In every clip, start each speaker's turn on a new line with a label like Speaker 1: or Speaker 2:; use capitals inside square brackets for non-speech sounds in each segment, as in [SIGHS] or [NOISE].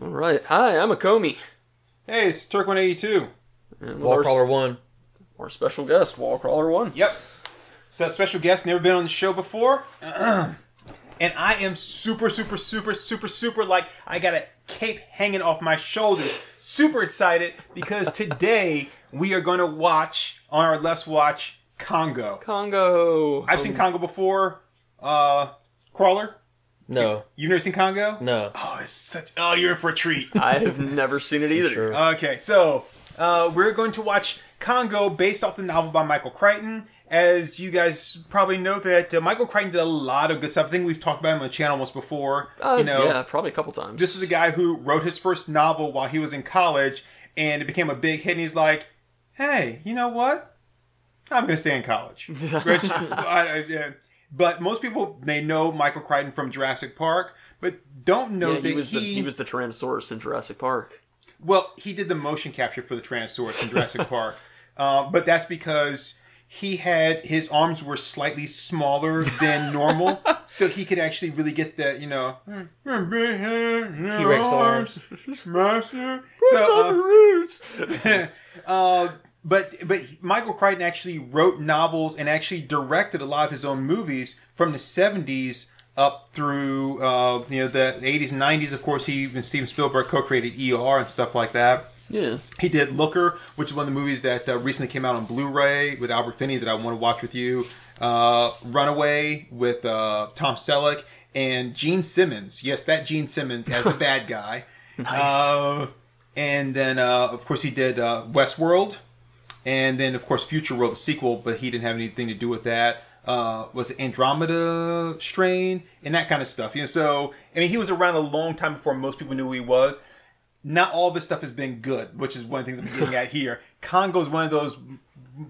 Speaker 1: All right. Hi, I'm Akomi.
Speaker 2: Hey, it's Turk 182.
Speaker 1: And with
Speaker 3: Wallcrawler one.
Speaker 1: our special guest, Wallcrawler One.
Speaker 2: Yep. So special guest, never been on the show before. [CLEARS THROAT] and I am super, super, super, super, super like I got a cape hanging off my shoulders. Super excited because [LAUGHS] today we are going to watch on our Let's Watch Congo.
Speaker 1: Congo.
Speaker 2: I've seen Congo before. Uh, Crawler,
Speaker 3: No,
Speaker 2: you've never seen Congo?
Speaker 3: no.
Speaker 2: Oh, it's such. Oh, you're in for a treat. [LAUGHS]
Speaker 1: I have never seen it either.
Speaker 3: Sure.
Speaker 2: Okay, so uh, we're going to watch Congo based off the novel by Michael Crichton. As you guys probably know, that uh, Michael Crichton did a lot of good stuff. I think we've talked about him on the channel once before.
Speaker 1: Uh,
Speaker 2: you know,
Speaker 1: yeah, probably a couple times.
Speaker 2: this is a guy who wrote his first novel while he was in college, and it became a big hit. And he's like, "Hey, you know what? I'm going to stay in college." [LAUGHS] Which, I, I, yeah. But most people may know Michael Crichton from Jurassic Park, but don't know
Speaker 1: yeah,
Speaker 2: that
Speaker 1: he was the he was the Tyrannosaurus in Jurassic Park.
Speaker 2: Well, he did the motion capture for the Tyrannosaurus in Jurassic [LAUGHS] Park, uh, but that's because he had his arms were slightly smaller than normal, [LAUGHS] so he could actually really get the you know
Speaker 3: T-Rex arms.
Speaker 2: master. So, uh, [LAUGHS] uh, but but Michael Crichton actually wrote novels and actually directed a lot of his own movies from the seventies up through uh, you know the eighties and nineties. Of course, he and Steven Spielberg co-created ER and stuff like that.
Speaker 1: Yeah.
Speaker 2: He did Looker, which is one of the movies that uh, recently came out on Blu-ray with Albert Finney that I want to watch with you. Uh, Runaway with uh, Tom Selleck and Gene Simmons. Yes, that Gene Simmons as the [LAUGHS] bad guy.
Speaker 1: Nice.
Speaker 2: Uh, and then, uh, of course, he did uh, Westworld, and then, of course, Future World, the sequel, but he didn't have anything to do with that. Uh, was it Andromeda Strain and that kind of stuff? You know, so I mean, he was around a long time before most people knew who he was not all of his stuff has been good, which is one of the things I'm getting at here. [LAUGHS] Congo is one of those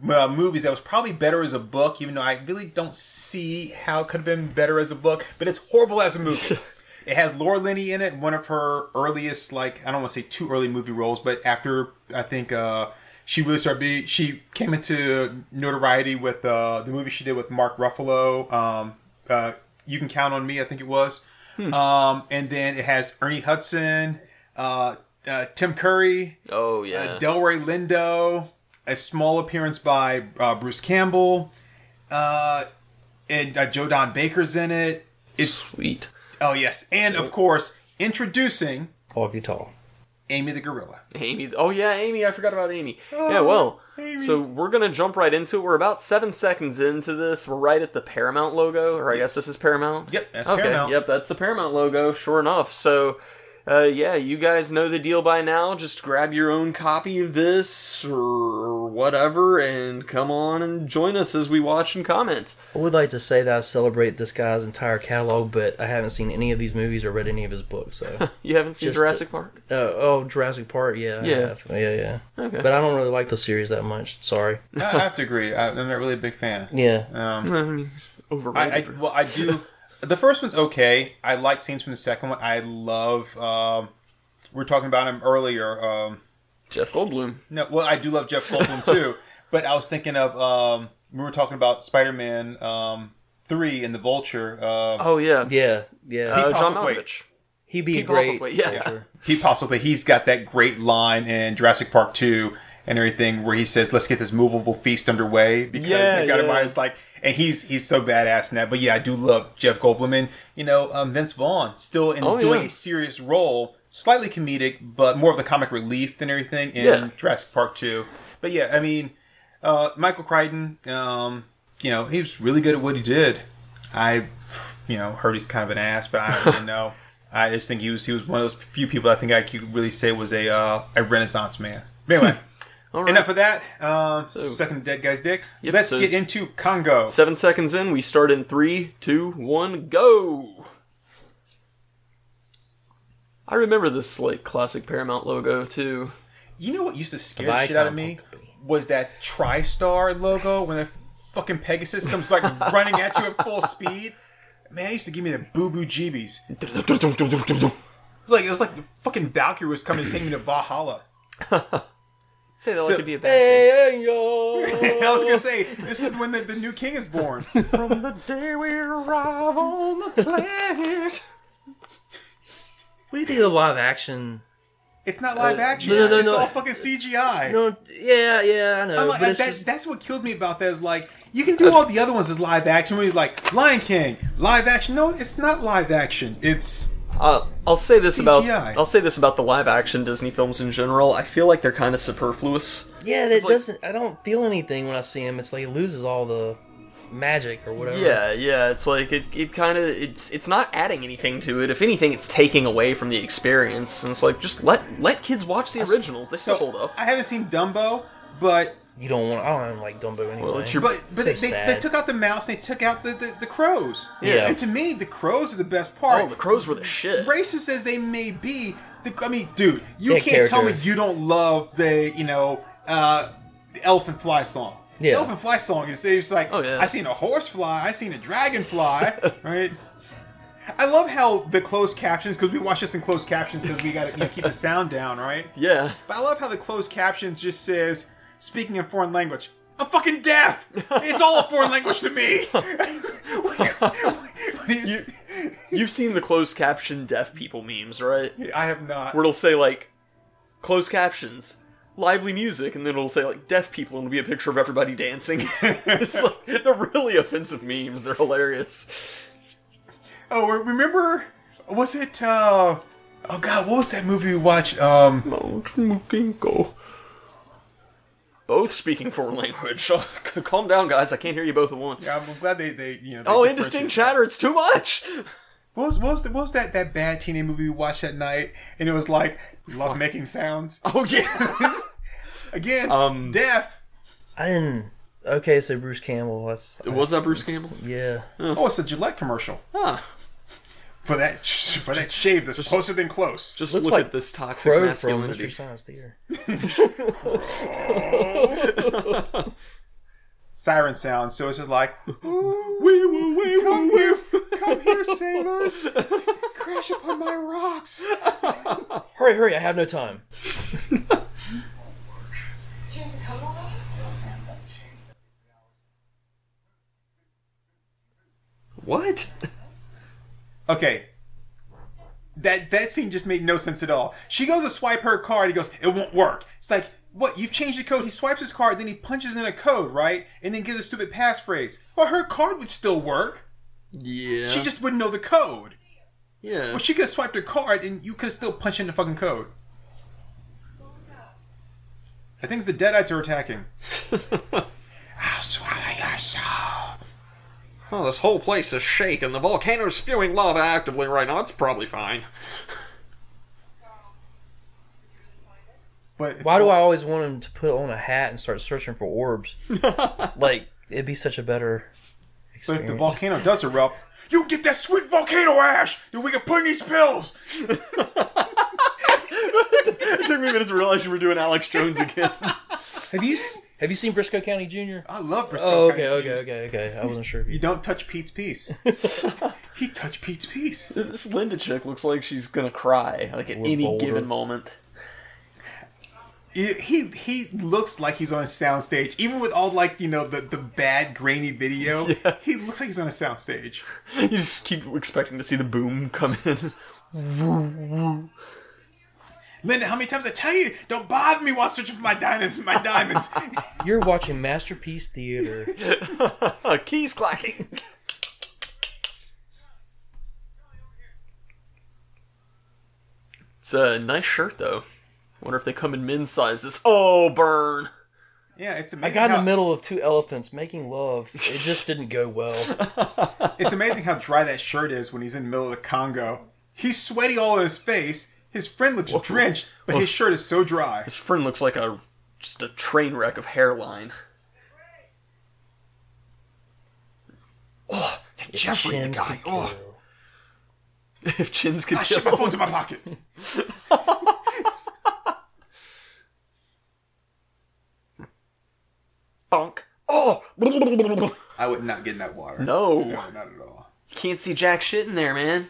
Speaker 2: uh, movies that was probably better as a book, even though I really don't see how it could have been better as a book, but it's horrible as a movie. [LAUGHS] it has Laura Linney in it, one of her earliest, like, I don't want to say too early movie roles, but after, I think, uh, she really started be she came into notoriety with uh, the movie she did with Mark Ruffalo. Um, uh, you can count on me, I think it was. Um, and then it has Ernie Hudson, uh, uh, Tim Curry,
Speaker 1: Oh yeah.
Speaker 2: uh, Delroy Lindo, a small appearance by uh, Bruce Campbell, uh, and uh, Joe Don Baker's in it. It's
Speaker 1: Sweet.
Speaker 2: oh yes, and of course introducing
Speaker 3: Walking Tall.
Speaker 2: Amy the Gorilla.
Speaker 1: Amy. Oh yeah, Amy. I forgot about Amy. Oh, yeah. Well,
Speaker 2: Amy.
Speaker 1: so we're gonna jump right into it. We're about seven seconds into this. We're right at the Paramount logo, or I guess this is Paramount.
Speaker 2: Yep, that's
Speaker 1: okay.
Speaker 2: Paramount.
Speaker 1: Yep, that's the Paramount logo. Sure enough. So. Uh, yeah, you guys know the deal by now. Just grab your own copy of this or whatever and come on and join us as we watch and comment.
Speaker 3: I would like to say that I celebrate this guy's entire catalog, but I haven't seen any of these movies or read any of his books. So, [LAUGHS]
Speaker 1: You haven't seen
Speaker 3: Just
Speaker 1: Jurassic Park?
Speaker 3: uh, oh, Jurassic Park, yeah,
Speaker 1: Yeah.
Speaker 3: yeah, yeah.
Speaker 1: Okay.
Speaker 3: But I don't really like the series that much. Sorry.
Speaker 2: I I have to agree. I- I'm not really a big fan.
Speaker 3: Yeah, [LAUGHS]
Speaker 2: Um,
Speaker 1: I mean,
Speaker 2: I,
Speaker 1: overrated.
Speaker 2: I well, I do. The first one's okay. I like scenes from the second one. I love. Um, we were talking about him earlier. Um,
Speaker 1: Jeff Goldblum.
Speaker 2: no, well, I do love Jeff Goldblum too. [LAUGHS] But I was thinking of um, we were talking about Spider-Man um, three and the Vulture. Uh,
Speaker 1: Oh yeah.
Speaker 3: yeah, yeah.
Speaker 1: Uh,
Speaker 2: Pete
Speaker 1: John Malkovich.
Speaker 3: He'd be
Speaker 1: Pete
Speaker 3: great.
Speaker 1: Postlethwaite, yeah.
Speaker 3: Vulture.
Speaker 2: he possibly he's got that great line in Jurassic Park two and everything where he says, "Let's get this movable feast underway," because
Speaker 1: Yeah,
Speaker 2: they've got him
Speaker 1: yeah.
Speaker 2: on. It's like, and he's he's so badass in that. But yeah, I do love Jeff Goldblum and you know um, Vince Vaughn still in
Speaker 1: Oh,
Speaker 2: doing
Speaker 1: yeah.
Speaker 2: a serious role, slightly comedic, but more of the comic relief than everything in
Speaker 1: Yeah.
Speaker 2: Jurassic Park two. But yeah, I mean, uh, Michael Crichton, um, you know, he was really good at what he did. I, you know, heard he's kind of an ass, but I don't really [LAUGHS] know. I just think he was he was one of those few people I think I could really say was a uh, a Renaissance man. But anyway, [LAUGHS]
Speaker 1: All right.
Speaker 2: enough of that. Um,
Speaker 1: So-
Speaker 2: sucking the dead guy's dick.
Speaker 1: Yep,
Speaker 2: Let's
Speaker 1: so-
Speaker 2: get into Congo.
Speaker 1: Seven seconds in, we start in three, two, one, go. I remember this like classic Paramount logo too.
Speaker 2: You know what used to scare
Speaker 3: The
Speaker 2: the shit out of me was that TriStar logo when the fucking Pegasus comes like [LAUGHS] running at you at full speed. Man, it used to give me the boo boo jeebies. [LAUGHS] It was like it was like the fucking Valkyrie was coming to take me to Valhalla. [LAUGHS]
Speaker 1: Say that
Speaker 2: So-
Speaker 1: like it'd be a bad thing.
Speaker 3: Yo. [LAUGHS]
Speaker 2: I was gonna say this is when the, the new king is born. [LAUGHS]
Speaker 1: From the day we arrive on the planet.
Speaker 3: What do you think of the live action?
Speaker 2: It's not live
Speaker 1: Uh,
Speaker 2: action.
Speaker 3: no, no, no,
Speaker 2: it's
Speaker 3: no.
Speaker 2: all fucking CGI.
Speaker 3: No, yeah, yeah, I know.
Speaker 2: I'm like, that,
Speaker 3: just,
Speaker 2: that's what killed me about that is like you can do all the other ones as live action where you're like Lion King live action no it's not live action it's
Speaker 1: Uh, I'll say this about I'll say this about the live action Disney films in general. I feel like they're kind of superfluous.
Speaker 3: yeah, that
Speaker 1: like-
Speaker 3: doesn't. I don't feel anything when I see him. It's like it loses all the magic or whatever.
Speaker 1: Yeah, yeah. It's like it, it kind of it's it's not adding anything to it. If anything, it's taking away from the experience. And it's like just let let kids watch the originals. They still hold up.
Speaker 2: I haven't seen Dumbo but
Speaker 3: you don't want. I don't even like Dumbo anyway.
Speaker 1: Well, it's your-
Speaker 2: but but
Speaker 3: So
Speaker 2: they, they, they took out the mouse and they took out the, the, the crows
Speaker 3: Yeah.
Speaker 2: and to me the crows are the best part
Speaker 1: Oh, the crows were the shit.
Speaker 2: racist as they may be the, I mean dude you
Speaker 3: Their
Speaker 2: can't tell me you don't love the you know uh the elephant fly song
Speaker 3: Yeah.
Speaker 2: the elephant fly song is it's like
Speaker 1: Oh, yeah.
Speaker 2: I seen a horse fly I seen a dragon fly [LAUGHS] right I love how the closed captions because we watch this in closed captions because we got to you know, keep the sound down, right? [LAUGHS]
Speaker 1: Yeah.
Speaker 2: But I love how the closed captions just says speaking in foreign language. I'm fucking deaf. It's all a foreign language to me. [LAUGHS] When he's-
Speaker 1: You've seen the closed caption deaf people memes, right?
Speaker 2: I have not.
Speaker 1: Where it'll say like closed captions, lively music, and then it'll say like deaf people, and it'll be a picture of everybody dancing. [LAUGHS] it's like they're really offensive memes. They're hilarious.
Speaker 2: Oh, remember? Was it? uh Oh God, what was that movie we watched? Um,
Speaker 1: Mount Mukinko. Both speaking foreign language. [LAUGHS] Calm down, guys. I can't hear you both at once.
Speaker 2: Yeah, I'm glad they they you know. They
Speaker 1: oh,
Speaker 2: differentiate
Speaker 1: indistinct chatter. It's too much. [LAUGHS]
Speaker 2: What was what was, the, what was that that bad teenage movie we watched that night? And it was like love making sounds. [LAUGHS]
Speaker 1: Oh yeah.
Speaker 2: Again,
Speaker 1: Um,
Speaker 2: deaf.
Speaker 3: I didn't. Okay, so Bruce Campbell. That's
Speaker 1: Was that Bruce Campbell?
Speaker 3: yeah.
Speaker 2: Oh, it's a Gillette commercial
Speaker 1: Huh.
Speaker 2: For that [LAUGHS] for that shave that's closer than close.
Speaker 1: Just
Speaker 3: Looks
Speaker 1: look
Speaker 3: like
Speaker 1: at this toxic
Speaker 3: Crow from
Speaker 1: masculinity.
Speaker 3: Mystery Science Theater.
Speaker 2: Siren sound. So it's just like,
Speaker 1: Wee woo, wee
Speaker 2: come
Speaker 1: woo,
Speaker 2: here,
Speaker 1: wee.
Speaker 2: come here, sailors, [LAUGHS] crash upon my rocks. [LAUGHS]
Speaker 3: Hurry, hurry! I have no time.
Speaker 1: What?
Speaker 2: Okay. That that scene just made no sense at all. She goes to swipe her card. He goes, "It won't work." It's like, what? You've changed the code. He swipes his card, then he punches in a code, right? And then gives a stupid passphrase. Well, her card would still work.
Speaker 1: Yeah.
Speaker 2: She just wouldn't know the code.
Speaker 1: yeah.
Speaker 2: Well, she could have swiped her card, and you could have still punched in the fucking code. I think it's the Deadites are attacking. [LAUGHS] I'll swallow your soul.
Speaker 1: Oh, this whole place is shaking. The volcano's spewing lava actively right now. It's probably fine.
Speaker 2: But
Speaker 3: Why do I always want him to put on a hat and start searching for orbs? [LAUGHS] like it'd be such a better
Speaker 2: But if the volcano does erupt, you get that sweet volcano ash that we can put in these pills. [LAUGHS]
Speaker 1: It took me a minute to realize you were doing Alex Jones again.
Speaker 3: have you s- have you seen Brisco County Jr.?
Speaker 2: I love Brisco
Speaker 3: Oh,
Speaker 2: County
Speaker 3: okay, okay, okay, okay. I wasn't sure.
Speaker 2: You
Speaker 3: you...
Speaker 2: don't touch Pete's piece. [LAUGHS] he touched Pete's piece.
Speaker 1: this Linda chick looks like she's gonna cry, like at
Speaker 3: Or
Speaker 1: any
Speaker 3: Boulder.
Speaker 1: given moment.
Speaker 2: He, he he looks like he's on a soundstage, even with all like you know the, the bad grainy video. [LAUGHS]
Speaker 1: Yeah.
Speaker 2: He looks like he's on a soundstage.
Speaker 1: You just keep expecting to see the boom come in.
Speaker 2: Linda, how many times I tell you, don't bother me while searching for my diamonds. My diamonds. [LAUGHS]
Speaker 3: You're watching Masterpiece Theater. [LAUGHS]
Speaker 1: Keys clacking. It's a nice shirt though. Wonder if they come in men's sizes. Oh, burn.
Speaker 2: yeah, it's
Speaker 3: I
Speaker 2: amazing.
Speaker 3: got in
Speaker 2: how,
Speaker 3: the middle of two elephants making love. It [LAUGHS] just didn't go well.
Speaker 2: It's amazing how dry that shirt is when he's in the middle of the Congo. He's sweaty all in his face. His friend looks drenched, but his shirt is so dry.
Speaker 1: His friend looks like a just a train wreck of hairline. Oh, Jeffrey the
Speaker 3: Chins
Speaker 1: guy. Oh, [LAUGHS] if chins could
Speaker 2: Ah,
Speaker 1: kill.
Speaker 2: shit, my phone's in my pocket. [LAUGHS]
Speaker 1: Bonk. Oh,
Speaker 2: I would not get in that water.
Speaker 1: no.
Speaker 2: No, not at all.
Speaker 1: Can't see jack shit in there, man.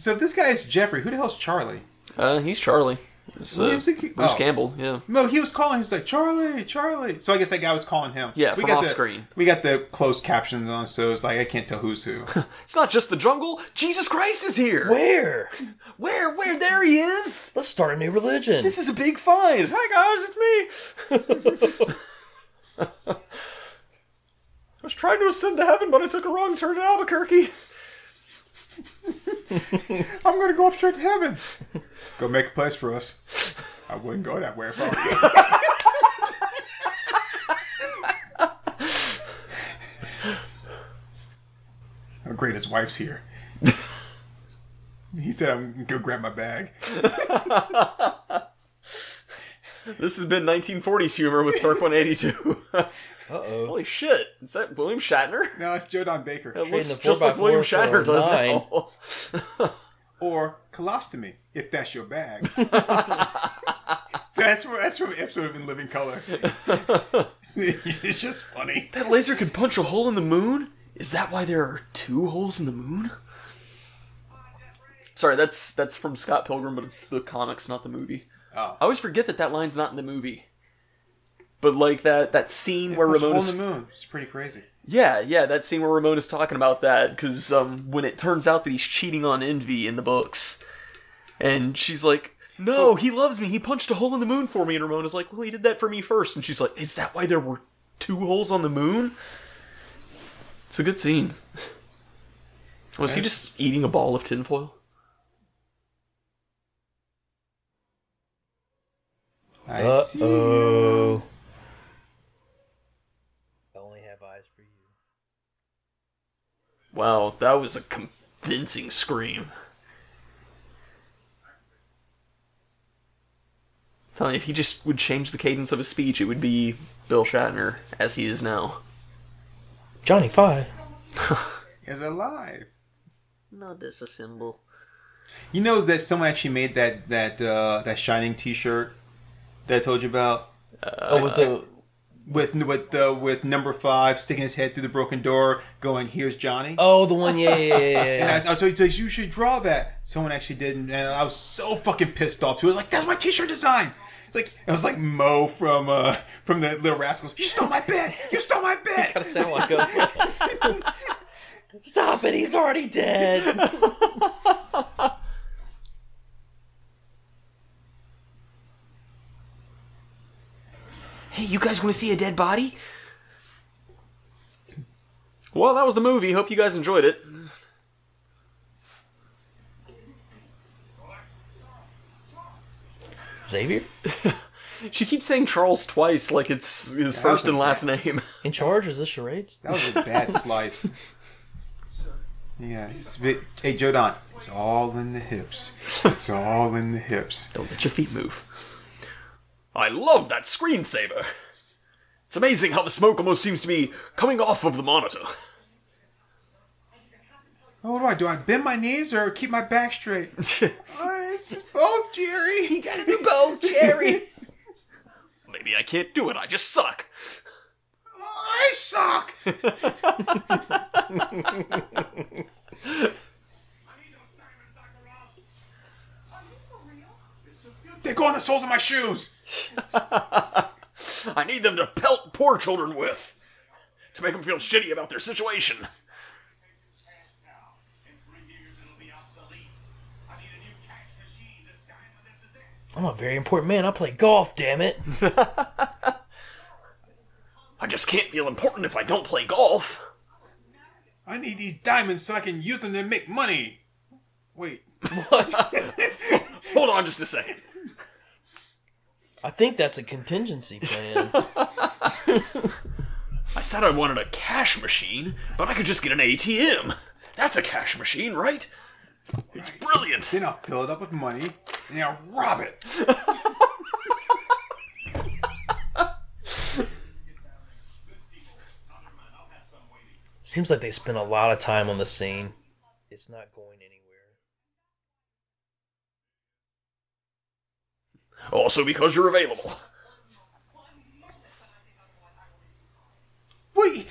Speaker 2: So if this guy is Jeffrey, who the hell's Charlie?
Speaker 1: Uh, he's Charlie. It's,
Speaker 2: Who
Speaker 1: uh,
Speaker 2: was it?
Speaker 1: Bruce
Speaker 2: Oh.
Speaker 1: Campbell. Yeah.
Speaker 2: No, he was calling. He's like Charlie, Charlie. So I guess that guy was calling him.
Speaker 1: Yeah,
Speaker 2: we
Speaker 1: from
Speaker 2: got
Speaker 1: off
Speaker 2: the,
Speaker 1: screen.
Speaker 2: We got the closed captions on, so it's like I can't tell who's who. [LAUGHS]
Speaker 1: It's not just the jungle. Jesus Christ is here.
Speaker 3: Where?
Speaker 1: Where? Where? There he is.
Speaker 3: Let's start a new religion.
Speaker 1: This is a big find. Hi guys, it's me. [LAUGHS] [LAUGHS] I was trying to ascend to heaven, but I took a wrong turn to Albuquerque. [LAUGHS]
Speaker 2: I'm gonna go up straight to heaven. Go make a place for us. I wouldn't go that way if I were you. How great his wife's here. He said, "I'm gonna go grab my bag." [LAUGHS]
Speaker 1: This has been 1940s humor with Turk 182. [LAUGHS]
Speaker 3: Uh oh.
Speaker 1: Holy shit! Is that William Shatner?
Speaker 2: No, it's Joe Don Baker.
Speaker 1: It looks
Speaker 3: the
Speaker 1: just like William Shatner does
Speaker 3: nine.
Speaker 1: now. [LAUGHS]
Speaker 2: or colostomy, if that's your bag. [LAUGHS] [LAUGHS] so that's from that's from an episode of In Living Color. it's just funny.
Speaker 1: that laser could punch a hole in the moon? Is that why there are two holes in the moon? Sorry, that's that's from Scott Pilgrim, but it's the comics, not the movie.
Speaker 2: Oh.
Speaker 1: I always forget that that line's not in the movie. But like that that scene where
Speaker 2: Punch a hole
Speaker 1: Ramona's
Speaker 2: in the moon. It's pretty crazy.
Speaker 1: yeah yeah that scene where Ramona's talking about that because um when it turns out that he's cheating on Envy in the books, and she's like. No, he loves me. He punched a hole in the moon for me. And Ramona's like, well, he did that for me first. And she's like, is that why there were two holes on the moon? It's a good scene. Was he just eating a ball of tinfoil?
Speaker 2: I
Speaker 3: Uh
Speaker 2: see.
Speaker 3: oh. I only have eyes for you.
Speaker 1: Wow, that was a convincing scream. Telling you, if he just would change the cadence of his speech, it would be Bill Shatner as he is now.
Speaker 3: Johnny Five. [LAUGHS]
Speaker 2: Is alive.
Speaker 1: Not disassemble.
Speaker 2: You know that someone actually made that that uh, that Shining T-shirt that I told you about
Speaker 3: oh, with the
Speaker 2: with with uh, with number five sticking his head through the broken door, going, "Here's Johnny."
Speaker 3: oh the one yeah yeah yeah, [LAUGHS] yeah,
Speaker 2: And. I, I told you, you should draw that. Someone actually did, and I was so fucking pissed off. He was like, "That's my T-shirt design." It's like I was like Mo from uh, from the Little Rascals. You stole my bed. You stole my bed. [LAUGHS]
Speaker 3: Gotta sound like him. [LAUGHS] Stop it! He's already dead.
Speaker 1: Hey, you guys want to see a dead body? Well, that was the movie. Hope you guys enjoyed it.
Speaker 3: Xavier [LAUGHS]
Speaker 1: She keeps saying Charles twice, like it's his
Speaker 2: That
Speaker 1: first and
Speaker 2: a
Speaker 1: last name. [LAUGHS]
Speaker 3: in charge? Is this charades?
Speaker 2: That was a bad [LAUGHS] slice. Yeah. It's a bit, hey, Joe Don. It's all in the hips. It's all in the hips.
Speaker 1: Don't let your feet move. I love that screensaver. It's amazing how the smoke almost seems to be coming off of the monitor.
Speaker 2: Oh, what do I do? I bend my knees or keep my back straight? [LAUGHS] oh, it's both, Jerry. You gotta do both, Jerry. [LAUGHS]
Speaker 1: Maybe I can't do it, I just suck.
Speaker 2: Oh, I suck. [LAUGHS] They go on the soles of my shoes. [LAUGHS]
Speaker 1: I need them to pelt poor children with. To make them feel shitty about their situation.
Speaker 4: In three years it'll be obsolete. I need a new cash machine this time, and this is it.
Speaker 3: I'm a very important man. I play golf. Damn it! [LAUGHS]
Speaker 1: I just can't feel important if I don't play golf.
Speaker 2: I need these diamonds so I can use them to make money. Wait.
Speaker 3: What? [LAUGHS]
Speaker 1: Hold on just a second.
Speaker 3: I think that's a contingency plan. [LAUGHS]
Speaker 1: I said I wanted a cash machine, but I could just get an ATM. That's a cash machine, right? It's brilliant.
Speaker 2: Then I'll fill it up with money and then I'll rob it.
Speaker 3: Seems like they spent a lot of time on the scene. It's not going anywhere.
Speaker 1: Also because you're available.
Speaker 2: Wait.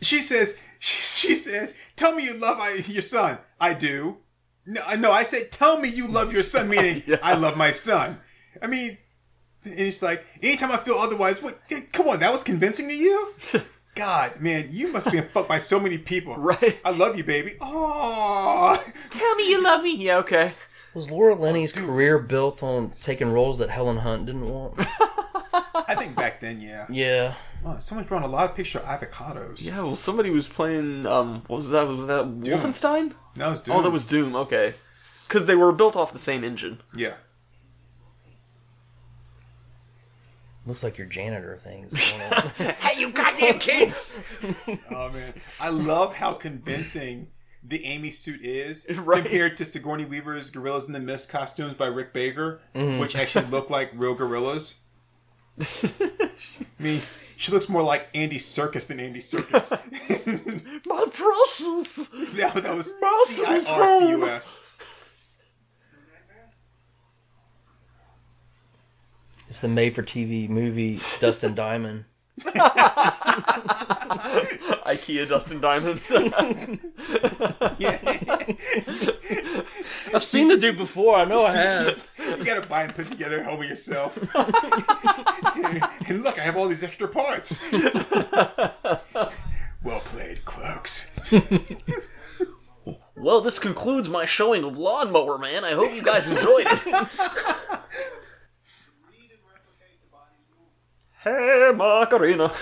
Speaker 2: She says, she, she says, tell me you love I, your son. I do. No, no, I said, tell me you love your son, meaning [LAUGHS]
Speaker 1: Yeah.
Speaker 2: I love my son. I mean, and it's like, anytime I feel otherwise, what, come on, that was convincing to you? [LAUGHS] God, man, you must be fucked by so many people. [LAUGHS]
Speaker 1: Right.
Speaker 2: I love you, baby. Oh,
Speaker 1: Tell me you love me. Yeah, okay.
Speaker 3: Was Laura Linney's career built on taking roles that Helen Hunt didn't want?
Speaker 2: I think back then, yeah.
Speaker 3: yeah.
Speaker 2: Oh, someone's drawn a lot of picture of avocados.
Speaker 1: Yeah, well, somebody was playing. Um, what was that? Was that Wolfenstein?
Speaker 2: That was Doom.
Speaker 1: Oh, that was Doom. Okay, because they were built off the same engine.
Speaker 2: yeah.
Speaker 3: Looks like your janitor things. [LAUGHS]
Speaker 1: Hey, you goddamn kids! [LAUGHS]
Speaker 2: Oh man, I love how convincing the Amy suit is [LAUGHS]
Speaker 1: Right.
Speaker 2: compared to Sigourney Weaver's Gorillas in the Mist costumes by Rick Baker,
Speaker 1: Mm-hmm.
Speaker 2: which actually [LAUGHS] look like real gorillas. [LAUGHS] I mean, she looks more like Andy Serkis than Andy Serkis.
Speaker 1: My precious.
Speaker 2: that, that was
Speaker 1: Master is
Speaker 2: C-I-R-C-U-S.
Speaker 3: it's the made-for-TV movie Dustin Diamond.
Speaker 1: IKEA Dustin Diamond.
Speaker 2: Yeah. [LAUGHS]
Speaker 3: I've seen the dude before. I know I have.
Speaker 2: you gotta buy and put together at home yourself. and look, I have all these extra parts. well played, cloaks.
Speaker 1: well, this concludes my showing of Lawnmower Man. I hope you guys enjoyed it. hey, Macarena.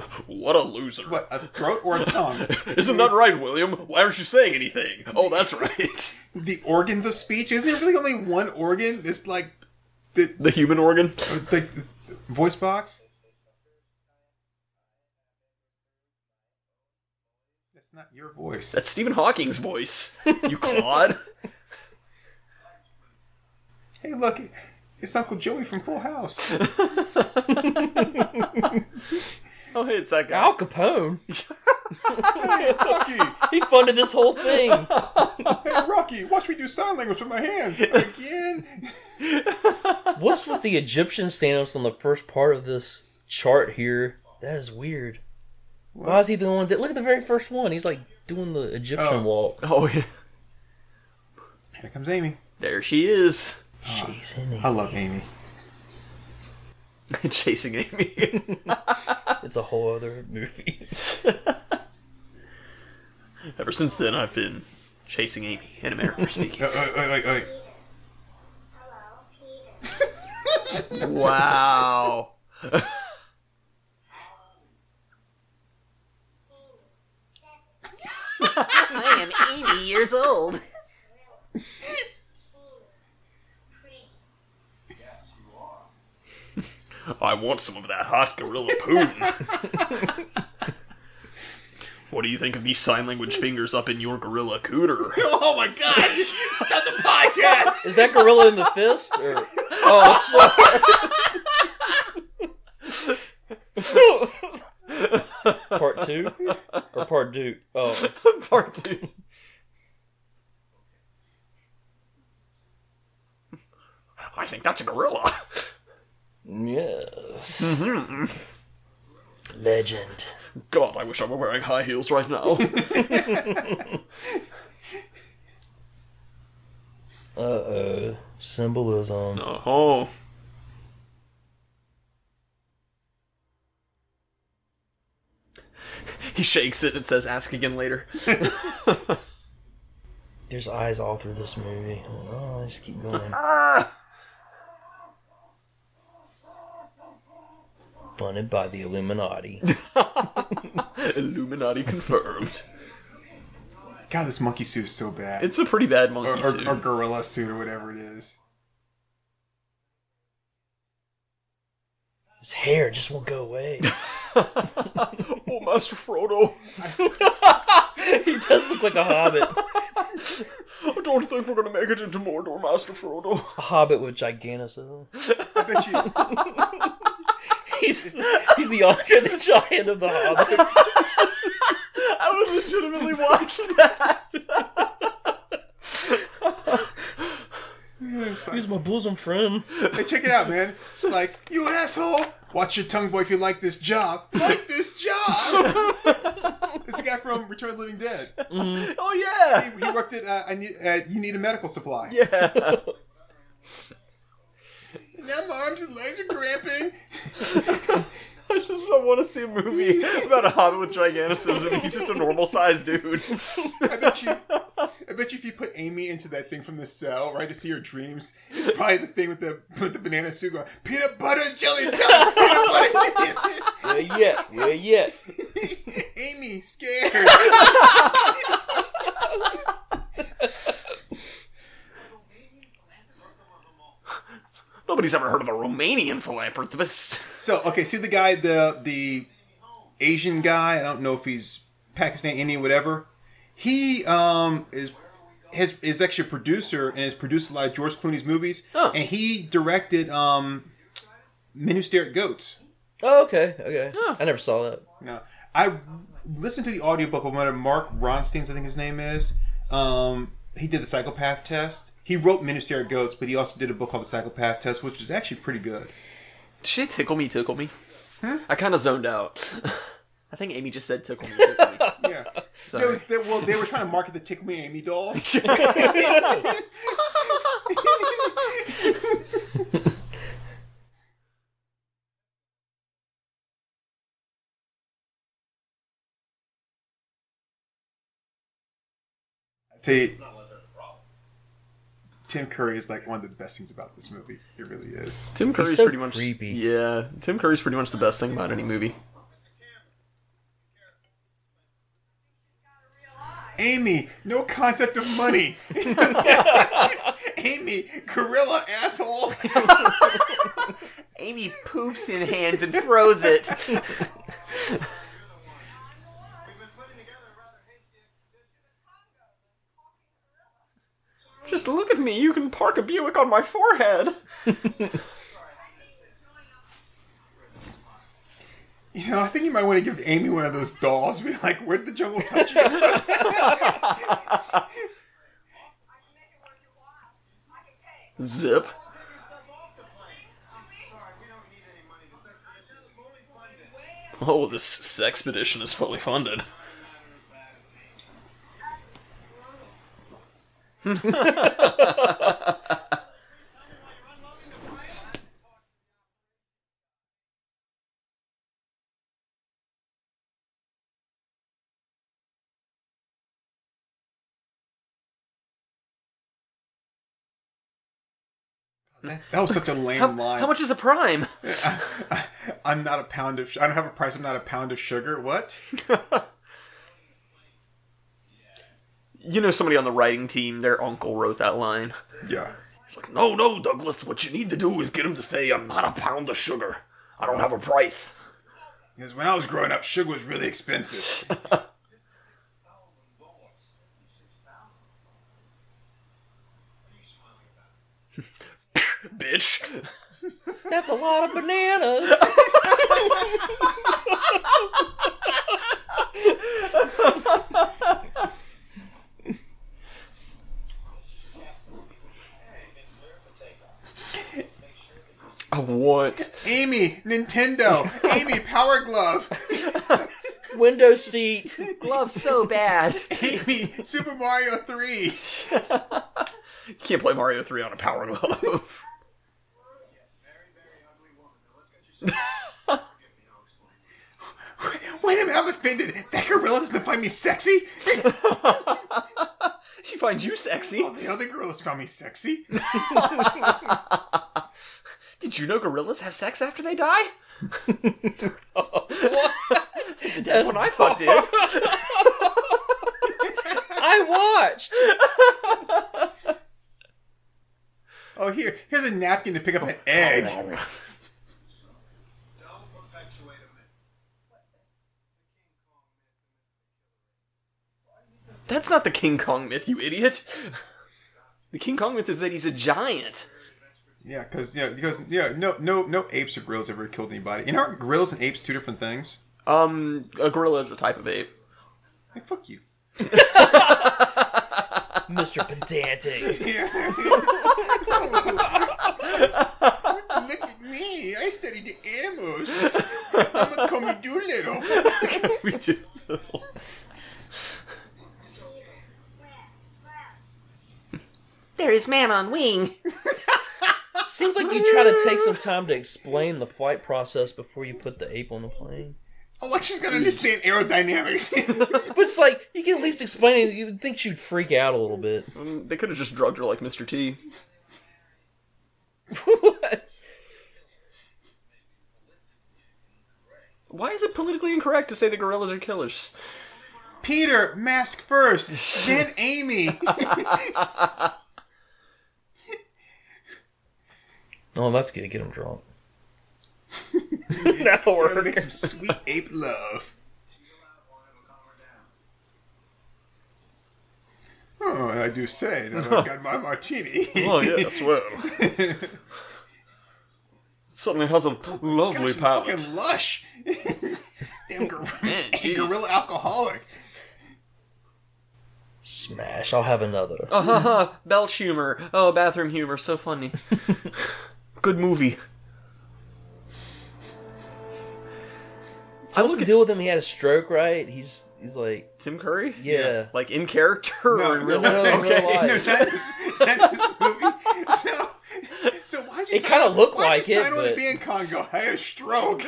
Speaker 1: [LAUGHS] what a loser.
Speaker 2: What, a throat or a tongue? [LAUGHS]
Speaker 1: Isn't that right, William? Why aren't you saying anything? Oh, that's right. [LAUGHS]
Speaker 2: the organs of speech? Isn't there really only one organ? It's like the
Speaker 1: the human organ?
Speaker 2: like the voice box. That's not your voice.
Speaker 1: That's Stephen Hawking's voice. You clod.
Speaker 2: Hey, look, it's Uncle Joey from Full House.
Speaker 1: Oh, hey, it's that guy.
Speaker 3: Al Capone. [LAUGHS]
Speaker 2: hey, Rocky, [LAUGHS]
Speaker 3: He funded this whole thing. [LAUGHS]
Speaker 2: hey, Rocky, watch me do sign language with my hands again.
Speaker 3: What's with the Egyptian stand-ups on the first part of this chart here? That is weird. Why is he the one that look at the very first one? He's like doing the Egyptian
Speaker 2: Oh.
Speaker 3: walk.
Speaker 1: Oh, yeah.
Speaker 2: Here comes Amy.
Speaker 1: There she is.
Speaker 3: Jeez, isn't he?
Speaker 2: I love Amy. [LAUGHS]
Speaker 1: Chasing Amy. [LAUGHS]
Speaker 3: It's a whole other movie. [LAUGHS]
Speaker 1: Ever since then, I've been chasing Amy in America speaking.
Speaker 2: Wait, wait, wait, wait.
Speaker 5: Hello, Peter.
Speaker 1: wow. I am 80 years old. I want some of that hot gorilla Putin. [LAUGHS] what do you think of these sign language fingers up in your gorilla cooter? [LAUGHS]
Speaker 2: Oh my god! Stop the podcast!
Speaker 3: Is that gorilla in the fist? Or... [LAUGHS] Oh, sorry. part two or part two? Oh,
Speaker 1: Part two. I think that's a gorilla.
Speaker 3: Yes. Legend.
Speaker 1: God, I wish I were wearing high heels right now. [LAUGHS]
Speaker 3: Uh oh. Symbolism.
Speaker 1: Uh oh. He shakes it and says, "Ask again later." [LAUGHS]
Speaker 3: There's eyes all through this movie. Oh, I just keep going. [LAUGHS] Funded by the Illuminati. [LAUGHS]
Speaker 1: Illuminati confirmed.
Speaker 2: God, this monkey suit is so bad.
Speaker 1: It's a pretty bad monkey
Speaker 2: or,
Speaker 1: suit.
Speaker 2: or, or gorilla suit or whatever it is.
Speaker 3: His hair just won't go away. [LAUGHS]
Speaker 1: oh, Master Frodo,
Speaker 3: he does look like a hobbit.
Speaker 1: I [LAUGHS] don't think we're gonna make it into Mordor, Master Frodo.
Speaker 3: A hobbit with gigantism.
Speaker 2: I bet you.
Speaker 3: He's, he's the Andre the Giant of the hobbits. [LAUGHS]
Speaker 1: I would legitimately watch that.
Speaker 3: He's my my bosom friend.
Speaker 2: Hey, check it out, man. It's like, you asshole! Watch your tongue, boy, if you like this job. Like this job! it's the guy from Return of the Living Dead.
Speaker 1: Oh yeah.
Speaker 2: He, he worked at, uh, I need, at Uneeda Medical Supply.
Speaker 1: Yeah.
Speaker 2: Now my arms and legs are cramping. [LAUGHS]
Speaker 1: I just I want to see a movie about a hobbit with giganticism. He's just a normal sized dude.
Speaker 2: I bet you, I bet you if you put Amy into that thing from the cell, right, to see her dreams, it's probably the thing with the with the banana suit going, peanut butter and jelly time, peanut butter and
Speaker 3: Yeah, yeah, yeah, yeah. [LAUGHS]
Speaker 2: Amy, scared. [LAUGHS]
Speaker 1: Nobody's ever heard of a Romanian philanthropist.
Speaker 2: So okay, see the guy, the the Asian guy. I don't know if he's Pakistan, Indian, whatever. He um is has is actually a producer and has produced a lot of George Clooney's movies.
Speaker 1: Oh.
Speaker 2: And he directed um Men Who Stare at Goats.
Speaker 3: Oh, okay, okay. Oh. I never saw that.
Speaker 2: No, I listened to the audiobook of one of Mark Ronstein's, I think his name is. Um, he did the psychopath test. He wrote Men Who Stare at Goats, but he also did a book called The Psychopath Test, which is actually pretty good.
Speaker 1: Did she tickle me, tickle me? I kind of zoned out. [LAUGHS] I think Amy just said tickle me, tickle me. [LAUGHS]
Speaker 2: Yeah.
Speaker 1: Sorry.
Speaker 2: It was, they, well, they were trying to market the Tickle Me Amy dolls. I tell you, Tim Curry is like one of the best things about this movie. It really is.
Speaker 1: Tim Curry's
Speaker 3: so
Speaker 1: pretty much
Speaker 3: creepy.
Speaker 1: Yeah, Tim Curry's pretty much the best thing about any movie.
Speaker 2: Amy, no concept of money. [LAUGHS] Amy, gorilla asshole. [LAUGHS]
Speaker 1: Amy poops in hands and throws it. [LAUGHS]
Speaker 4: We've been putting together a rather hasty expedition.
Speaker 1: Just look at me. You can park a Buick on my forehead. [LAUGHS]
Speaker 2: You know, I think you might want to give Amy one of those dolls. Be like, where'd the jungle touch you?
Speaker 5: I can make it worth your while. I can pay.
Speaker 1: Zip.
Speaker 4: Sorry, we don't need any money. This expedition is fully funded.
Speaker 1: Oh, this expedition is fully funded.
Speaker 2: That, that was such a lame
Speaker 1: How,
Speaker 2: line.
Speaker 1: how much is a prime? [LAUGHS]
Speaker 2: I'm not a pound of. I don't have a price. I'm not a pound of sugar. What? [LAUGHS]
Speaker 1: You know, somebody on the writing team, their uncle wrote that line.
Speaker 2: Yeah.
Speaker 1: It's like, no, no, Douglas, what you need to do is get him to say, I'm not a pound of sugar. I don't have a price.
Speaker 2: Because when I was growing up, sugar was really expensive. [LAUGHS]
Speaker 1: Bitch.
Speaker 3: That's a lot of bananas. [LAUGHS]
Speaker 1: I want.
Speaker 2: Amy, Nintendo. Amy, Power Glove. [LAUGHS]
Speaker 3: Window seat.
Speaker 1: Glove so bad.
Speaker 2: Amy, Super Mario 3.
Speaker 1: You can't play Mario 3 on a power glove.
Speaker 4: Very, very ugly woman. Now let's [LAUGHS] get you some. Forgive me, I'll explain.
Speaker 2: Wait a minute, I'm offended. That gorilla doesn't find me sexy. [LAUGHS]
Speaker 1: she finds you sexy.
Speaker 2: All the other gorillas found me sexy.
Speaker 1: Did you know gorillas have sex after they die? [LAUGHS]
Speaker 3: That's
Speaker 1: When I fucked it. [LAUGHS]
Speaker 3: I watched.
Speaker 2: Oh, here, here's a napkin to pick up an egg.
Speaker 4: Oh, Don't perpetuate a myth.
Speaker 1: That's not the King Kong myth, you idiot. The King Kong myth is that he's a giant.
Speaker 2: Yeah, because you know, because yeah, no, no, no apes or gorillas ever killed anybody. And aren't gorillas and apes two different things?
Speaker 1: Um, a gorilla is a type of ape.
Speaker 2: Hey, fuck you.
Speaker 3: Mr. Pedantic. [LAUGHS]
Speaker 2: Yeah. Look at me. I studied the animals. I'm a Comey Doolittle.
Speaker 1: We do. there is man on wing. [LAUGHS]
Speaker 3: Seems like you try to take some time to explain the flight process before you put the ape on the plane.
Speaker 2: Oh, like she's gonna understand aerodynamics. [LAUGHS] [LAUGHS]
Speaker 3: But it's like you can at least explain it. You would think she'd freak out a little bit.
Speaker 1: Um, they could have just drugged her like Mr. T. [LAUGHS]
Speaker 3: What?
Speaker 1: Why is it politically incorrect to say the gorillas are killers?
Speaker 2: Peter, mask first, then Amy.
Speaker 3: Oh, that's good. Get him drunk. [LAUGHS] That'll
Speaker 2: Gotta
Speaker 3: work.
Speaker 2: make some sweet ape love. Oh, I do say, now I've got my martini. [LAUGHS]
Speaker 1: Oh yes, well. Suddenly has a lovely
Speaker 2: Gosh,
Speaker 1: palate.
Speaker 2: fucking lush. [LAUGHS] Damn gor-
Speaker 1: Man,
Speaker 2: gorilla alcoholic.
Speaker 3: Smash. I'll have another.
Speaker 1: Uh, Haha, belch humor. Oh, bathroom humor, so funny. Good movie.
Speaker 3: So what's the deal with him? He had a stroke, right? He's he's like,
Speaker 1: Tim Curry?
Speaker 3: yeah.
Speaker 1: Like in character or in real
Speaker 3: no,
Speaker 1: life?
Speaker 3: no, real
Speaker 2: Okay, no, that is, that is movie. So, so why'd you
Speaker 3: It kinda
Speaker 2: on-
Speaker 3: looked
Speaker 2: why'd
Speaker 3: like
Speaker 2: you
Speaker 3: it,
Speaker 2: sign on to
Speaker 3: but-
Speaker 2: be in Congo? I had a stroke.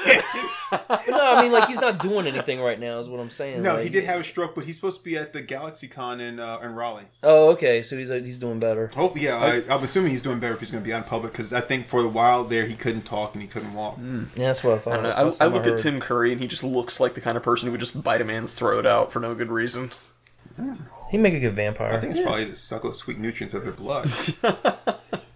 Speaker 3: But [LAUGHS] [LAUGHS] no, I mean like he's not doing anything right now. Is what I'm saying.
Speaker 2: no,
Speaker 3: Like-
Speaker 2: he did have a stroke, but he's supposed to be at the GalaxyCon in uh, in Raleigh.
Speaker 3: Oh, okay. So he's he's doing better.
Speaker 2: Hopefully, yeah, I, I'm assuming he's doing better if he's going to be out in public because I think for a while there he couldn't talk and he couldn't walk.
Speaker 3: Yeah, that's what I thought.
Speaker 1: I, don't know,
Speaker 3: Last
Speaker 1: I, I look
Speaker 3: heard.
Speaker 1: at Tim Curry and he just looks like the kind of person who would just bite a man's throat out for no good reason.
Speaker 3: He'd make a good vampire.
Speaker 2: I think it's probably the suck of sweet nutrients of their blood. [LAUGHS]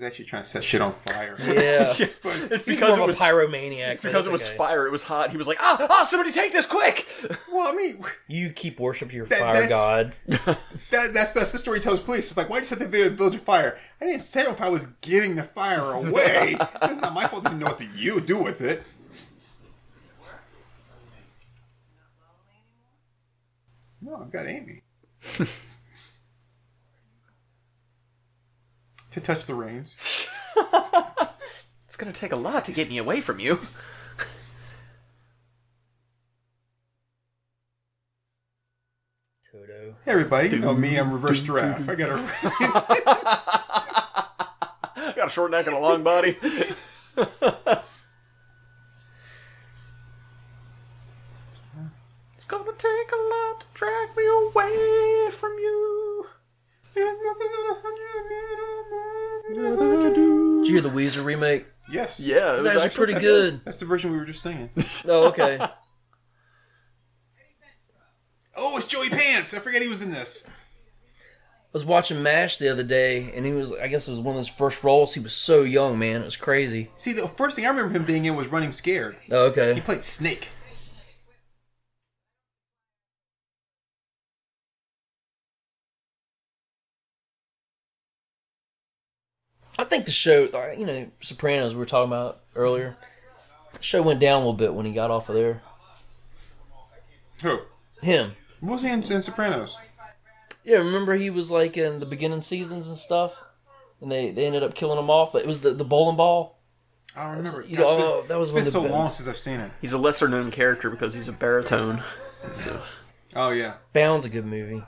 Speaker 2: was actually trying to set shit on fire. [LAUGHS]
Speaker 3: yeah. [LAUGHS]
Speaker 1: It's because
Speaker 3: more
Speaker 1: it
Speaker 3: of
Speaker 1: was
Speaker 3: a pyromaniac.
Speaker 1: it's because it was
Speaker 3: that's okay.
Speaker 1: fire. It was hot. He was like, ah, ah, somebody take this quick. [LAUGHS]
Speaker 2: Well, I mean,
Speaker 3: You keep worshiping your
Speaker 2: That-
Speaker 3: fire
Speaker 2: that's-
Speaker 3: god.
Speaker 2: that, that's that's the story he tells police. It's like, why'd you set the video of the village of fire? I didn't set it if I was giving the fire away. it's not my fault. I didn't know what to you do with it. No, I've got Amy. To touch the reins. [LAUGHS]
Speaker 1: It's gonna take a lot to get me away from you.
Speaker 3: Toto.
Speaker 2: Hey everybody, you know me, I'm reverse giraffe. I got a [LAUGHS] [LAUGHS]
Speaker 1: Got a short neck and a long body. it's gonna take a lot to drag me away from you.
Speaker 3: Did you hear the Weezer remake?
Speaker 2: Yes.
Speaker 1: Yeah, it
Speaker 3: It's
Speaker 1: was
Speaker 3: actually pretty good.
Speaker 2: That's the version we were just singing. [LAUGHS]
Speaker 3: Oh, okay.
Speaker 2: oh, it's Joey Pants. I forget he was in this.
Speaker 3: I was watching MASH the other day, and he was, I guess it was one of his first roles. He was so young, man. It was crazy.
Speaker 2: See, the first thing I remember him being in was Running Scared.
Speaker 3: Oh, okay.
Speaker 2: He
Speaker 3: okay.
Speaker 2: played Snake.
Speaker 3: I think the show, uh, you know, Sopranos we were talking about earlier, the show went down a little bit when he got off of there.
Speaker 2: Who?
Speaker 3: Him.
Speaker 2: What was he in, in Sopranos?
Speaker 3: Yeah, remember he was like in the beginning seasons and stuff? And they, they ended up killing him off. It was the, the bowling ball.
Speaker 2: I don't remember.
Speaker 3: You
Speaker 2: God, it's
Speaker 3: know,
Speaker 2: been-
Speaker 3: oh, that was
Speaker 2: it's
Speaker 3: one
Speaker 2: been
Speaker 3: of the
Speaker 2: so long since I've seen it.
Speaker 1: He's a lesser known character because he's a baritone. So,
Speaker 2: Oh yeah,
Speaker 3: Bound's a good movie.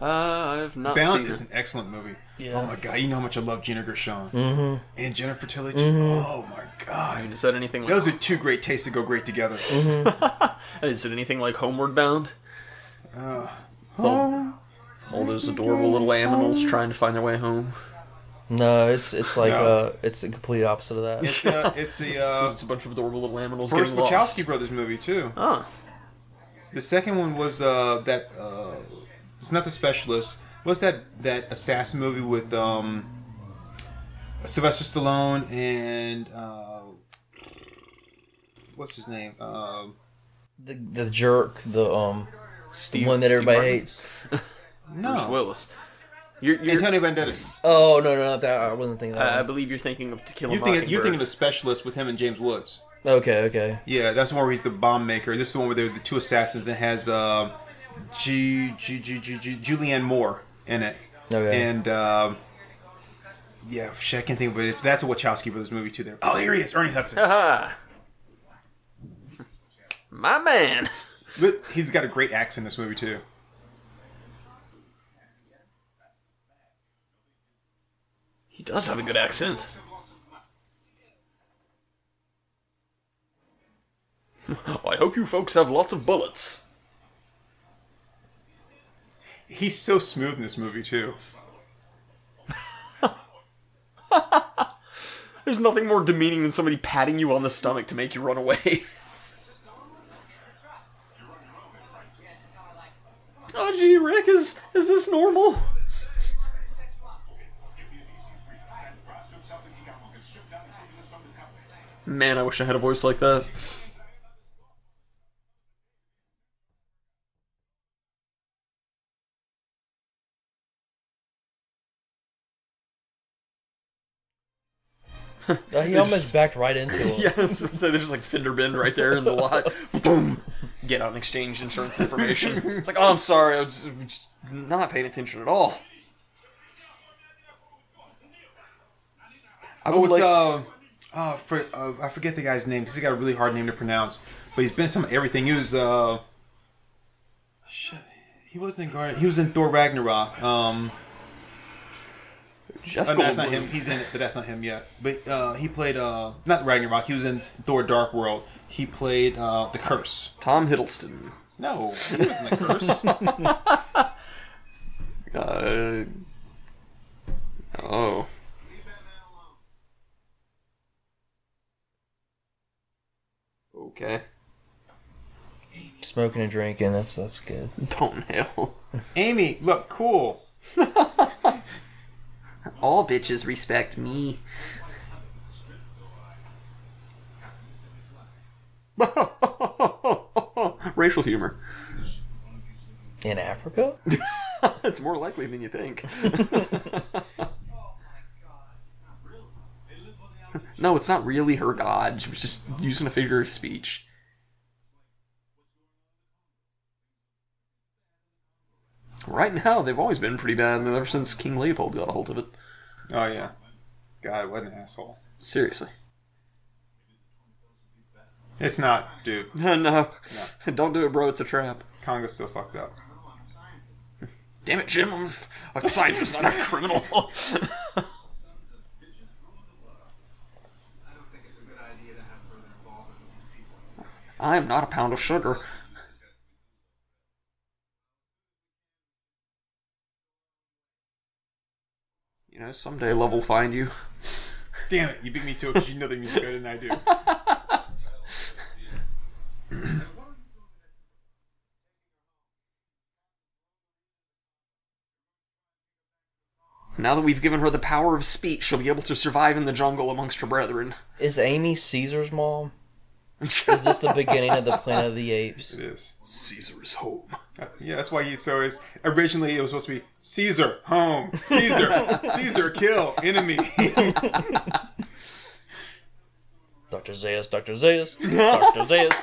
Speaker 1: Uh, I've not
Speaker 2: Bound
Speaker 1: seen
Speaker 2: is
Speaker 1: it.
Speaker 2: an excellent movie.
Speaker 3: Yeah.
Speaker 2: Oh my god, you know how much I love Gina Gershon
Speaker 3: Mm-hmm.
Speaker 2: and Jennifer Tilly. Oh my god,
Speaker 1: Is that anything like?
Speaker 2: those are two great tastes that go great together.
Speaker 3: Mm-hmm. [LAUGHS]
Speaker 1: Is it anything like Homeward Bound?
Speaker 2: Oh,
Speaker 1: All those adorable little animals trying to find their way home.
Speaker 3: No, it's it's like
Speaker 2: No.
Speaker 3: uh, it's the complete opposite of that.
Speaker 2: it's uh, it's the [LAUGHS] uh,
Speaker 1: it's a bunch of adorable little animals
Speaker 2: first
Speaker 1: getting lost.
Speaker 2: Wachowski brothers movie too.
Speaker 1: Oh.
Speaker 2: The second one was uh, that uh, it's not the specialist. What's that that assassin movie with um, Sylvester Stallone and uh, what's his name? Um
Speaker 3: The the jerk, the um,
Speaker 1: Steve,
Speaker 3: the one that everybody
Speaker 1: Martin?
Speaker 3: hates. [LAUGHS]
Speaker 1: Bruce Willis. You're, you're,
Speaker 2: Antonio Banderas.
Speaker 3: Oh no, no, not that. I wasn't thinking that.
Speaker 1: I, I believe you're thinking of To Kill a
Speaker 2: You think you're thinking of the specialist with him and James Woods?
Speaker 3: Okay, okay.
Speaker 2: Yeah, that's the one where he's the bomb maker. This is the one where they're the two assassins that has uh, G, G, G, G, G, Julianne Moore in it.
Speaker 3: Okay.
Speaker 2: And um yeah, shit, I can't think of it. That's a Wachowski brothers movie too. There. Oh, here he is, Ernie Hudson.
Speaker 1: Haha. [LAUGHS] My man.
Speaker 2: He's got a great accent in this movie too.
Speaker 1: He does have a good accent. [LAUGHS] I hope you folks have lots of bullets.
Speaker 2: He's so smooth in this movie too. [LAUGHS]
Speaker 1: There's nothing more demeaning than somebody patting you on the stomach to make you run away. [LAUGHS] oh gee, Rick, is is this normal? Man, I wish I had a voice like that.
Speaker 3: He almost backed right into him. [LAUGHS]
Speaker 1: Yeah, I was gonna say there's just like fender bend right there in the lot. [LAUGHS] Boom. Get out and exchange insurance information. It's like, oh, I'm sorry, I was just not paying attention at all. I
Speaker 2: Oh,
Speaker 1: would like,
Speaker 2: uh, uh, for, uh, I forget the guy's name because he got a really hard name to pronounce. But he's been in some everything. He was uh, shit. He wasn't in Guard. He was in Thor Ragnarok. Um,
Speaker 1: Jeff
Speaker 2: oh, no, that's not him. He's in it, but that's not him yet. But uh, he played uh, not Ragnarok. He was in Thor Dark World. He played uh, the Kurse.
Speaker 1: Tom Hiddleston.
Speaker 2: No, he wasn't the Kurse. [LAUGHS]
Speaker 1: Uh, oh. Okay.
Speaker 3: Smoking and drinking, that's that's good.
Speaker 1: Don't hell.
Speaker 2: Amy, look cool. [LAUGHS]
Speaker 1: All bitches respect me. [LAUGHS] Racial humor.
Speaker 3: In Africa? [LAUGHS]
Speaker 1: it's more likely than you think. [LAUGHS] no, it's not really her god. She was just using a figure of speech. Right now, they've always been pretty bad, ever since King Leopold got a hold of it.
Speaker 2: Oh yeah, God, what an asshole.
Speaker 1: Seriously.
Speaker 2: It's not, dude. [LAUGHS]
Speaker 1: no. No. Don't do it, bro. It's a trap.
Speaker 2: Congo's still fucked up.
Speaker 1: Damn it, Jim. I'm a scientist, not a criminal.
Speaker 4: I don't think it's a good idea to have further involvement with these people.
Speaker 1: I am not a pound of sugar. You know, someday love will find you.
Speaker 2: Damn it, you beat me to it because you know the music better than I do. [LAUGHS]
Speaker 1: Now that we've given her the power of speech, she'll be able to survive in the jungle amongst her brethren.
Speaker 3: Is Amy Caesar's mom? Is this the beginning of the Planet of the Apes?
Speaker 2: It is.
Speaker 1: Caesar is home.
Speaker 2: Yeah, that's why you. So it's originally it was supposed to be Caesar home, Caesar, [LAUGHS] Caesar kill enemy.
Speaker 3: Dr. Zaius, Dr. Zaius, Dr. Zaius.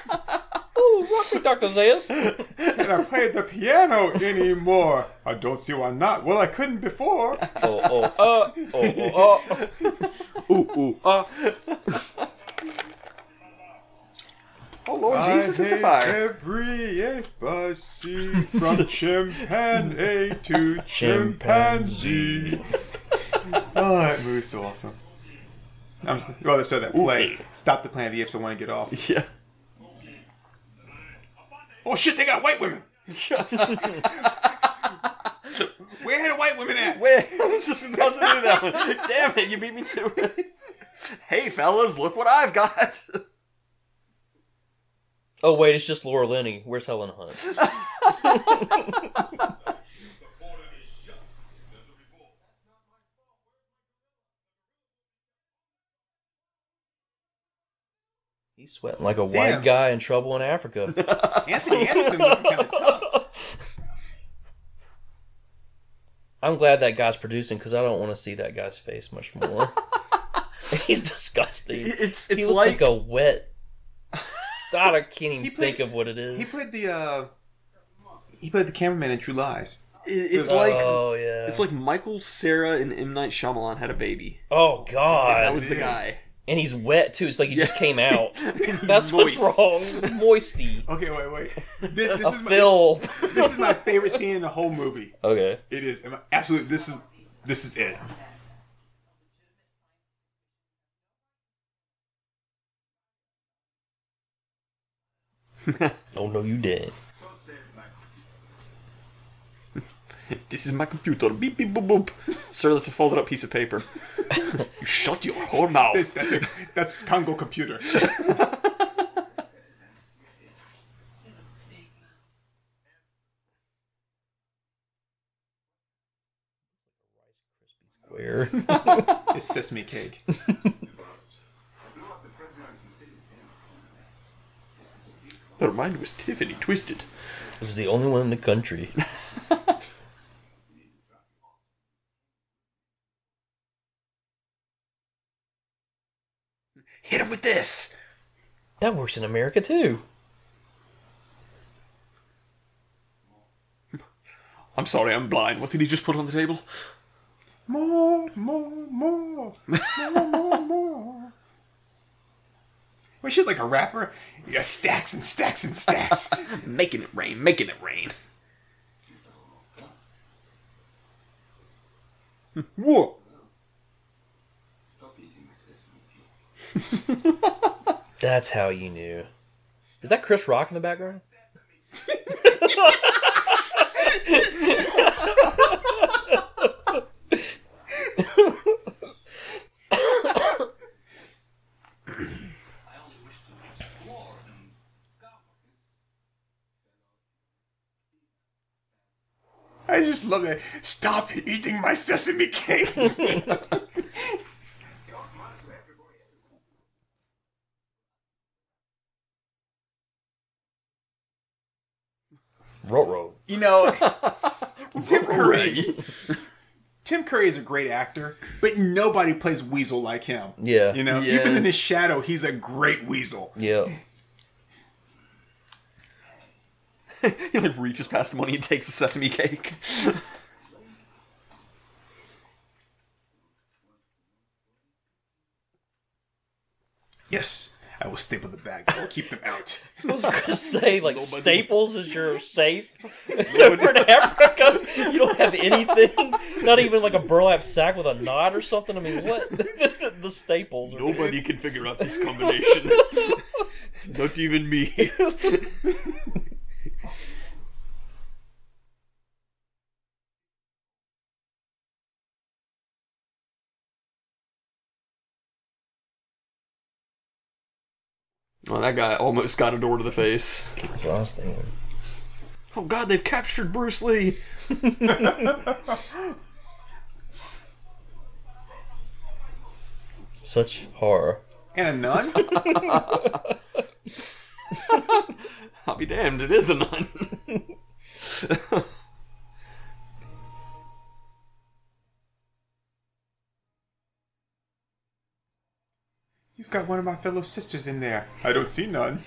Speaker 3: Ooh, rock me, Dr. Zaius.
Speaker 2: and I played the piano anymore. I don't see why not. Well, I couldn't before.
Speaker 3: Oh, oh, uh, oh, oh, uh. [LAUGHS]
Speaker 1: Ooh, ooh, uh. Oh Lord Jesus,
Speaker 2: I
Speaker 1: it's a fire.
Speaker 2: Every ape I see, from [LAUGHS] chimpanzee to chimpanzee. oh, that movie's so awesome. I'm, well, so that play. Stop the Planet of the Apes. I want to get off.
Speaker 1: Yeah.
Speaker 2: Oh shit! They got white women. [LAUGHS] Where the white women at? [LAUGHS]
Speaker 1: I was just about to do that one. Damn it, you beat me to it. Hey, fellas, look what I've got.
Speaker 3: Oh, wait, it's just Laura Linney. Where's Helen Hunt? [LAUGHS] He's sweating like a white guy in trouble in Africa. [LAUGHS]
Speaker 2: Anthony Anderson looking kind of tough. [LAUGHS]
Speaker 3: I'm glad that guy's producing because I don't want to see that guy's face much more. He's disgusting.
Speaker 1: It's
Speaker 3: he
Speaker 1: it's
Speaker 3: looks
Speaker 1: like,
Speaker 3: like, a wet God, I can't even
Speaker 2: He played-
Speaker 3: think of what it is.
Speaker 2: He played the uh, he played the cameraman in True Lies.
Speaker 1: It- it's like
Speaker 3: oh yeah.
Speaker 1: it's like Michael Cera and M Night Shyamalan had a baby.
Speaker 3: oh god.
Speaker 1: That was the
Speaker 2: is.
Speaker 1: guy.
Speaker 3: and he's wet too. It's like he just came out. [LAUGHS] [LAUGHS] That's what's wrong. Moisty.
Speaker 2: Okay, wait, wait. This this [LAUGHS]
Speaker 3: A
Speaker 2: is my
Speaker 3: film.
Speaker 2: this, this is my favorite scene in the whole movie.
Speaker 3: okay.
Speaker 2: It is absolutely. This is this is it. [LAUGHS]
Speaker 3: Oh no, you didn't.
Speaker 4: So says Michael.
Speaker 1: This is my computer. Beep beep boop boop. Sir, that's a folded up piece of paper. [LAUGHS] you shut your whole mouth. [LAUGHS]
Speaker 2: That's a, that's Congo computer.
Speaker 3: Where?
Speaker 2: It's sesame cake.
Speaker 4: Blew up the president's Mercedes Benz. This is a big
Speaker 1: Never mind, was Tiffany Twisted.
Speaker 3: It was the only one in the country. [LAUGHS]
Speaker 1: Hit him with this.
Speaker 3: That works in America too.
Speaker 1: I'm sorry, I'm blind. What did he just put on the table?
Speaker 2: More, more, more, [LAUGHS] more, more, more. Was she like a rapper? Yeah, stacks and stacks and stacks. [LAUGHS]
Speaker 1: Making it rain, making it rain. [LAUGHS] Whoa.
Speaker 4: Stop eating my sesame. [LAUGHS]
Speaker 3: That's how you knew. Is that Chris Rock in the background?
Speaker 4: I only wish to explore and discover this.
Speaker 2: I just love that. Stop eating my sesame cake. [LAUGHS]
Speaker 3: Rotro.
Speaker 2: you know, [LAUGHS] Tim Curry. Tim Curry is a great actor, but nobody plays Weasel like him.
Speaker 3: Yeah.
Speaker 2: You know,
Speaker 1: Yeah.
Speaker 2: even in his shadow, he's a great Weasel.
Speaker 3: Yeah. [LAUGHS]
Speaker 1: he like reaches past the money and takes the sesame cake. [LAUGHS]
Speaker 2: Yes, I will staple the bag. I will keep them out.
Speaker 3: I was gonna say like
Speaker 1: Nobody-
Speaker 3: Staples is your safe [LAUGHS] over in Africa. You don't have anything, not even like a burlap sack with a knot or something. I mean, what? the Staples. Are
Speaker 1: Nobody can figure out this combination. Not even me. Well, that guy almost got a door to the face.
Speaker 3: That's what I was thinking.
Speaker 1: Oh god, they've captured Bruce Lee! [LAUGHS]
Speaker 3: Such horror.
Speaker 2: And a nun? [LAUGHS]
Speaker 1: I'll be damned, it is a nun. [LAUGHS]
Speaker 2: You've got one of my fellow sisters in there. I don't see none.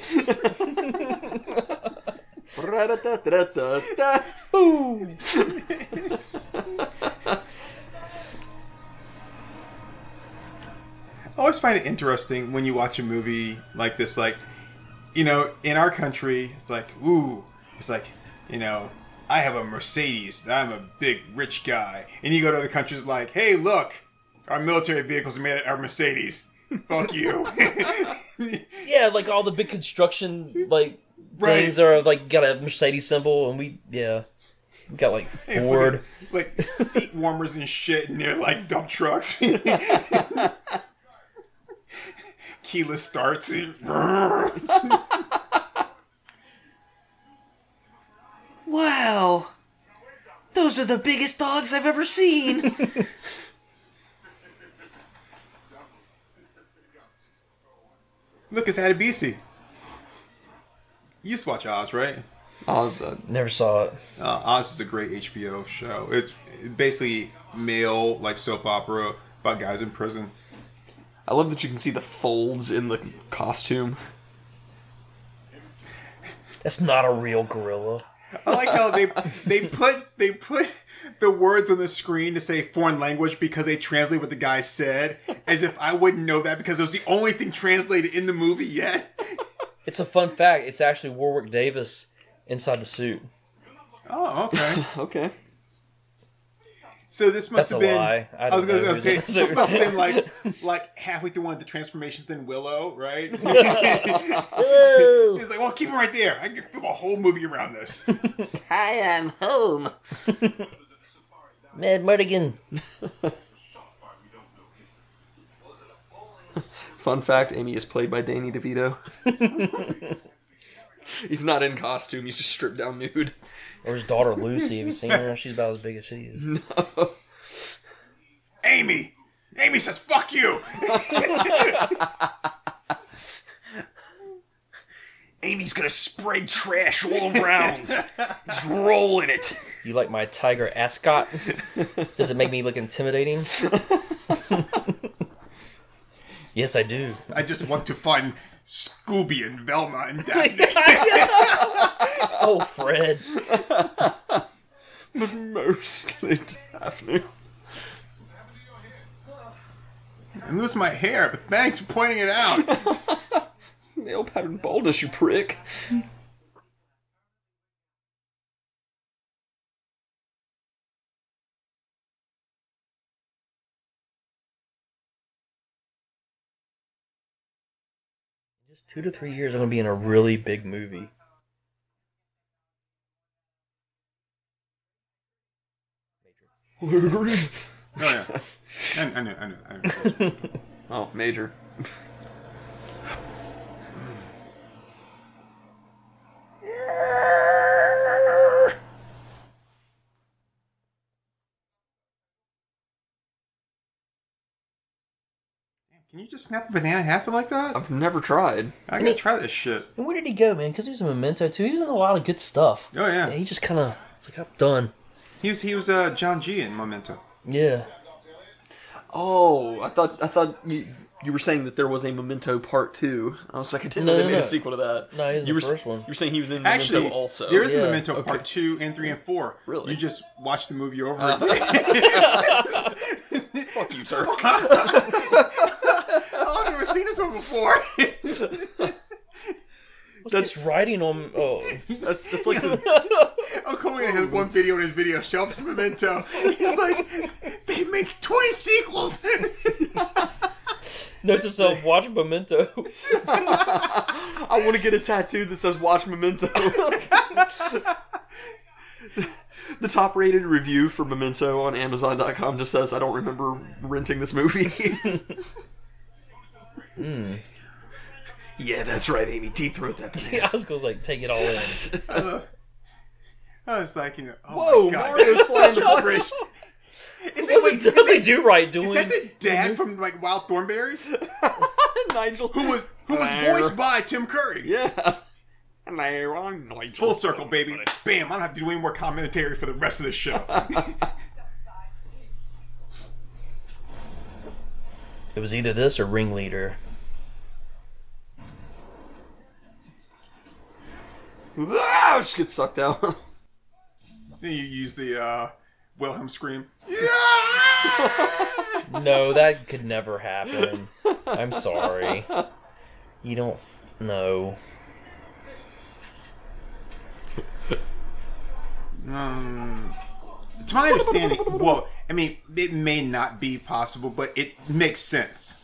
Speaker 3: Boom. [LAUGHS]
Speaker 2: I always find it interesting when you watch a movie like this. Like, you know, in our country, it's like, ooh, it's like, you know, I have a Mercedes. I'm a big rich guy. And you go to other countries, like, hey, look, our military vehicles are made are Mercedes. Fuck you. [LAUGHS]
Speaker 3: Yeah, like all the big construction like
Speaker 2: Right.
Speaker 3: things are like got a Mercedes symbol, and we yeah, we got like
Speaker 2: Hey,
Speaker 3: Ford.
Speaker 2: fucking, like seat warmers and shit, and they're like dump trucks. [LAUGHS] Keyless starts. And,
Speaker 1: Wow! Those are the biggest dogs I've ever seen! [LAUGHS]
Speaker 2: Look, it's Adebisi. You used to watch Oz, right?
Speaker 1: Oz, uh,
Speaker 3: Never saw it.
Speaker 2: Uh, Oz is a great HBO show. It's basically male like soap opera about guys in prison.
Speaker 1: I love that you can see the folds in the costume.
Speaker 3: That's not a real gorilla.
Speaker 2: I like how they they put they put the words on the screen to say foreign language because they translate what the guy said, as if I wouldn't know that because it was the only thing translated in the movie yet.
Speaker 3: It's a fun fact. It's actually Warwick Davis inside the suit.
Speaker 2: Oh, okay. [LAUGHS]
Speaker 1: Okay.
Speaker 2: So this must
Speaker 3: That's
Speaker 2: have
Speaker 3: a
Speaker 2: been.
Speaker 3: lie. I
Speaker 2: I, was going to say [LAUGHS] this must have been like [LAUGHS] like halfway through one of the transformations in Willow, right?
Speaker 3: Whoa!
Speaker 2: He's like, well, keep it right there. I can film a whole movie around this.
Speaker 1: I'm home.
Speaker 3: Madmartigan. [LAUGHS]
Speaker 1: Fun fact: Amy is played by Danny DeVito. [LAUGHS] he's not in costume. He's just stripped down nude.
Speaker 3: Or his daughter Lucy. Have you seen her? She's about as big as she is. No. [LAUGHS]
Speaker 2: Amy, Amy says, "Fuck you."
Speaker 1: Amy's gonna spread trash all around. Just roll in it.
Speaker 3: You like my tiger ascot? Does it make me look intimidating? [LAUGHS] yes, I do.
Speaker 2: I just want to find Scooby and Velma and Daphne. [LAUGHS]
Speaker 3: Oh, Fred.
Speaker 1: But mostly Daphne.
Speaker 2: I lose my hair, but thanks for pointing it out. [LAUGHS]
Speaker 1: Nail pattern baldness, you prick.
Speaker 3: Just two to three years, I'm gonna be in a really big movie. [LAUGHS]
Speaker 2: Oh yeah, I, I know, I know, I know. [LAUGHS]
Speaker 1: Oh, major. [LAUGHS]
Speaker 2: Can you just snap a banana half it like that?
Speaker 1: I've never tried.
Speaker 2: I gotta try this shit.
Speaker 3: And where did he go, man? Because he was in Memento too. He was in a lot of good stuff.
Speaker 2: Oh yeah,
Speaker 3: Yeah, he just kind of. It's like I'm done.
Speaker 2: he was he was uh, John G in Memento.
Speaker 3: Yeah.
Speaker 1: Oh, I thought I thought you, you were saying that there was a Memento Part Two. I was like, I didn't
Speaker 3: No,
Speaker 1: know they
Speaker 3: no,
Speaker 1: made a sequel to that.
Speaker 3: No, he's in
Speaker 1: you
Speaker 3: the
Speaker 1: were,
Speaker 3: first one.
Speaker 1: You were saying he was in Memento Actually, also.
Speaker 2: there is a Memento
Speaker 1: okay.
Speaker 2: Part Two and Three and Four.
Speaker 1: Really?
Speaker 2: You just watch the movie over
Speaker 1: Uh,
Speaker 2: again. [LAUGHS]
Speaker 1: Fuck you, Turk. [LAUGHS] [LAUGHS]
Speaker 2: I've never seen this one before. [LAUGHS]
Speaker 3: What's
Speaker 1: That's-
Speaker 3: this writing on? Oh,
Speaker 1: That, that's like the, [LAUGHS]
Speaker 2: Oh, Coleman has one video in his video shelf Memento. He's like, they make 20 sequels.
Speaker 3: note to self: watch Memento. [LAUGHS]
Speaker 1: I want to get a tattoo that says "Watch Memento." the top-rated review for Memento on Amazon.com just says, "I don't remember renting this movie." Mm. Yeah, that's right, Amy. Deep throat that [LAUGHS] banana.
Speaker 3: I was gonna like take it all in.
Speaker 2: I was like, you know, oh
Speaker 1: Whoa,
Speaker 2: my god,
Speaker 1: Mario
Speaker 2: that's [LAUGHS]
Speaker 1: slammed
Speaker 2: such a bridge. Is
Speaker 3: What
Speaker 2: wait,
Speaker 3: does they do right doing?
Speaker 2: Is that the dad from like Wild Thornberrys? [LAUGHS]
Speaker 1: Nigel,
Speaker 2: Who was who was voiced by Tim Curry?
Speaker 1: Yeah. Hello, I'm Nigel.
Speaker 2: Full circle, baby. Bam! I don't have to do any more commentary for the rest of the show.
Speaker 3: It was either this or Ringleader.
Speaker 1: Just gets sucked out. [LAUGHS]
Speaker 2: then you use the uh, Wilhelm scream. [LAUGHS]
Speaker 3: No, that could never happen. I'm sorry. You don't. No.
Speaker 2: Um, to my understanding, well, I mean, it may not be possible, but it makes sense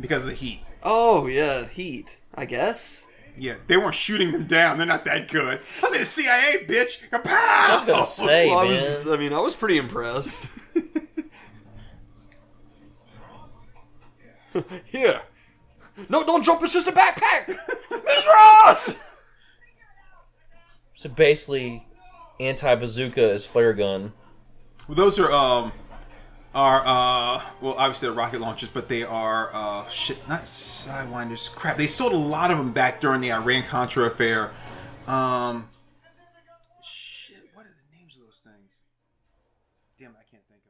Speaker 2: because of the heat.
Speaker 1: oh yeah, heat. I guess.
Speaker 2: Yeah, they weren't shooting them down. They're not that good. I was in the CIA, bitch.
Speaker 3: I was gonna say,
Speaker 1: Well, I
Speaker 3: man.
Speaker 1: was. I mean, I was pretty impressed. [LAUGHS] Here. No, don't drop it's just a backpack! Miss Ross!
Speaker 3: So basically, anti bazooka is flare gun.
Speaker 2: Well, those are um are uh well obviously they're rocket launchers, but they are uh shit not sidewinders. Crap, they sold a lot of them back during the Iran Contra affair. Um, shit, what are the names of those things? Damn, I can't think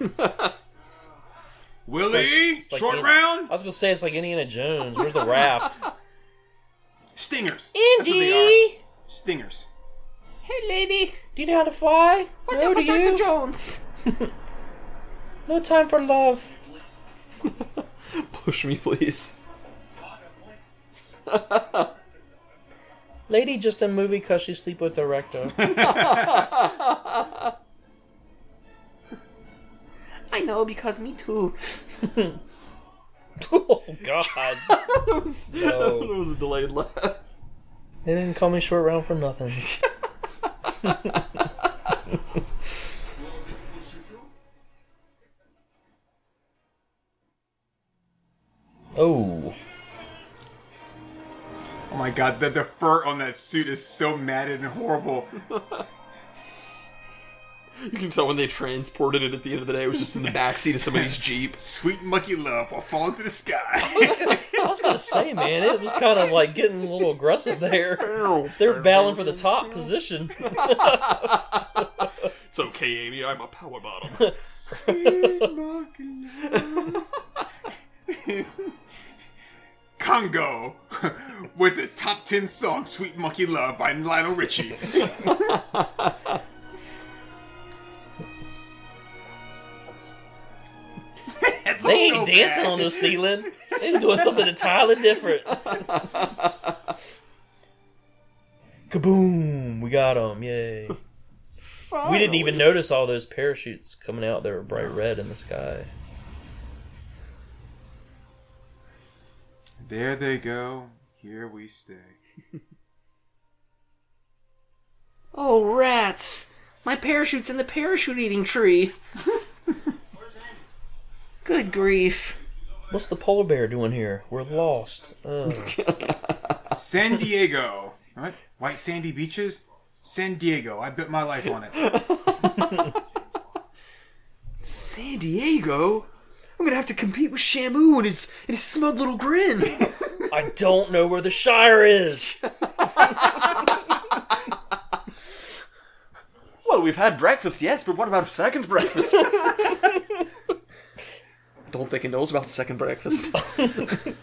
Speaker 2: of it now. [LAUGHS] Willie,
Speaker 3: like
Speaker 2: short
Speaker 3: in-
Speaker 2: round,
Speaker 3: I was gonna say it's like Indiana Jones. Where's the raft? [LAUGHS]
Speaker 2: stingers. That's what they are. Stingers.
Speaker 1: Hey, lady.
Speaker 3: Do you know how to fly?
Speaker 1: What's
Speaker 3: no,
Speaker 1: up
Speaker 3: do
Speaker 1: with Dr.
Speaker 3: you?
Speaker 1: Jones? [LAUGHS]
Speaker 3: No time for love. [LAUGHS]
Speaker 1: Push me, please. [LAUGHS]
Speaker 3: Lady just a movie cause she sleep with director.
Speaker 1: I know because me too. [LAUGHS]
Speaker 3: oh God! [LAUGHS]
Speaker 1: that, was,
Speaker 3: No.
Speaker 1: that was a delayed laugh.
Speaker 3: They didn't call me short round for nothing. [LAUGHS] oh,
Speaker 2: Oh my god, the, the fur on that suit is so matted and horrible.
Speaker 1: You can tell when they transported it at the end of the day, it was just in the backseat of somebody's Jeep. [LAUGHS]
Speaker 2: Sweet monkey love will fall into the sky.
Speaker 3: I was gonna say, man, it was kind of like getting a little aggressive there. They're battling for the top position. [LAUGHS]
Speaker 1: It's okay, Amy. I'm a power bottom. [LAUGHS] Sweet monkey love.
Speaker 2: Congo with the top 10 song Sweet Monkey Love by Lionel Richie. [LAUGHS]
Speaker 3: They ain't
Speaker 2: so
Speaker 3: dancing
Speaker 2: bad.
Speaker 3: on the ceiling. They're doing something entirely different. [LAUGHS] Kaboom! We got them! Yay! We didn't even notice all those parachutes coming out. They were bright [SIGHS] red in the sky.
Speaker 2: There they go. Here we stay. [LAUGHS]
Speaker 1: Oh, rats! My parachute's in the parachute eating tree. Good grief.
Speaker 3: What's the polar bear doing here? We're lost. Ugh. [LAUGHS]
Speaker 2: San Diego. What? White sandy beaches? San Diego. I bet my life on it. [LAUGHS]
Speaker 1: San Diego? I'm gonna have to compete with Shamu and his, and his smug little grin. [LAUGHS]
Speaker 3: I don't know where the Shire is.
Speaker 1: well, we've had breakfast, yes, but what about a second breakfast? Don't think he knows about the second breakfast. [LAUGHS]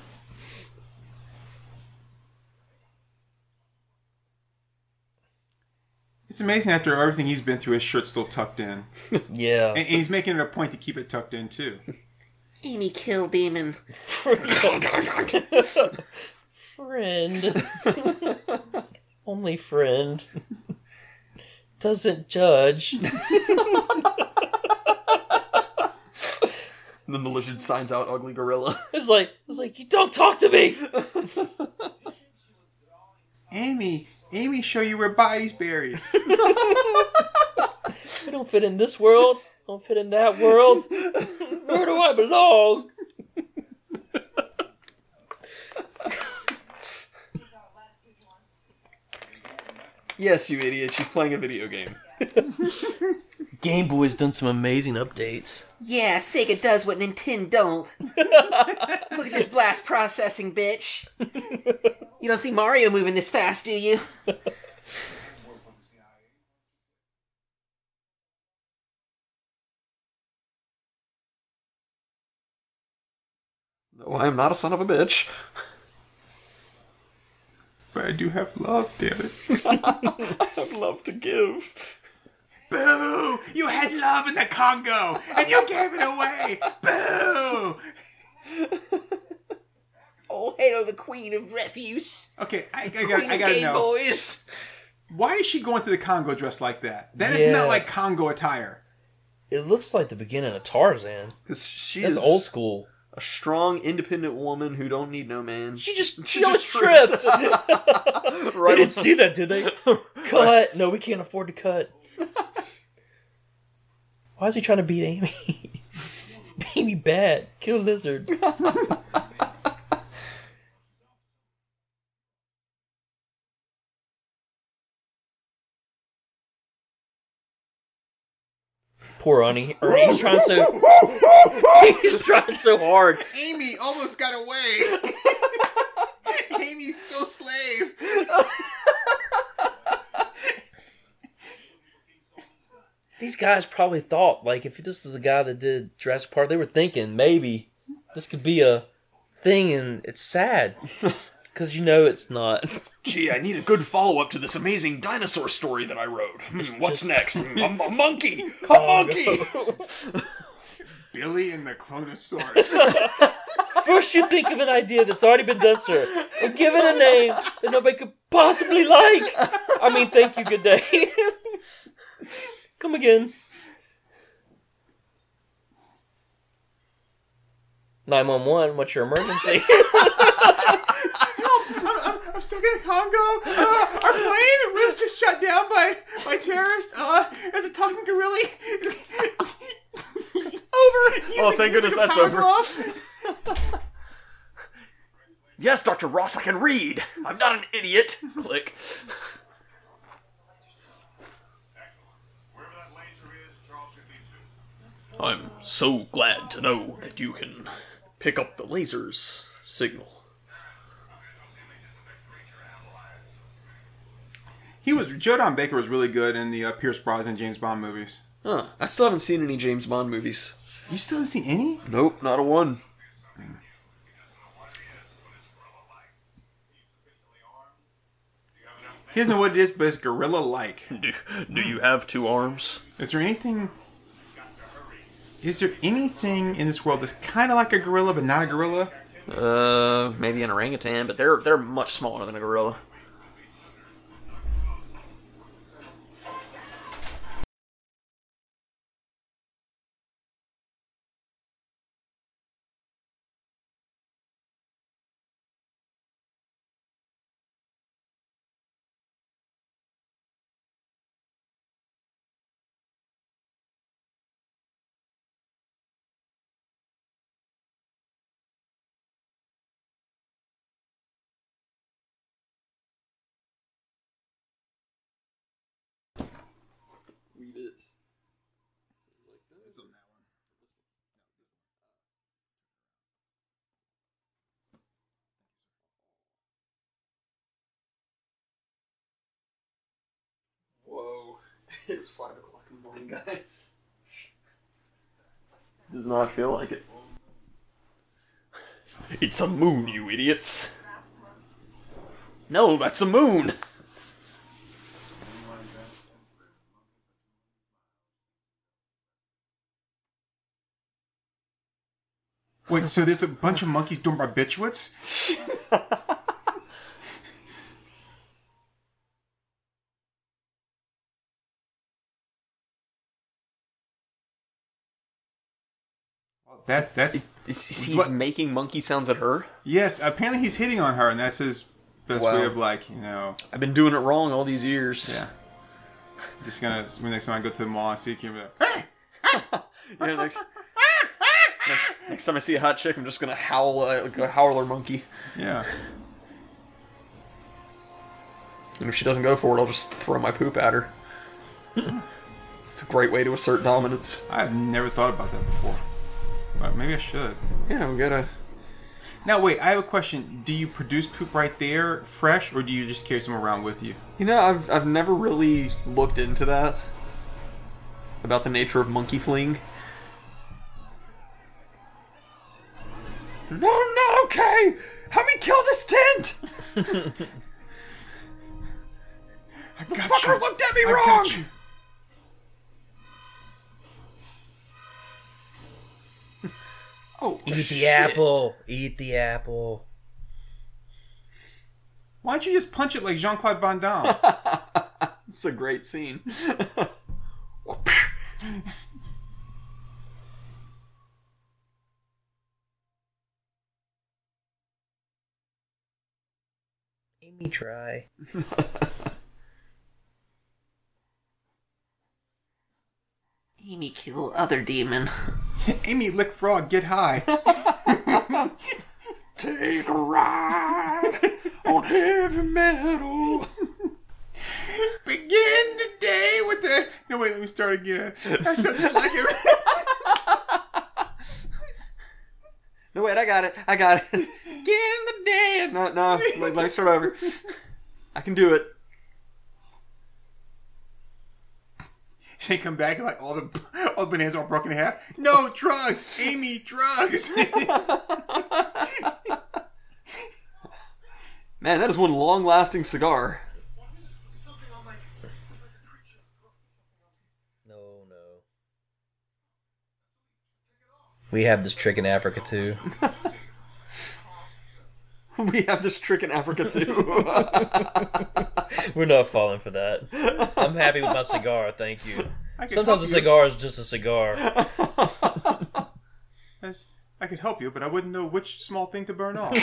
Speaker 2: It's amazing after everything he's been through, his shirt's still tucked in. [LAUGHS]
Speaker 3: Yeah.
Speaker 2: And, and he's making it a point to keep it tucked in, too.
Speaker 1: Amy kill demon.
Speaker 3: friend. [LAUGHS] Only friend. Doesn't judge.
Speaker 1: Then the lizard signs out ugly gorilla. [LAUGHS]
Speaker 3: It's like it's like you don't talk to me.
Speaker 2: Amy, Amy, show you where bodies buried. [LAUGHS]
Speaker 3: I don't fit in this world. I don't fit in that world. Where do I belong?
Speaker 1: yes, you idiot. She's playing a video game. [LAUGHS]
Speaker 3: Game Boy's done some amazing updates.
Speaker 6: Yeah, Sega does what Nintendo don't. [LAUGHS] Look at this blast processing, bitch. You don't see Mario moving this fast, do you?
Speaker 1: No, I am not a son of a bitch.
Speaker 2: But I do have love, damn it. [LAUGHS]
Speaker 1: I'd love to give.
Speaker 2: Boo! You had love in the Congo, and you gave it away. Boo! [LAUGHS]
Speaker 6: Oh, hello, the queen of refuse.
Speaker 2: Okay, I, I,
Speaker 6: Queen
Speaker 2: gotta, I
Speaker 6: of
Speaker 2: gotta
Speaker 6: Game
Speaker 2: know.
Speaker 6: Boys.
Speaker 2: Why is she going to the Congo dressed like that? That is
Speaker 3: Yeah.
Speaker 2: not like Congo attire.
Speaker 3: It looks like the beginning of Tarzan.
Speaker 1: Because she
Speaker 3: That's
Speaker 1: is
Speaker 3: old school.
Speaker 1: a strong, independent woman who don't need no man.
Speaker 3: She just
Speaker 1: She
Speaker 3: she
Speaker 1: just
Speaker 3: tripped.
Speaker 1: tripped. [LAUGHS] [LAUGHS]
Speaker 3: they
Speaker 1: right
Speaker 3: didn't see that, did they? Cut. No, we can't afford to cut. Why is he trying to beat Amy? [LAUGHS] Amy bad. Kill lizard. [LAUGHS] Poor. Or he's trying so [LAUGHS] he's trying so hard.
Speaker 2: Amy almost got away. Amy's still slave.
Speaker 3: These guys probably thought like if this is the guy that did Jurassic Park, they were thinking maybe this could be a thing, and it's sad [LAUGHS] because you know it's not. [LAUGHS]
Speaker 1: Gee, I need a good follow up to this amazing dinosaur story that I wrote. Hmm, what's [LAUGHS] next? Hmm, a, a monkey! A monkey!
Speaker 2: Billy and the Clonosaurus.
Speaker 3: First, you think of an idea that's already been done, sir, and give it a name that nobody could possibly like. I mean, thank you. Good day. Come again. Nine one one. What's your emergency? [LAUGHS]
Speaker 2: I'm, I'm stuck in the Congo. Uh, our plane was just shut down by by terrorists. Uh, there's a talking gorilla. [LAUGHS] over.
Speaker 1: Oh, thank goodness that's over. Yes, Dr. Ross, I can read. I'm not an idiot. Click.
Speaker 4: Wherever that laser is, Charles should be too.
Speaker 1: I'm so glad to know that you can pick up the laser's signal.
Speaker 2: He was Joe Don Baker was really good in the uh, Pierce Brosnan James Bond movies.
Speaker 1: Huh. I still haven't seen any James Bond movies.
Speaker 2: You still haven't seen any?
Speaker 1: Nope, not a one.
Speaker 2: He doesn't know what it is, but it's gorilla-like.
Speaker 1: Do, do you have two arms?
Speaker 2: Is there anything? Is there anything in this world that's kind of like a gorilla but not a gorilla?
Speaker 1: Uh, maybe an orangutan, but they're they're much smaller than a gorilla. Read it. Whoa, it's five o'clock in the morning, guys. Does not feel like it. It's a moon, you idiots. No, that's a moon.
Speaker 2: Wait, so there's a bunch of monkeys doing barbiturates? [LAUGHS] That that's
Speaker 1: Is- He's
Speaker 2: What-
Speaker 1: making monkey sounds at her.
Speaker 2: yes. Apparently, he's hitting on her, and that's his best
Speaker 1: Wow.
Speaker 2: way of like you know.
Speaker 1: I've been doing it wrong all these years.
Speaker 2: Yeah. Just gonna when next time I go to the mall, I see you. Be like, [LAUGHS]
Speaker 1: Yeah, next, next, next time I see a hot chick, I'm just gonna howl uh, like a howler monkey. [LAUGHS]
Speaker 2: yeah.
Speaker 1: And if she doesn't go for it, I'll just throw my poop at her. [LAUGHS] it's a great way to assert dominance.
Speaker 2: I've never thought about that before. But maybe I should.
Speaker 1: Yeah, I'm gonna.
Speaker 2: Now wait, I have a question. Do you produce poop right there, fresh, or do you just carry some around with you?
Speaker 1: You know, I've I've never really looked into that about the nature of monkey fling. No, not okay. Help me kill this tent. [LAUGHS]
Speaker 2: I got
Speaker 1: Fucker looked at me
Speaker 2: I
Speaker 1: wrong. Oh,
Speaker 3: Eat
Speaker 1: shit.
Speaker 3: the apple. Eat the apple.
Speaker 2: Why don't you just punch it like Jean Claude Van Damme? [LAUGHS]
Speaker 1: It's a great scene.
Speaker 3: Amy, try. [LAUGHS]
Speaker 6: Amy kill other demon. [LAUGHS]
Speaker 2: Amy lick frog, get high. [LAUGHS]
Speaker 1: Take a ride on heavy metal. [LAUGHS]
Speaker 2: Begin the day with the. No wait, let me start again. I sound just like him.
Speaker 1: No, wait, I got it. I got it. Get in the day. No, no. Let, let me start over. I can do it. [LAUGHS]
Speaker 2: They come back and like all the [LAUGHS] all the bananas are all broken in half. No drugs, Amy, drugs. [LAUGHS]
Speaker 1: Man, that is one long-lasting cigar.
Speaker 3: No, no. We have this trick in Africa too. [LAUGHS]
Speaker 1: We have this trick in Africa too. [LAUGHS]
Speaker 3: We're not falling for that. I'm happy with my cigar, thank you. Sometimes a
Speaker 2: help you.
Speaker 3: cigar is just a cigar. [LAUGHS]
Speaker 2: I could help you, but I wouldn't know which small thing to burn off.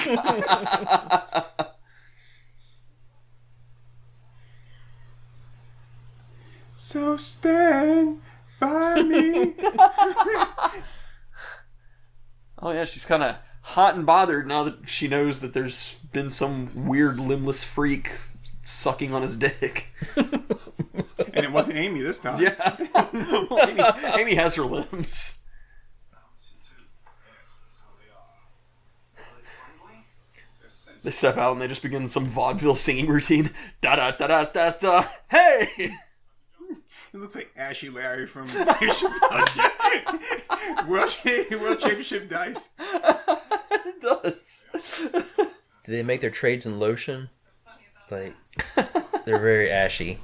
Speaker 2: so stand by me.
Speaker 1: oh yeah, she's kind of hot and bothered now that she knows that there's been some weird limbless freak sucking on his dick.
Speaker 2: and it wasn't Amy this time.
Speaker 1: Yeah, Well, [LAUGHS] Amy, Amy has her limbs. They step out and they just begin some vaudeville singing routine. Da da da da da da. Hey!
Speaker 2: It looks like Ashy Larry from. [LAUGHS] World, World Championship Dice.
Speaker 1: It does.
Speaker 3: Do they make their trades in lotion? Like [LAUGHS] they're very ashy.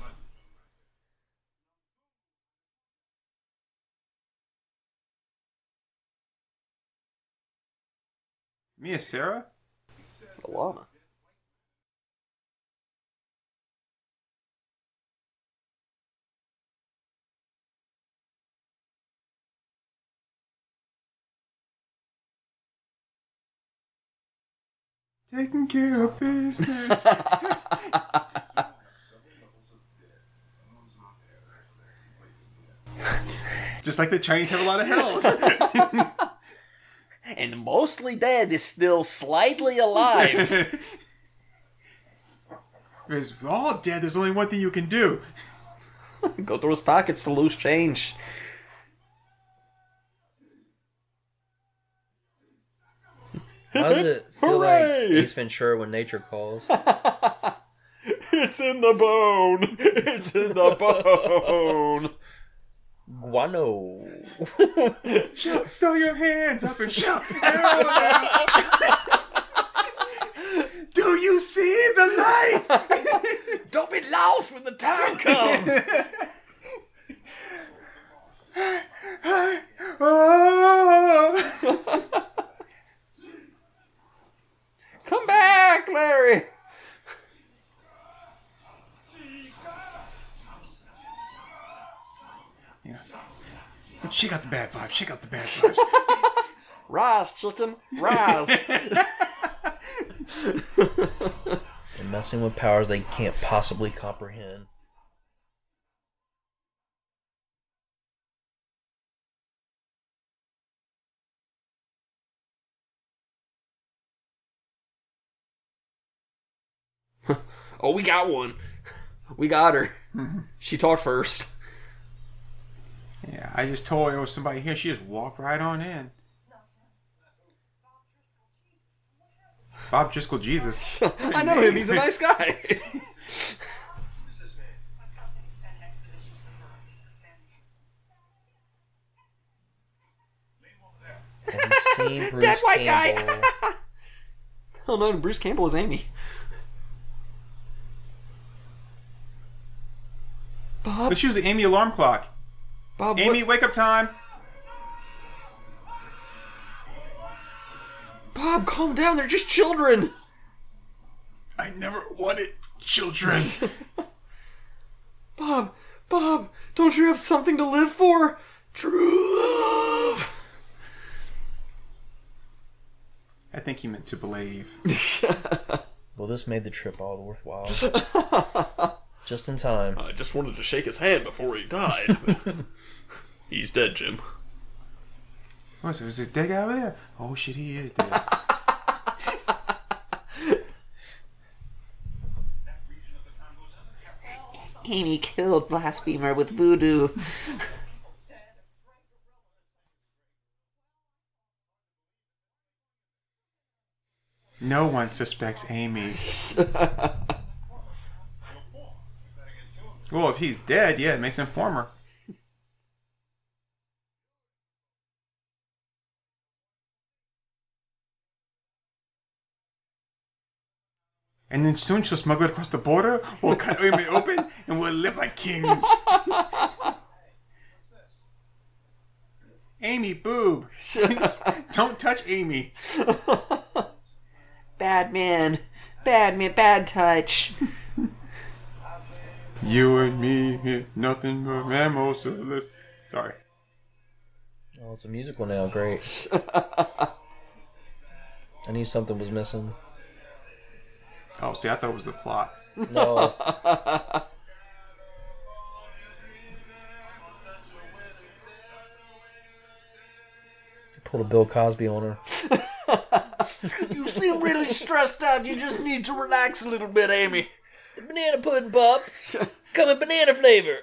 Speaker 2: Mia Sarah?
Speaker 1: A
Speaker 2: Taking care of business. [LAUGHS] Just like the Chinese have a lot of hells. [LAUGHS]
Speaker 6: And mostly dead is still slightly alive. [LAUGHS]
Speaker 2: Because all dead, there's only one thing you can do.
Speaker 1: Go through his pockets for loose change.
Speaker 3: Why does it [LAUGHS] feel
Speaker 1: Hooray!
Speaker 3: like Ace Ventura when nature calls? [LAUGHS]
Speaker 1: It's in the bone. It's in the [LAUGHS] bone.
Speaker 3: Guano.
Speaker 2: Shout, throw your hands up and shout. Do you see the light?
Speaker 1: Don't be lost when the time comes.
Speaker 2: oh.
Speaker 1: Come back, Larry.
Speaker 2: Yeah. She got the bad vibes. She got the bad vibes. [LAUGHS]
Speaker 1: Rise, chicken, rise. [LAUGHS]
Speaker 3: They're messing with powers they can't possibly comprehend.
Speaker 1: Oh, we got one. We got her. Mm-hmm. She talked first.
Speaker 2: yeah, I just told her there was somebody here. She just walked right on in. Bob Driscoll Jesus. [LAUGHS]
Speaker 1: I know him. He's a nice guy. [LAUGHS]
Speaker 3: Have you seen [LAUGHS]
Speaker 1: That white guy.
Speaker 3: Campbell?
Speaker 1: oh no, Bruce Campbell is Amy. Bob,
Speaker 2: Let's use the Amy alarm clock.
Speaker 1: Bob, what-
Speaker 2: Amy, wake up time.
Speaker 1: Bob, calm down. They're just children.
Speaker 2: I never wanted children. [LAUGHS]
Speaker 1: Bob, Bob, don't you have something to live for? True love.
Speaker 2: I think he meant to believe. [LAUGHS]
Speaker 3: Well, this made the trip all worthwhile. [LAUGHS] Just in time.
Speaker 1: I just wanted to shake his hand before he died. [LAUGHS] He's dead, Jim.
Speaker 2: Oh, What's it? Is it dead guy over there? Oh shit, he is dead. [LAUGHS]
Speaker 6: Amy killed Blasphemer with voodoo.
Speaker 2: no one suspects Amy. [LAUGHS] Well, if he's dead, yeah, it makes him former. and then soon she'll smuggle it across the border. We'll cut Uyman [LAUGHS] open, and we'll live like kings. Amy, boob. [LAUGHS] Don't touch Amy. [LAUGHS]
Speaker 6: bad man. Bad man, bad touch.
Speaker 2: You and me, nothing but mammals. Sorry.
Speaker 3: Oh, it's a musical now. Great. [LAUGHS] I knew something was missing.
Speaker 2: Oh, see, I thought it was the plot.
Speaker 3: No. [LAUGHS] Pulled a Bill Cosby on her. [LAUGHS]
Speaker 6: You seem really stressed out. You just need to relax a little bit, Amy.
Speaker 3: Banana pudding pops. Come in banana flavor.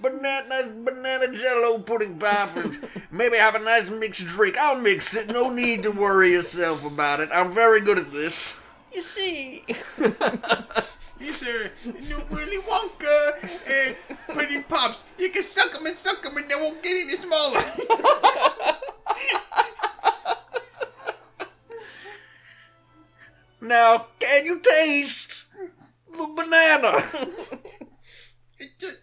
Speaker 6: Banana, banana jello pudding pop, and maybe have a nice mixed drink. I'll mix it. No need to worry yourself about it. I'm very good at this.
Speaker 3: You see.
Speaker 2: These are new Willy Wonka and pudding pops. You can suck them and suck them, and they won't get any smaller. [LAUGHS]
Speaker 6: Now, can you taste the banana?
Speaker 2: It just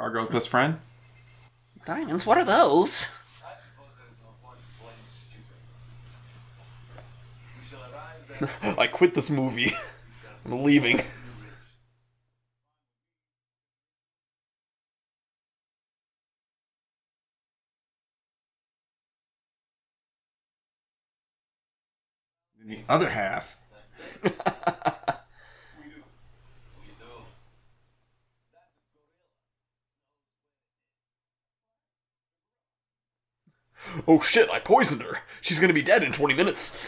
Speaker 2: Our girl's best friend.
Speaker 6: Diamonds, what are those? [LAUGHS]
Speaker 1: I quit this movie. [LAUGHS] I'm leaving.
Speaker 2: The other half.
Speaker 1: Oh shit, I poisoned her. She's gonna be dead in 20 minutes.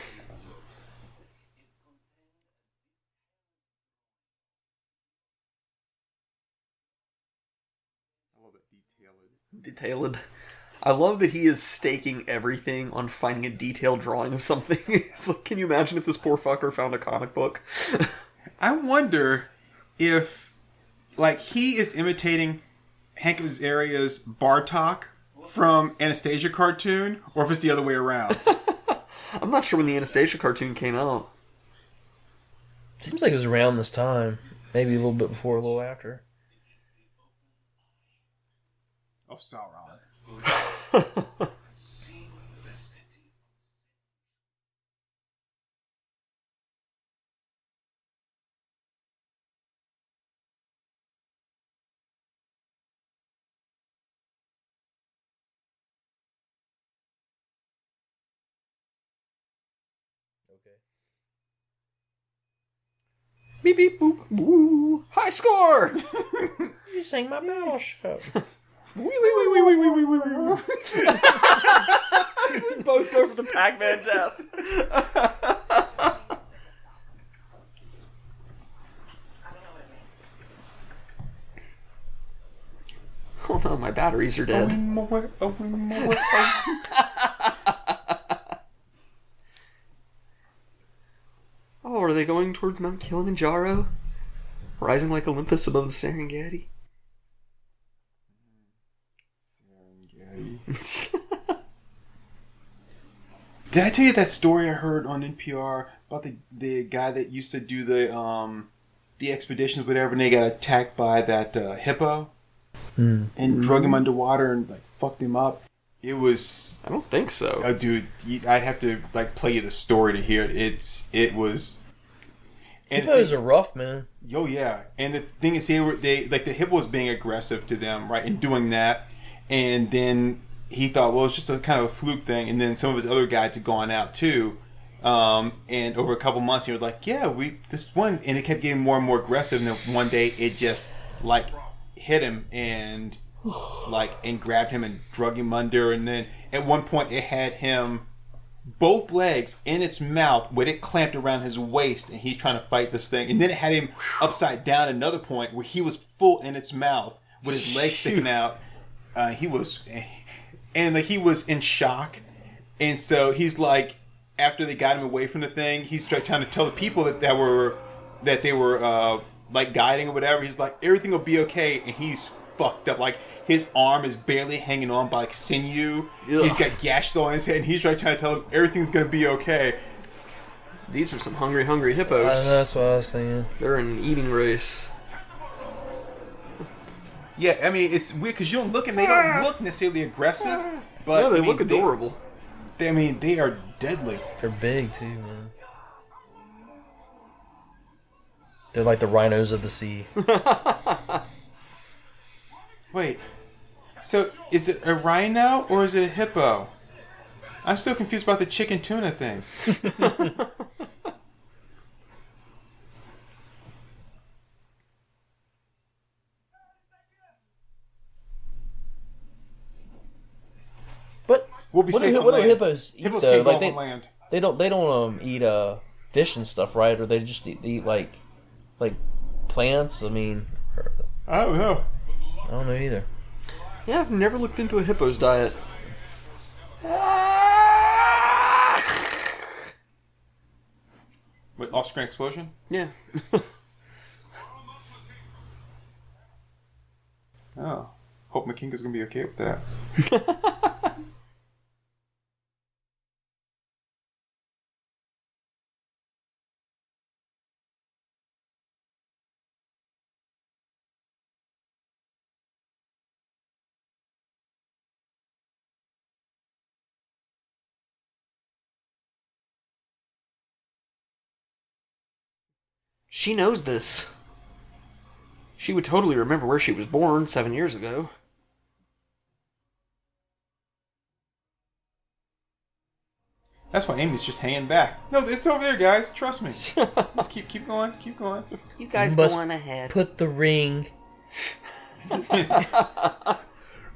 Speaker 2: I love that detailed.
Speaker 1: Detailed. I love that he is staking everything on finding a detailed drawing of something. [LAUGHS] it's like, can you imagine if this poor fucker found a comic book?
Speaker 2: I wonder if, like, he is imitating Hank Azaria's Bartok from Anastasia cartoon, or if it's the other way around. [LAUGHS]
Speaker 1: I'm not sure when the Anastasia cartoon came out.
Speaker 3: Seems like it was around this time. Maybe a little bit before, a little after.
Speaker 2: oh, Sauron.
Speaker 3: Okay.
Speaker 1: Beep beep boop boo. High score! [LAUGHS]
Speaker 3: You sang my battleship. [LAUGHS]
Speaker 1: we both go for the Pac Man death. Oh no, my batteries are dead. [LAUGHS]
Speaker 2: Oh,
Speaker 1: are they going towards Mount Kilimanjaro? Rising like Olympus above the Serengeti?
Speaker 2: Did I tell you that story I heard on NPR about the the guy that used to do the um the expeditions, whatever, and they got attacked by that uh, hippo and drug him underwater and like fucked him up. It was,
Speaker 1: I don't think so.
Speaker 2: oh, dude, you, I'd have to like play you the story to hear it. It's it was. And
Speaker 3: Hippos are rough, man.
Speaker 2: Yo, yeah, and the thing is, they were they like the hippo was being aggressive to them, right, and doing that, and then he thought, well, it's just a kind of a fluke thing, and then some of his other guides had gone out too, um, and over a couple months, he was like, yeah, we this one, and it kept getting more and more aggressive, and then one day it just like hit him and like and grabbed him and drug him under, and then at one point it had him both legs in its mouth with it clamped around his waist. And he's trying to fight this thing. And then it had him upside down at another point where he was full in its mouth with his legs sticking out. Uh, he was and like he was in shock and so he's like after they got him away from the thing he's trying to tell the people that, that were that they were uh, like guiding or whatever. He's like everything will be okay, and he's fucked up. Like his arm is barely hanging on by like sinew. He's got gashes on his head, and he's right trying to tell him everything's gonna be okay.
Speaker 1: These are some hungry, hungry
Speaker 3: I
Speaker 1: hippos.
Speaker 3: know, that's what I was thinking.
Speaker 1: They're in an eating race.
Speaker 2: Yeah, I mean it's weird because you don't look and they don't look necessarily aggressive, but
Speaker 1: yeah, they
Speaker 2: I mean,
Speaker 1: look adorable.
Speaker 2: They, I mean, they are deadly.
Speaker 3: They're big too, man. They're like the rhinos of the sea. [LAUGHS]
Speaker 2: Wait, so is it a rhino or is it a hippo? I'm still confused about the chicken tuna thing. [LAUGHS] We'll be
Speaker 3: what,
Speaker 2: safe
Speaker 3: do,
Speaker 2: on
Speaker 3: what do hippos eat
Speaker 2: Hippos
Speaker 3: though?
Speaker 2: can't
Speaker 3: Like
Speaker 2: up
Speaker 3: they,
Speaker 2: on land.
Speaker 3: they don't they don't um eat uh fish and stuff, right? Or they just eat, eat like like plants. I mean, or-
Speaker 2: I don't know.
Speaker 3: I don't know either.
Speaker 1: Yeah, I've never looked into a hippo's diet.
Speaker 2: Wait, off-screen explosion?
Speaker 1: Yeah. [LAUGHS]
Speaker 2: Oh, hope Makinka's gonna be okay with that. [LAUGHS]
Speaker 1: She knows this. She would totally remember where she was born seven years ago.
Speaker 2: That's why Amy's just hanging back. No, it's over there, guys. Trust me. [LAUGHS] just keep keep going, keep going.
Speaker 1: You guys
Speaker 3: Must
Speaker 1: go on ahead.
Speaker 3: Put the ring. [LAUGHS]
Speaker 1: Mr.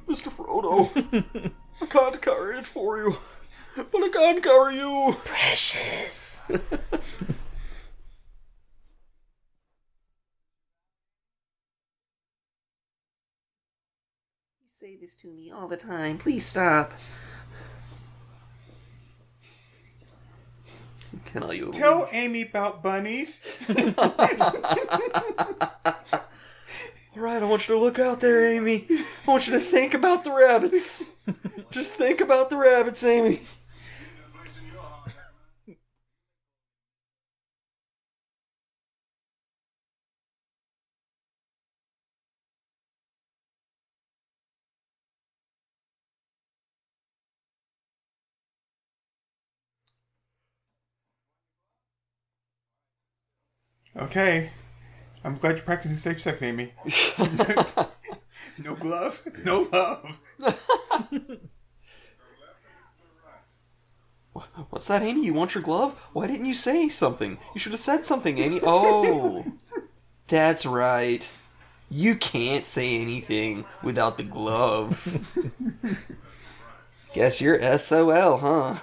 Speaker 1: Frodo, I can't carry it for you. But I can carry you.
Speaker 3: Precious. [LAUGHS]
Speaker 6: say this to me all the time. Please stop.
Speaker 1: Can I you?
Speaker 2: Tell Amy about bunnies.
Speaker 1: All [LAUGHS] right, I want you to look out there, Amy. I want you to think about the rabbits. Just think about the rabbits, Amy.
Speaker 2: Okay. I'm glad you're practicing safe sex, Amy. [LAUGHS] no glove, no love. [LAUGHS]
Speaker 1: What's that, Amy? You want your glove? Why didn't you say something? You should have said something, Amy. Oh, [LAUGHS] that's right. You can't say anything without the glove. Guess you're SOL, huh?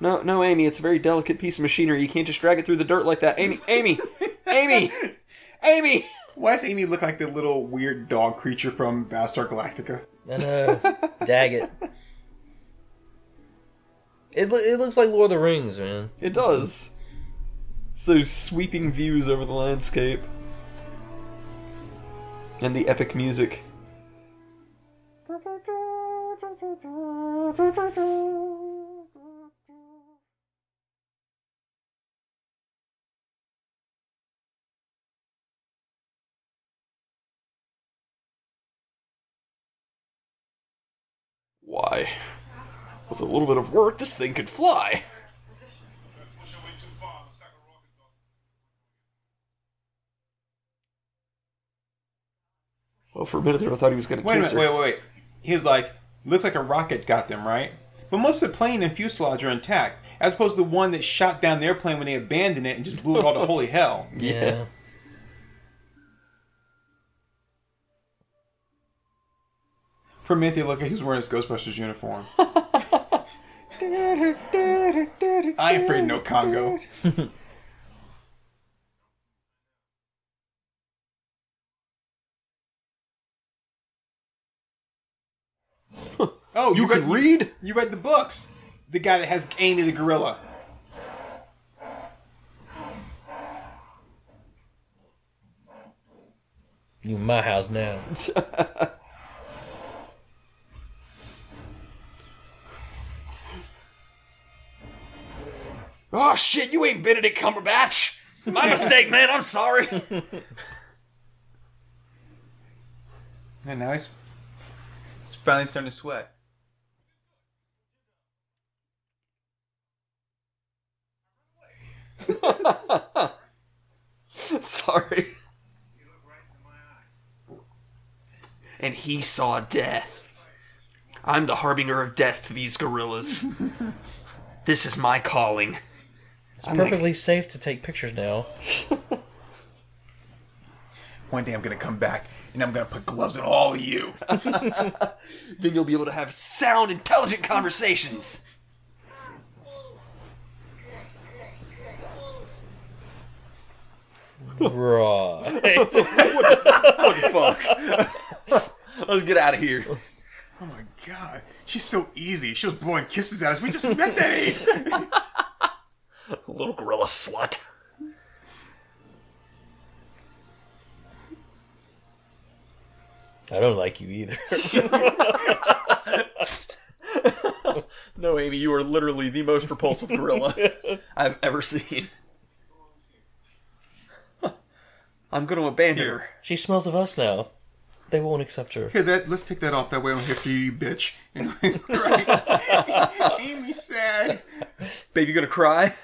Speaker 1: No, no, Amy, it's a very delicate piece of machinery. You can't just drag it through the dirt like that. Amy, Amy, Amy, Amy!
Speaker 2: Why does Amy look like the little weird dog creature from Battlestar Galactica?
Speaker 3: I know. Daggett. It, loo- it looks like Lord of the Rings, man.
Speaker 1: It does. It's those sweeping views over the landscape. And the epic music. With a little bit of work, this thing could fly.
Speaker 4: Push away too far. The second rocket goes.
Speaker 1: Well, for a minute there, I thought he was going to
Speaker 2: Wait a
Speaker 1: kiss
Speaker 2: minute,
Speaker 1: her.
Speaker 2: wait, wait, wait. He was like, looks like a rocket got them, right? But most of the plane and fuselage are intact, as opposed to the one that shot down the airplane when they abandoned it and just blew it all to holy hell. [LAUGHS]
Speaker 3: Yeah.
Speaker 2: For a minute, they looked like he was wearing his Ghostbusters uniform. [LAUGHS] I ain't afraid no Congo. oh,
Speaker 1: you, you can read, read?
Speaker 2: You read the books. The guy that has Amy the gorilla.
Speaker 3: You in my house now. [LAUGHS]
Speaker 1: Oh shit, you ain't Benedict Cumberbatch. My mistake, man. I'm sorry. [LAUGHS]
Speaker 2: And now he's, he's finally starting to sweat. [LAUGHS]
Speaker 1: sorry. And he saw death. I'm the harbinger of death to these gorillas. [LAUGHS] this is my calling.
Speaker 3: It's perfectly safe to take pictures now. [LAUGHS]
Speaker 2: One day I'm gonna come back and I'm gonna put gloves on all of you. [LAUGHS]
Speaker 1: Then you'll be able to have sound, intelligent conversations.
Speaker 3: Right. [LAUGHS]
Speaker 1: Fuck. Let's get out of here.
Speaker 2: Oh my god, she's so easy. She was blowing kisses at us. We just met that.
Speaker 1: Little gorilla slut.
Speaker 3: I don't like you either. [LAUGHS]
Speaker 1: No, Amy, you are literally the most repulsive gorilla [LAUGHS] I've ever seen. I'm going to abandon her.
Speaker 3: she smells of us now. They won't accept her.
Speaker 2: Here, that let's take that off. That way I don't have to you, bitch. [LAUGHS] right? Amy's sad.
Speaker 1: Baby gonna cry?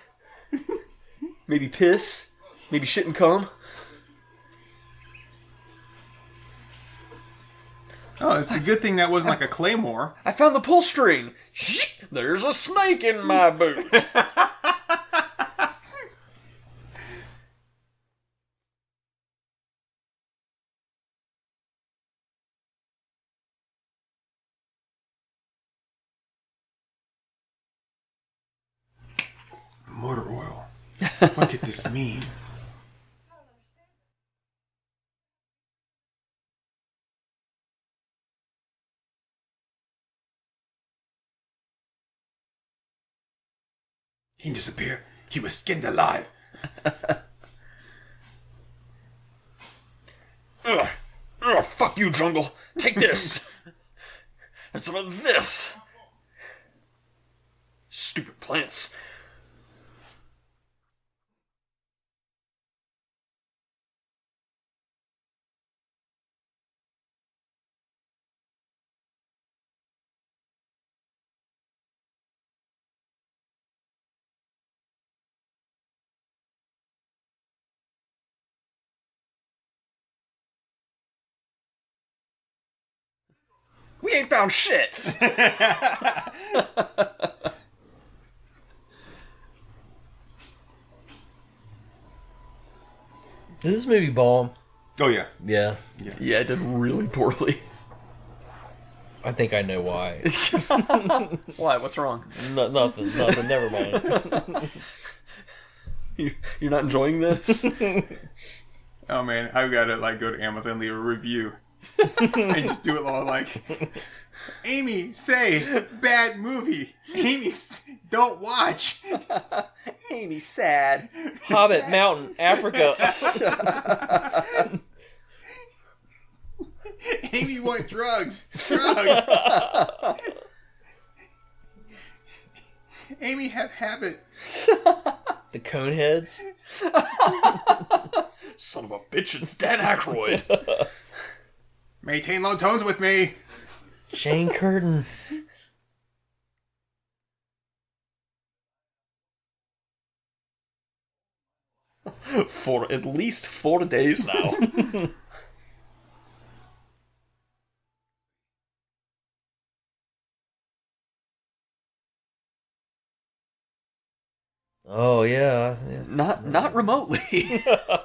Speaker 1: Maybe piss? Maybe shit and cum?
Speaker 2: Oh, it's a good thing that wasn't like a claymore.
Speaker 1: I found the pull string. There's a snake in my boot. [LAUGHS]
Speaker 2: Motor oil. What could this mean? He didn't. He was skinned alive. [LAUGHS]
Speaker 1: Ugh. Ugh, fuck you, jungle. Take this. [LAUGHS] and some of this. Stupid plants. We ain't found shit. [LAUGHS]
Speaker 3: Did this movie bomb?
Speaker 2: Oh yeah.
Speaker 3: Yeah.
Speaker 1: yeah, it did really poorly.
Speaker 3: I think I know why. [LAUGHS]
Speaker 1: Why? What's wrong?
Speaker 3: no, nothing. Nothing. Never mind. [LAUGHS]
Speaker 1: You- You're not enjoying this?
Speaker 2: Oh man, I've got to like go to Amazon leave a review [LAUGHS] and just do it all like, Amy, say bad movie. Amy, don't watch. [LAUGHS]
Speaker 1: Amy, sad.
Speaker 3: Hobbit Mountain, Africa. [LAUGHS]
Speaker 2: Amy want drugs. Drugs. Amy have habit.
Speaker 3: the Coneheads.
Speaker 1: Son of a bitch, it's Dan Aykroyd.
Speaker 2: Maintain low tones with me.
Speaker 3: Jane Curtin. [LAUGHS]
Speaker 1: For at least four days now. [LAUGHS]
Speaker 3: Oh yeah. Yes.
Speaker 1: not not remotely.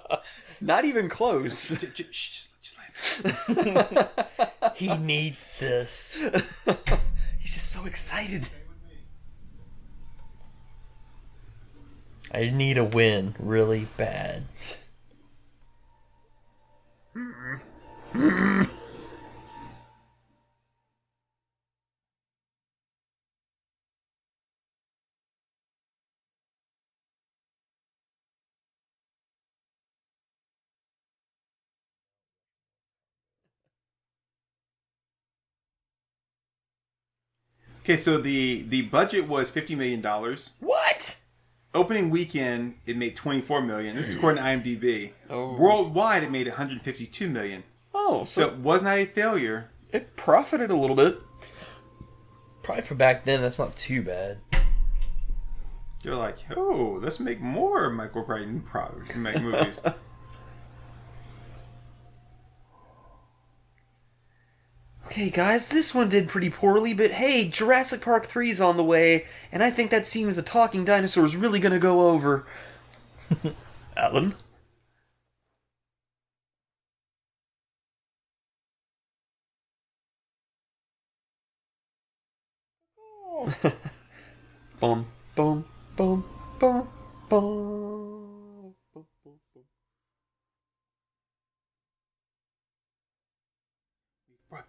Speaker 1: [LAUGHS] not even close.
Speaker 2: J- j- shh, just let me- [LAUGHS]
Speaker 3: He needs this. [LAUGHS]
Speaker 1: He's just so excited.
Speaker 3: I need a win really bad. [LAUGHS]
Speaker 2: Okay, so the the budget was fifty million dollars.
Speaker 1: What?
Speaker 2: Opening weekend, it made twenty four million. This is hmm. according to IMDb.
Speaker 1: Oh.
Speaker 2: Worldwide, it made one hundred fifty two million.
Speaker 1: Oh,
Speaker 2: So
Speaker 1: so
Speaker 2: it was not a failure.
Speaker 1: it profited a little bit.
Speaker 3: Probably for back then, that's not too bad.
Speaker 2: They're like, oh, let's make more Michael Crichton pro- make movies. [LAUGHS]
Speaker 1: okay, guys, this one did pretty poorly, but hey, Jurassic Park 3 is on the way, and I think that scene with the talking dinosaur is really going to go over. [LAUGHS] Alan? [LAUGHS] boom, boom, boom,
Speaker 2: boom, boom.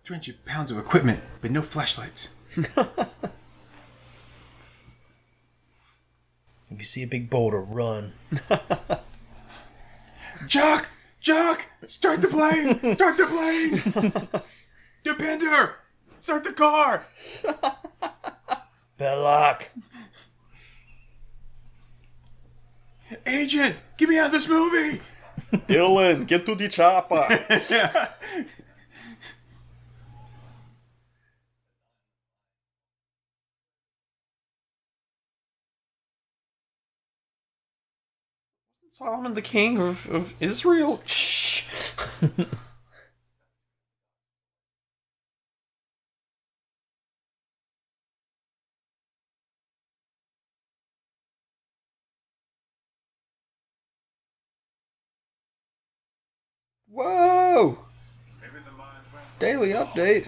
Speaker 2: 300 pounds of equipment, but no flashlights. [LAUGHS]
Speaker 3: If you see a big boulder, run. [LAUGHS]
Speaker 2: Jock! Jock! Start the plane! Start the plane! [LAUGHS] Depender! Start the car!
Speaker 3: Belloq!
Speaker 2: Agent! Get me out of this movie!
Speaker 1: Dillon, get to the chopper! Solomon the king of, of Israel? Shh! Whoa! Daily update.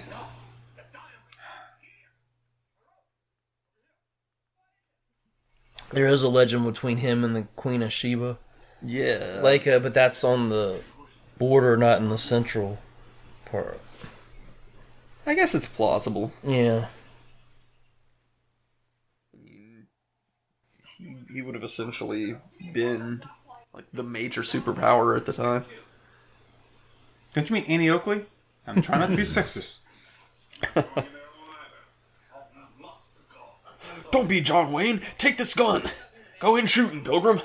Speaker 3: There is a legend between him and the Queen of Sheba.
Speaker 1: Yeah.
Speaker 3: Like, uh, but that's on the border, not in the central part.
Speaker 1: I guess it's plausible.
Speaker 3: Yeah.
Speaker 1: He, he would have essentially been like the major superpower at the time.
Speaker 2: Don't you mean Annie Oakley? I'm trying not to be [LAUGHS] sexist.
Speaker 1: Don't be John Wayne. Take this gun. Go in shooting, Pilgrim.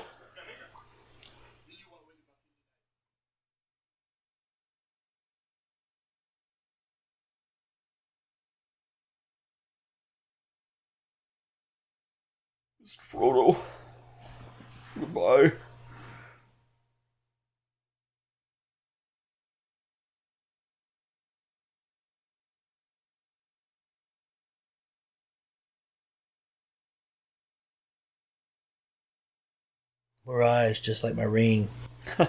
Speaker 1: Mr. Frodo. Goodbye.
Speaker 3: Her eyes, just like my ring. [LAUGHS]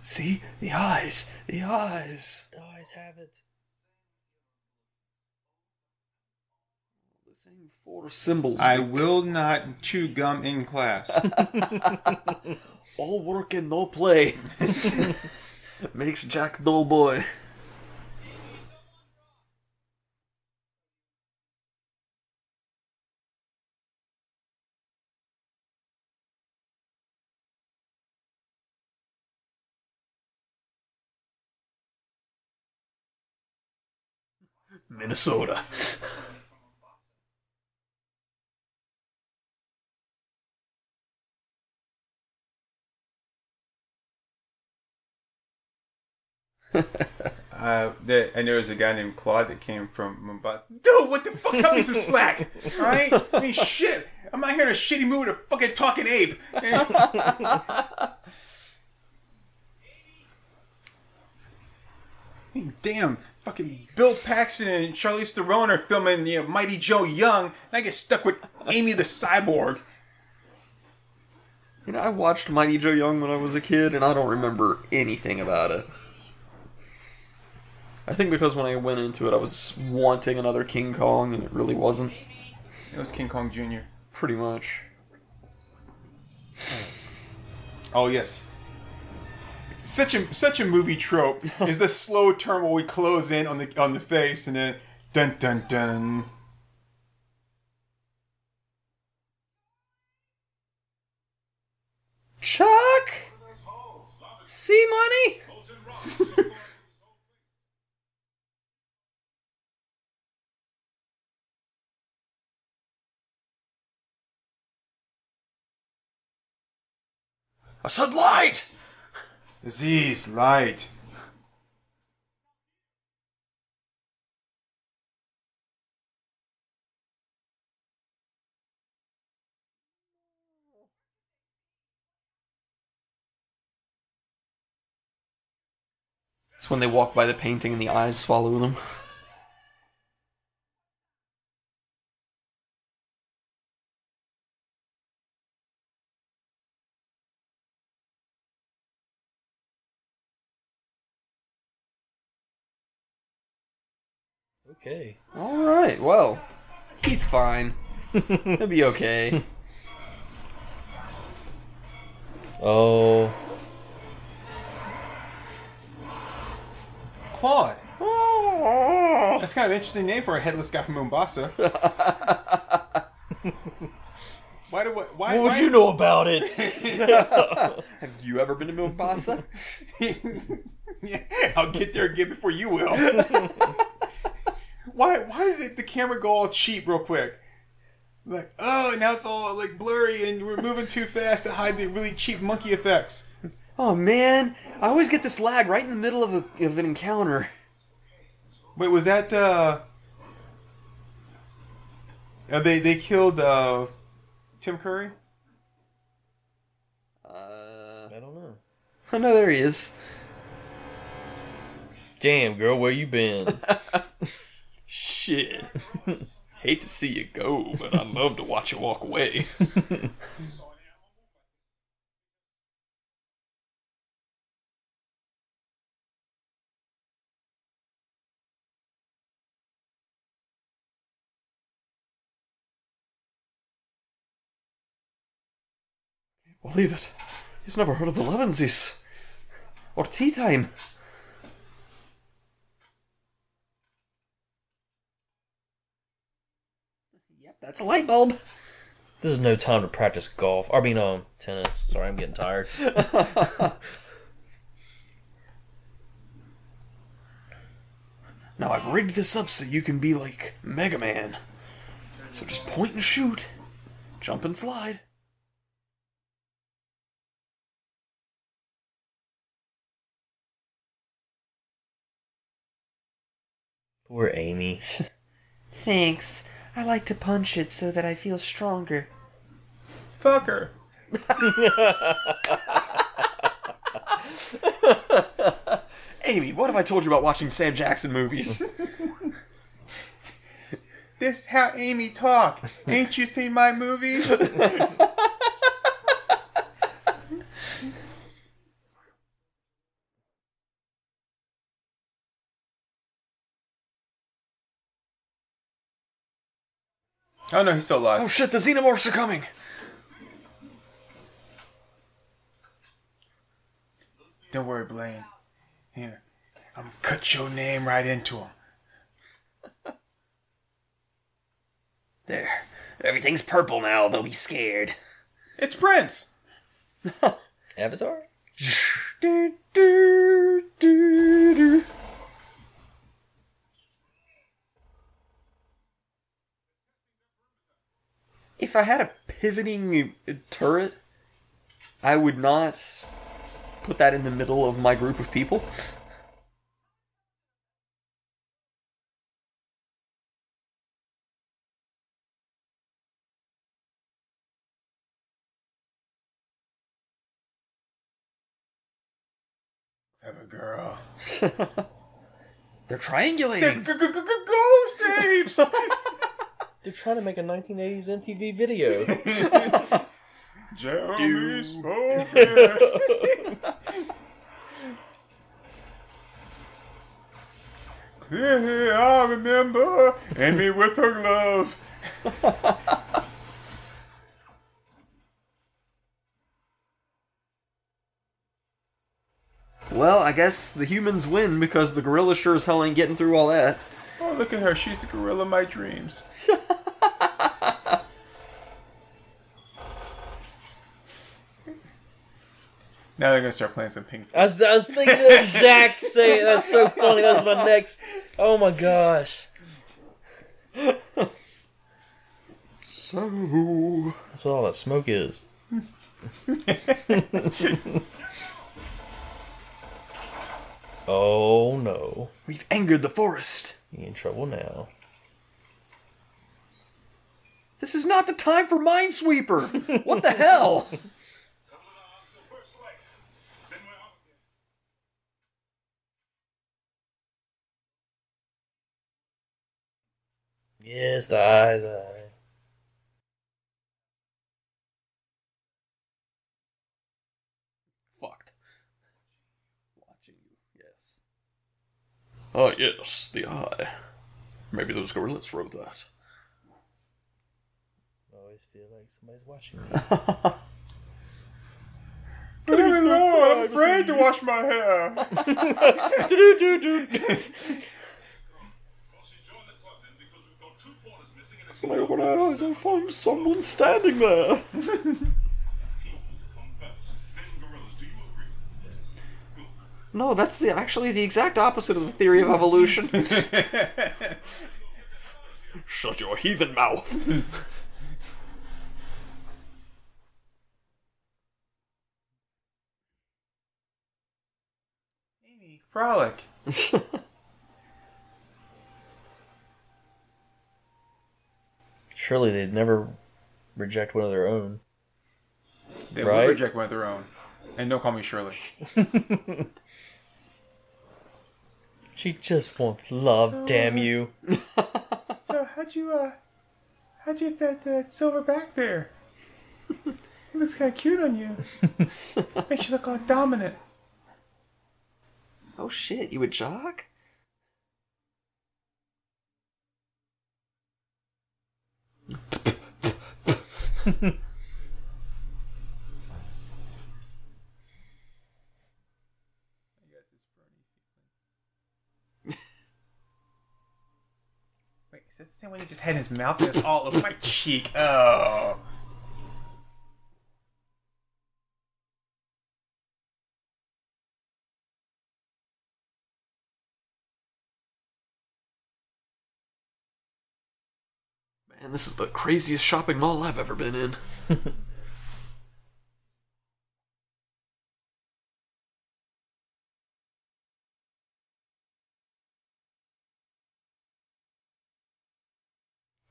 Speaker 1: See? The eyes. The eyes.
Speaker 3: The eyes have it.
Speaker 1: The same four symbols.
Speaker 2: I will not chew gum in class. [LAUGHS]
Speaker 1: All work and no play. [LAUGHS] Makes Jack dull boy. Minnesota. [LAUGHS]
Speaker 2: Uh, that I know there's a guy named Claude that came from Mumbai. Dude, what the fuck? Cut me some slack, all right? I mean, shit. I'm not here in a shitty mood with a fucking talking ape. [LAUGHS] I mean, damn, fucking Bill Paxton and Charlize Theron are filming you know, Mighty Joe Young, and I get stuck with Amy the Cyborg.
Speaker 1: You know, I watched Mighty Joe Young when I was a kid, and I don't remember anything about it. I think because when I went into it, I was wanting another King Kong, and it really wasn't.
Speaker 2: It was King Kong Jr.
Speaker 1: Pretty much.
Speaker 2: Oh yes. Such a such a movie trope [LAUGHS] is the slow turn where we close in on the on the face and then dun dun dun.
Speaker 1: Chuck! See money? [LAUGHS] I said light!
Speaker 2: Aziz, light.
Speaker 1: It's when they walk by the painting and the eyes follow them.
Speaker 3: Okay.
Speaker 1: Alright, well, he's fine. [LAUGHS] He'll be okay.
Speaker 3: Oh.
Speaker 2: Claude. [LAUGHS] That's kind of an interesting name for a headless guy from Mombasa. [LAUGHS] why do why? Why
Speaker 3: What would
Speaker 2: why
Speaker 3: you
Speaker 2: is-
Speaker 3: know about it?
Speaker 1: Have you ever been to Mombasa?
Speaker 2: yeah, I'll get there again before you will. Why? Why did the camera go all cheap real quick? Like, oh, now it's all like blurry and we're moving too fast to hide the really cheap monkey effects.
Speaker 1: oh man, I always get this lag right in the middle of, a, of an encounter.
Speaker 2: Wait, was that? uh uh, They they killed uh Tim Curry.
Speaker 1: Uh,
Speaker 3: I don't know.
Speaker 1: oh no, there he is.
Speaker 3: Damn, girl, where you been? [LAUGHS]
Speaker 1: Shit. Hate to see you go, but I'd love to watch you walk away. Believe it. He's never heard of Elevensies. Or tea time. That's a light bulb.
Speaker 3: This is no time to practice golf. I mean, um, tennis. Sorry, I'm getting tired. [LAUGHS]
Speaker 1: Now I've rigged this up so you can be like Mega Man. So just point and shoot. Jump and slide.
Speaker 3: Poor Amy. [LAUGHS]
Speaker 1: Thanks. I like to punch it so that I feel stronger.
Speaker 2: Fucker. [LAUGHS]
Speaker 1: Amy, what have I told you about watching Sam Jackson movies? [LAUGHS]
Speaker 2: This how Amy talk. Ain't you seen my movies? [LAUGHS] oh no, he's still alive.
Speaker 1: oh shit, the xenomorphs are coming!
Speaker 2: Don't worry, Blaine. Here, I'm gonna cut your name right into him.
Speaker 1: There. Everything's purple now, they'll be scared.
Speaker 2: It's Prince. [LAUGHS]
Speaker 3: Avatar? [LAUGHS]
Speaker 1: Do, do, do, do. If I had a pivoting turret, I would not put that in the middle of my group of people.
Speaker 2: Clever girl. [LAUGHS]
Speaker 1: They're triangulating.
Speaker 2: Ghost apes. [LAUGHS]
Speaker 3: They're trying to make a 1980s MTV video. [LAUGHS]
Speaker 2: Jeremy smoking. Clearly, I remember Amy with her glove.
Speaker 1: Well, I guess the humans win because the gorilla sure as hell ain't getting through all that.
Speaker 2: Oh, look at her. She's the gorilla of my dreams. [LAUGHS] now they're gonna start playing some Pink
Speaker 3: I was, I was thinking the exact same. That's so funny. That's my next. Oh my gosh.
Speaker 1: So,
Speaker 3: That's what all that smoke is. [LAUGHS] Oh no.
Speaker 1: We've angered the forest.
Speaker 3: You in trouble now.
Speaker 1: This is not the time for Minesweeper. What the hell?
Speaker 4: Couple of hours [LAUGHS] till first light. Then we're off again.
Speaker 3: Yes, the eye, the eye.
Speaker 1: Fucked. Watching you, yes. Oh yes, the eye. Maybe those gorillas wrote that.
Speaker 3: I always feel like somebody's watching me. [LAUGHS]
Speaker 2: I'm afraid to wash my hair.
Speaker 1: When I open my eyes, I find someone standing there.
Speaker 4: come first. Then gorillas. [LAUGHS] Do you agree?
Speaker 1: No, that's the actually the exact opposite of the theory of evolution. [LAUGHS] Shut your heathen mouth.
Speaker 2: Frolic. [LAUGHS]
Speaker 3: Surely they'd never reject one of their own.
Speaker 2: They
Speaker 3: Right?
Speaker 2: will reject one of their own. And don't call me Shirley. [LAUGHS]
Speaker 3: She just wants love, damn you. [LAUGHS]
Speaker 2: So how'd you uh how'd you get that uh, silver back there? it looks kinda cute on you. Makes you look all dominant.
Speaker 1: Oh shit, you a jock?
Speaker 2: Wait, is that the same one that just had his mouth and it's all over my cheek? Oh.
Speaker 1: Man, this is the craziest shopping mall I've ever been in.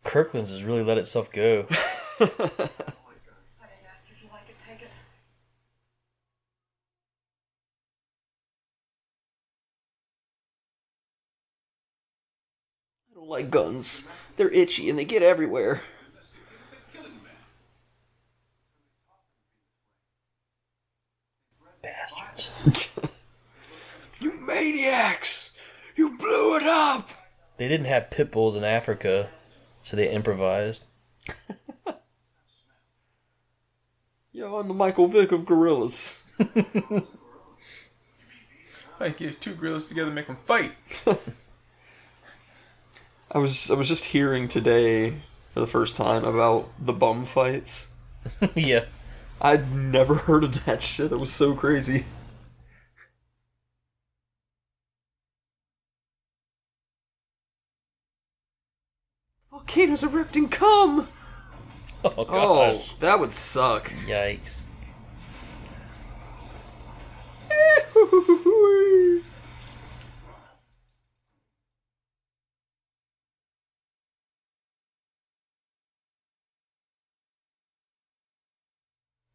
Speaker 3: Kirkland's has really let itself go. [LAUGHS]
Speaker 5: I didn't ask if you like it, take it.
Speaker 1: I don't like guns. They're itchy and they get everywhere.
Speaker 3: Bastards. [LAUGHS]
Speaker 1: You maniacs! You blew it up!
Speaker 3: They didn't have pit bulls in Africa, so they improvised. [LAUGHS]
Speaker 1: Yo, I'm the Michael Vick of gorillas. [LAUGHS]
Speaker 2: I get two gorillas together make them fight.
Speaker 1: I was I was just hearing today for the first time about the bum fights. [LAUGHS]
Speaker 3: yeah.
Speaker 1: I'd never heard of that shit. That was so crazy. Volcanoes erupting, come!
Speaker 3: Oh
Speaker 1: Oh, that would suck.
Speaker 3: Yikes.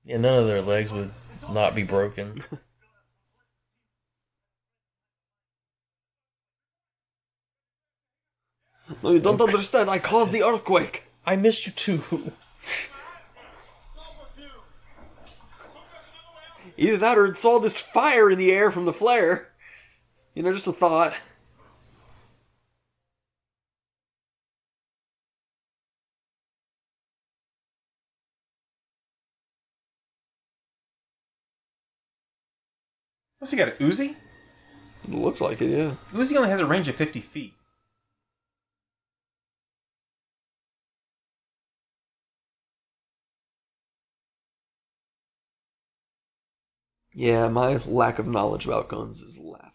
Speaker 3: Yeah, none of their legs would not be broken. [LAUGHS]
Speaker 1: No, you don't understand. I caused the earthquake.
Speaker 3: I missed you too.
Speaker 1: Either that or it's all this fire in the air from the flare. You know, just a thought.
Speaker 2: What's he got, a Uzi?
Speaker 1: It looks like it, yeah.
Speaker 2: Uzi only has a range of 50 feet.
Speaker 1: Yeah, my lack of knowledge about guns is laughable.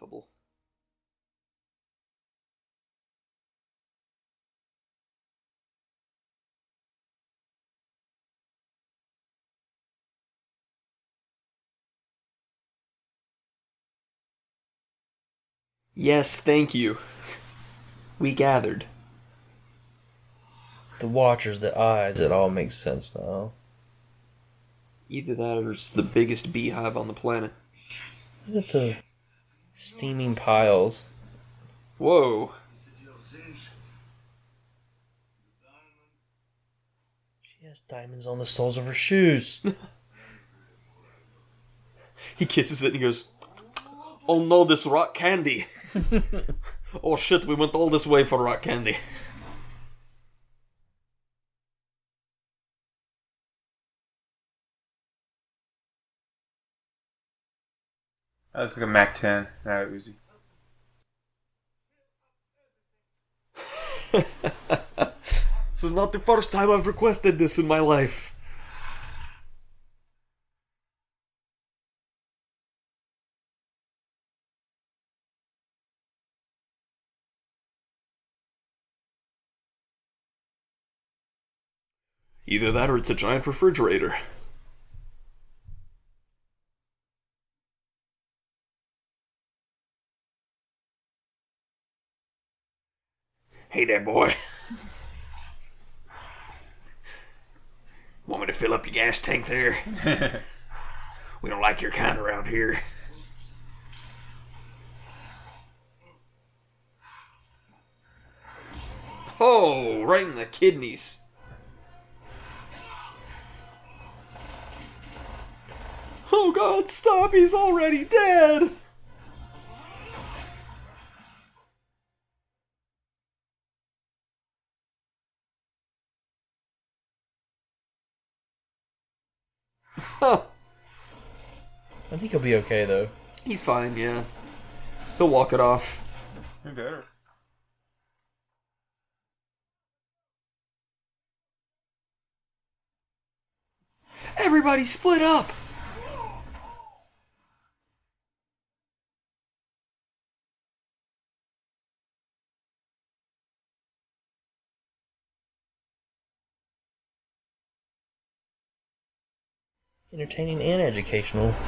Speaker 1: Yes, thank you. We gathered.
Speaker 3: The Watchers, the eyes, it all makes sense now.
Speaker 1: Either that or it's the biggest beehive on the planet.
Speaker 3: Look at the steaming piles.
Speaker 1: Whoa.
Speaker 3: She has diamonds on the soles of her shoes. [LAUGHS]
Speaker 1: He kisses it and he goes, Oh no, this rock candy. [LAUGHS] oh shit, we went all this way for rock candy.
Speaker 2: That looks like a Mac 10. Not a Uzi.
Speaker 1: This is not the first time I've requested this in my life. Either that or it's a giant refrigerator. Hey there, boy. Want me to fill up your gas tank there? [LAUGHS] we don't like your kind around here. Oh, right in the kidneys. Oh god, stop, he's already dead! Huh.
Speaker 3: I think he'll be okay though.
Speaker 1: He's fine, yeah. He'll walk it off.
Speaker 2: You better.
Speaker 1: Everybody split up!
Speaker 3: Entertaining and educational. [LAUGHS]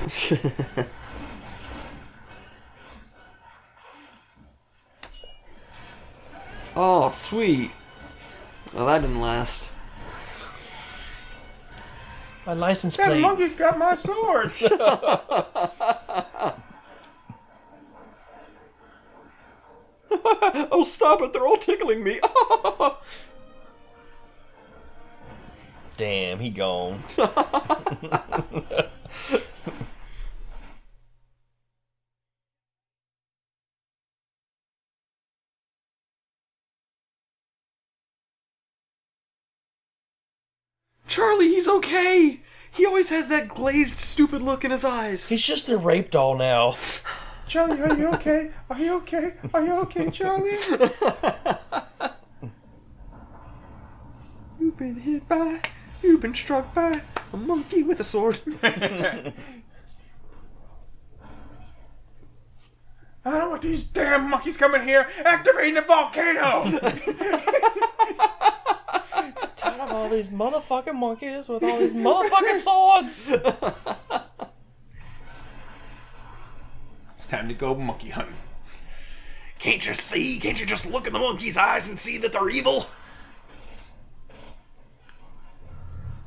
Speaker 1: Oh, sweet. Well, that didn't last.
Speaker 3: My license
Speaker 2: That
Speaker 3: plate.
Speaker 2: monkey's got my sword! [LAUGHS] [LAUGHS]
Speaker 1: Oh, stop it! They're all tickling me!
Speaker 3: Damn, he gone. [LAUGHS]
Speaker 1: Charlie, he's okay! He always has that glazed, stupid look in his eyes.
Speaker 3: He's just a rape doll now. [LAUGHS]
Speaker 2: Charlie, are you okay? Are you okay? Are you okay, Charlie? [LAUGHS]
Speaker 1: You've been hit by, you've been struck by a monkey with a sword. [LAUGHS]
Speaker 2: I don't want these damn monkeys coming here activating the volcano! [LAUGHS]
Speaker 3: Tired of all these motherfucking monkeys with all these motherfucking swords.
Speaker 2: it's time to go monkey hunting.
Speaker 6: Can't you see? Can't you just look in the monkey's eyes and see that they're evil?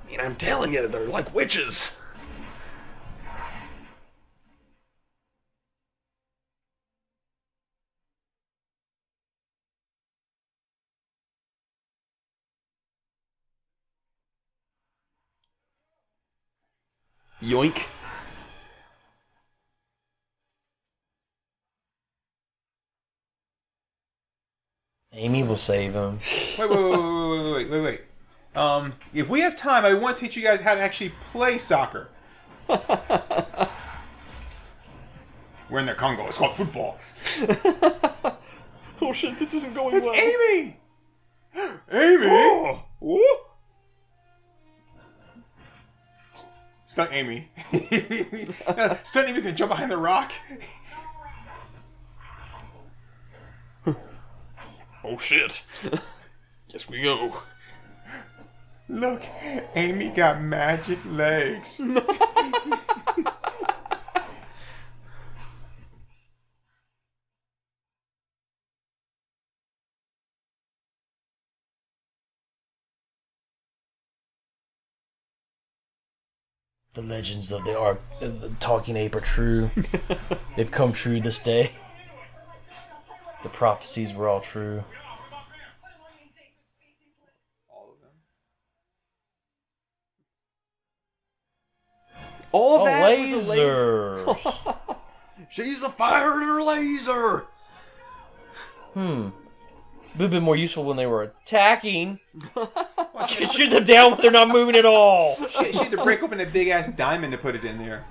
Speaker 6: I mean, I'm telling you, they're like witches.
Speaker 1: Yoink.
Speaker 3: Amy will save him.
Speaker 2: Wait, wait, wait, wait, wait, wait, wait, wait. Um, if we have time, I want to teach you guys how to actually play soccer. [LAUGHS] We're in the Congo. It's called football. [LAUGHS]
Speaker 1: Oh shit, this isn't going
Speaker 2: It's
Speaker 1: well.
Speaker 2: Amy. [GASPS] Amy.
Speaker 1: Oh. Ooh.
Speaker 2: It's not Amy. [LAUGHS] it's not even gonna jump behind the rock.
Speaker 1: Oh shit. Guess we go.
Speaker 2: Look, Amy got magic legs. [LAUGHS]
Speaker 3: the legends of the, uh, the talking ape are true. [LAUGHS] They've come true this day. The prophecies were all true.
Speaker 2: All
Speaker 3: Oh,
Speaker 1: that with a laser. [LAUGHS] She's a firing her laser.
Speaker 3: hmm. Would have been more useful when they were attacking. [LAUGHS] Shoot them down when they're not moving at all.
Speaker 2: She, she had to break open a big ass diamond to put it in there.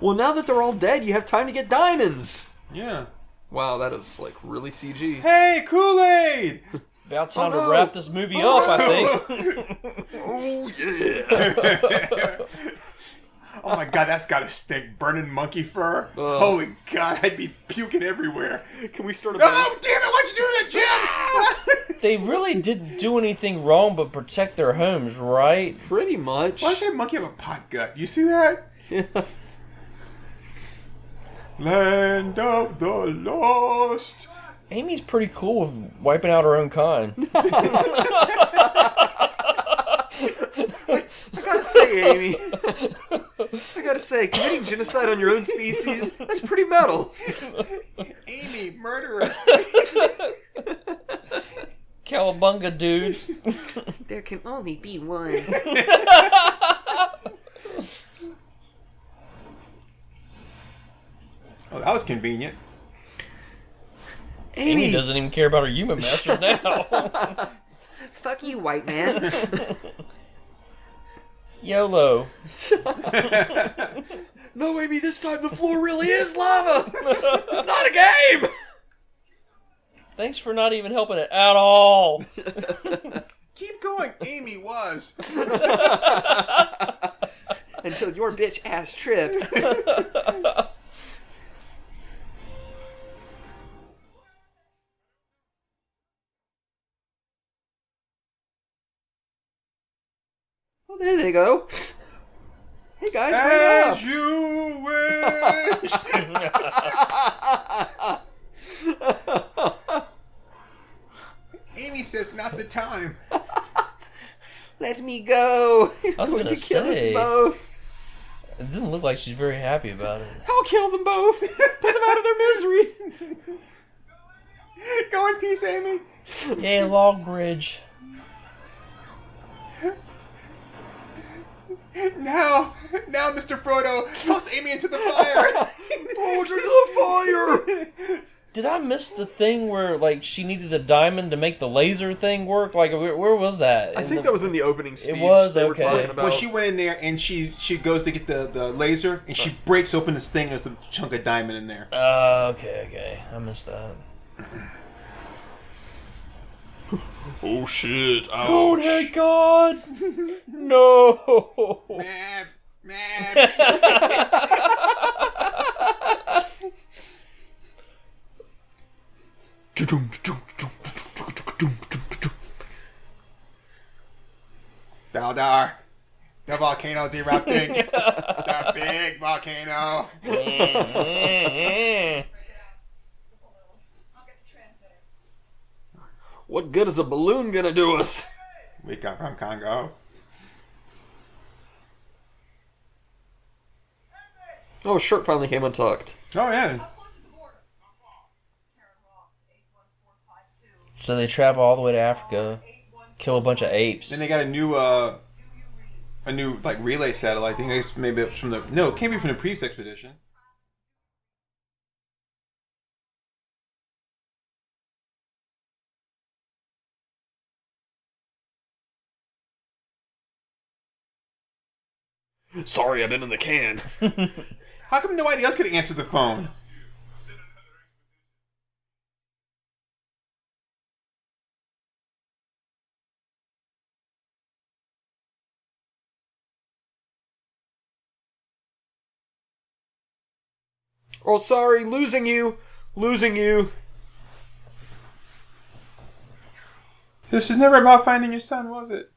Speaker 1: Well, now that they're all dead, you have time to get diamonds.
Speaker 2: Yeah.
Speaker 1: Wow, that is like really CG.
Speaker 2: Hey, Kool Aid!
Speaker 3: About time
Speaker 1: Oh, no.
Speaker 3: to wrap this movie up, I think. [LAUGHS]
Speaker 1: Oh yeah.
Speaker 2: Oh my god, that's gotta stink. Burning monkey fur.
Speaker 1: Ugh.
Speaker 2: Holy god, I'd be puking everywhere.
Speaker 1: Can we start a
Speaker 2: Oh, damn it, why'd you do that, Jim? [LAUGHS]
Speaker 3: They really didn't do anything wrong but protect their homes, right?
Speaker 1: Pretty much.
Speaker 2: Why does that monkey have a pot gut? You see that? [LAUGHS] Land of the Lost.
Speaker 3: Amy's pretty cool with wiping out her own kind. [LAUGHS] [LAUGHS]
Speaker 1: I gotta say, Amy. I gotta say, committing genocide on your own species, that's pretty metal.
Speaker 2: Amy, murderer. [LAUGHS]
Speaker 3: Cowabunga dudes.
Speaker 1: There can only be one.
Speaker 2: Oh, that was convenient.
Speaker 3: Amy
Speaker 1: Amy,
Speaker 3: doesn't even care about her human masters [LAUGHS] now.
Speaker 1: fuck you, white man. [LAUGHS]
Speaker 3: YOLO. [LAUGHS]
Speaker 1: no, Amy, this time the floor really is lava. It's not a game.
Speaker 3: Thanks for not even helping it at all.
Speaker 2: Keep going. Amy was.
Speaker 1: Until your bitch ass tripped. Well, there they go. Hey guys, wait up.
Speaker 2: As you wish. [LAUGHS] Amy says not the time.
Speaker 1: Let me go.
Speaker 3: I was [LAUGHS]
Speaker 1: going
Speaker 3: gonna
Speaker 1: to kill us both.
Speaker 3: It didn't look like she's very happy about it.
Speaker 1: I'll kill them both. [LAUGHS] Put them out of their misery.
Speaker 2: Go in peace, Amy.
Speaker 3: Yay, log
Speaker 2: Now, now, Mr. Frodo, toss Amy into the fire. [LAUGHS]
Speaker 1: Oh, into the fire! [LAUGHS]
Speaker 3: Did I miss the thing where like she needed the diamond to make the laser thing work? Like where, where was that?
Speaker 1: I think
Speaker 3: the-
Speaker 1: that was in the opening speech.
Speaker 3: was,
Speaker 1: they were
Speaker 3: okay.
Speaker 1: talking about.
Speaker 2: Well, she went in there and she she goes to get the, the laser and she breaks open this thing. There's a chunk of diamond in there.
Speaker 3: Uh, okay, okay. I missed that. [LAUGHS]
Speaker 1: oh shit!
Speaker 3: Conehead [LAUGHS] God! no!
Speaker 2: Map, map. Baldar, the volcano's erupting. [LAUGHS] the big volcano.
Speaker 5: I'll get the transmitter.
Speaker 1: What good is a balloon gonna do us?
Speaker 2: We come from Congo.
Speaker 1: Oh, shirt finally came untucked.
Speaker 2: Oh yeah.
Speaker 5: How close is the border? Karen Ross, 81452.
Speaker 3: so they travel all the way to Africa, kill a bunch of apes.
Speaker 2: Then they got a new uh a new like relay satellite. I think it's maybe it's from the no, it can't be from the previous expedition.
Speaker 1: Sorry, I've been in the can. [LAUGHS]
Speaker 2: How come nobody else could answer the phone?
Speaker 1: Oh, sorry, losing you, losing you.
Speaker 2: This is never about finding your son, was it?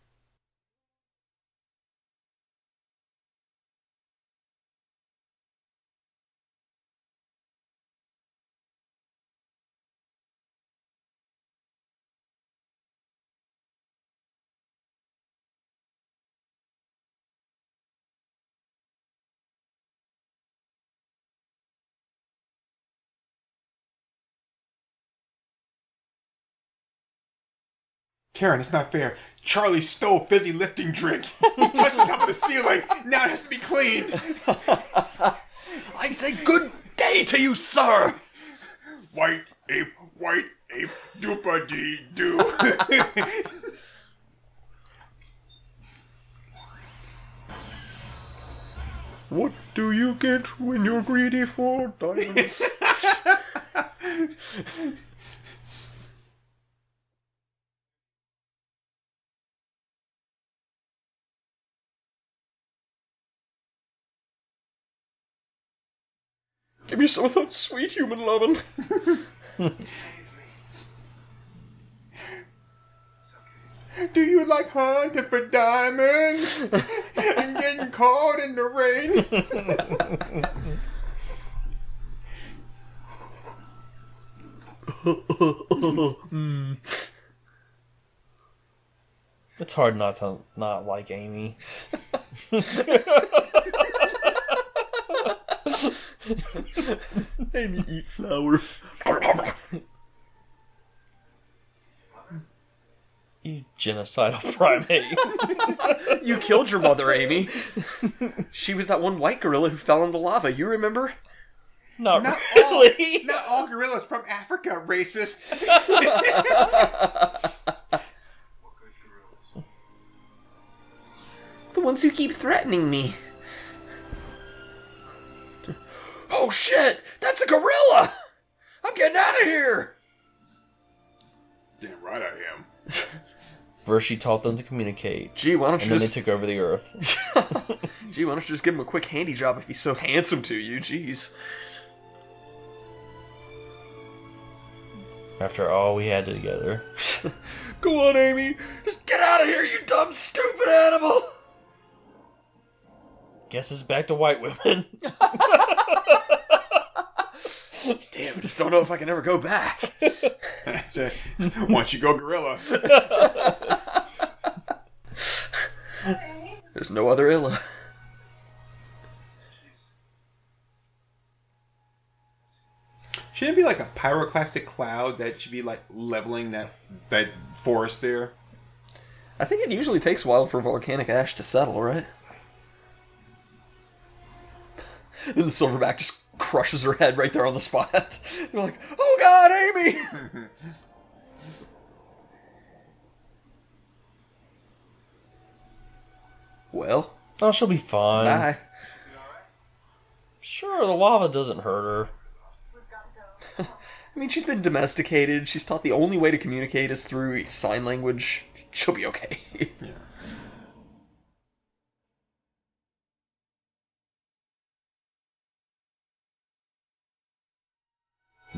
Speaker 2: Karen, it's not fair. Charlie stole fizzy lifting drink. [LAUGHS] He touched the top of the ceiling. Now it has to be cleaned. [LAUGHS]
Speaker 1: I say good day to you, sir.
Speaker 2: White ape, white ape, doopa dee doo. [LAUGHS]
Speaker 1: What do you get when you're greedy for diamonds? Give me some of that sweet human lovin'. [LAUGHS]
Speaker 2: Do you like hunting for diamonds and getting caught in the rain?
Speaker 3: It's hard not to not like Amy. [LAUGHS] [LAUGHS]
Speaker 1: Amy eat flour.
Speaker 3: You genocidal [LAUGHS] primate. [LAUGHS]
Speaker 1: You killed your mother, Amy. She was that one white gorilla who fell in the lava. You remember?
Speaker 3: Not,
Speaker 2: Not
Speaker 3: really.
Speaker 2: all, not all gorillas from Africa, racist.
Speaker 1: The ones who keep threatening me. Oh shit! That's a gorilla! I'm getting out of here!
Speaker 2: Damn right I am. [LAUGHS]
Speaker 3: First, she taught them to communicate,
Speaker 1: Gee, why don't you
Speaker 3: and
Speaker 1: you
Speaker 3: then
Speaker 1: just
Speaker 3: they took over the Earth. [LAUGHS]
Speaker 1: Gee, why don't you just give him a quick handy job if he's so handsome to you? Jeez.
Speaker 3: After all we had together. [LAUGHS]
Speaker 1: Go on, Amy. Just get out of here, you dumb, stupid animal!
Speaker 3: Guess it's back to white women.
Speaker 1: Damn, I just don't know if I can ever go back. [LAUGHS]
Speaker 2: That's it. Once you go gorilla. [LAUGHS]
Speaker 1: There's no other Illa.
Speaker 2: Shouldn't it be like a pyroclastic cloud that should be like leveling that that forest there?
Speaker 1: I think it usually takes a while for volcanic ash to settle, right? [LAUGHS] then the silverback just crushes her head right there on the spot. [LAUGHS] They're like, "Oh God, Amy!" [LAUGHS] well,
Speaker 3: Oh, she'll be fine.
Speaker 1: bye.
Speaker 3: Sure, the lava doesn't hurt her. [LAUGHS]
Speaker 1: I mean, she's been domesticated. She's taught the only way to communicate is through sign language. She'll be okay.
Speaker 3: You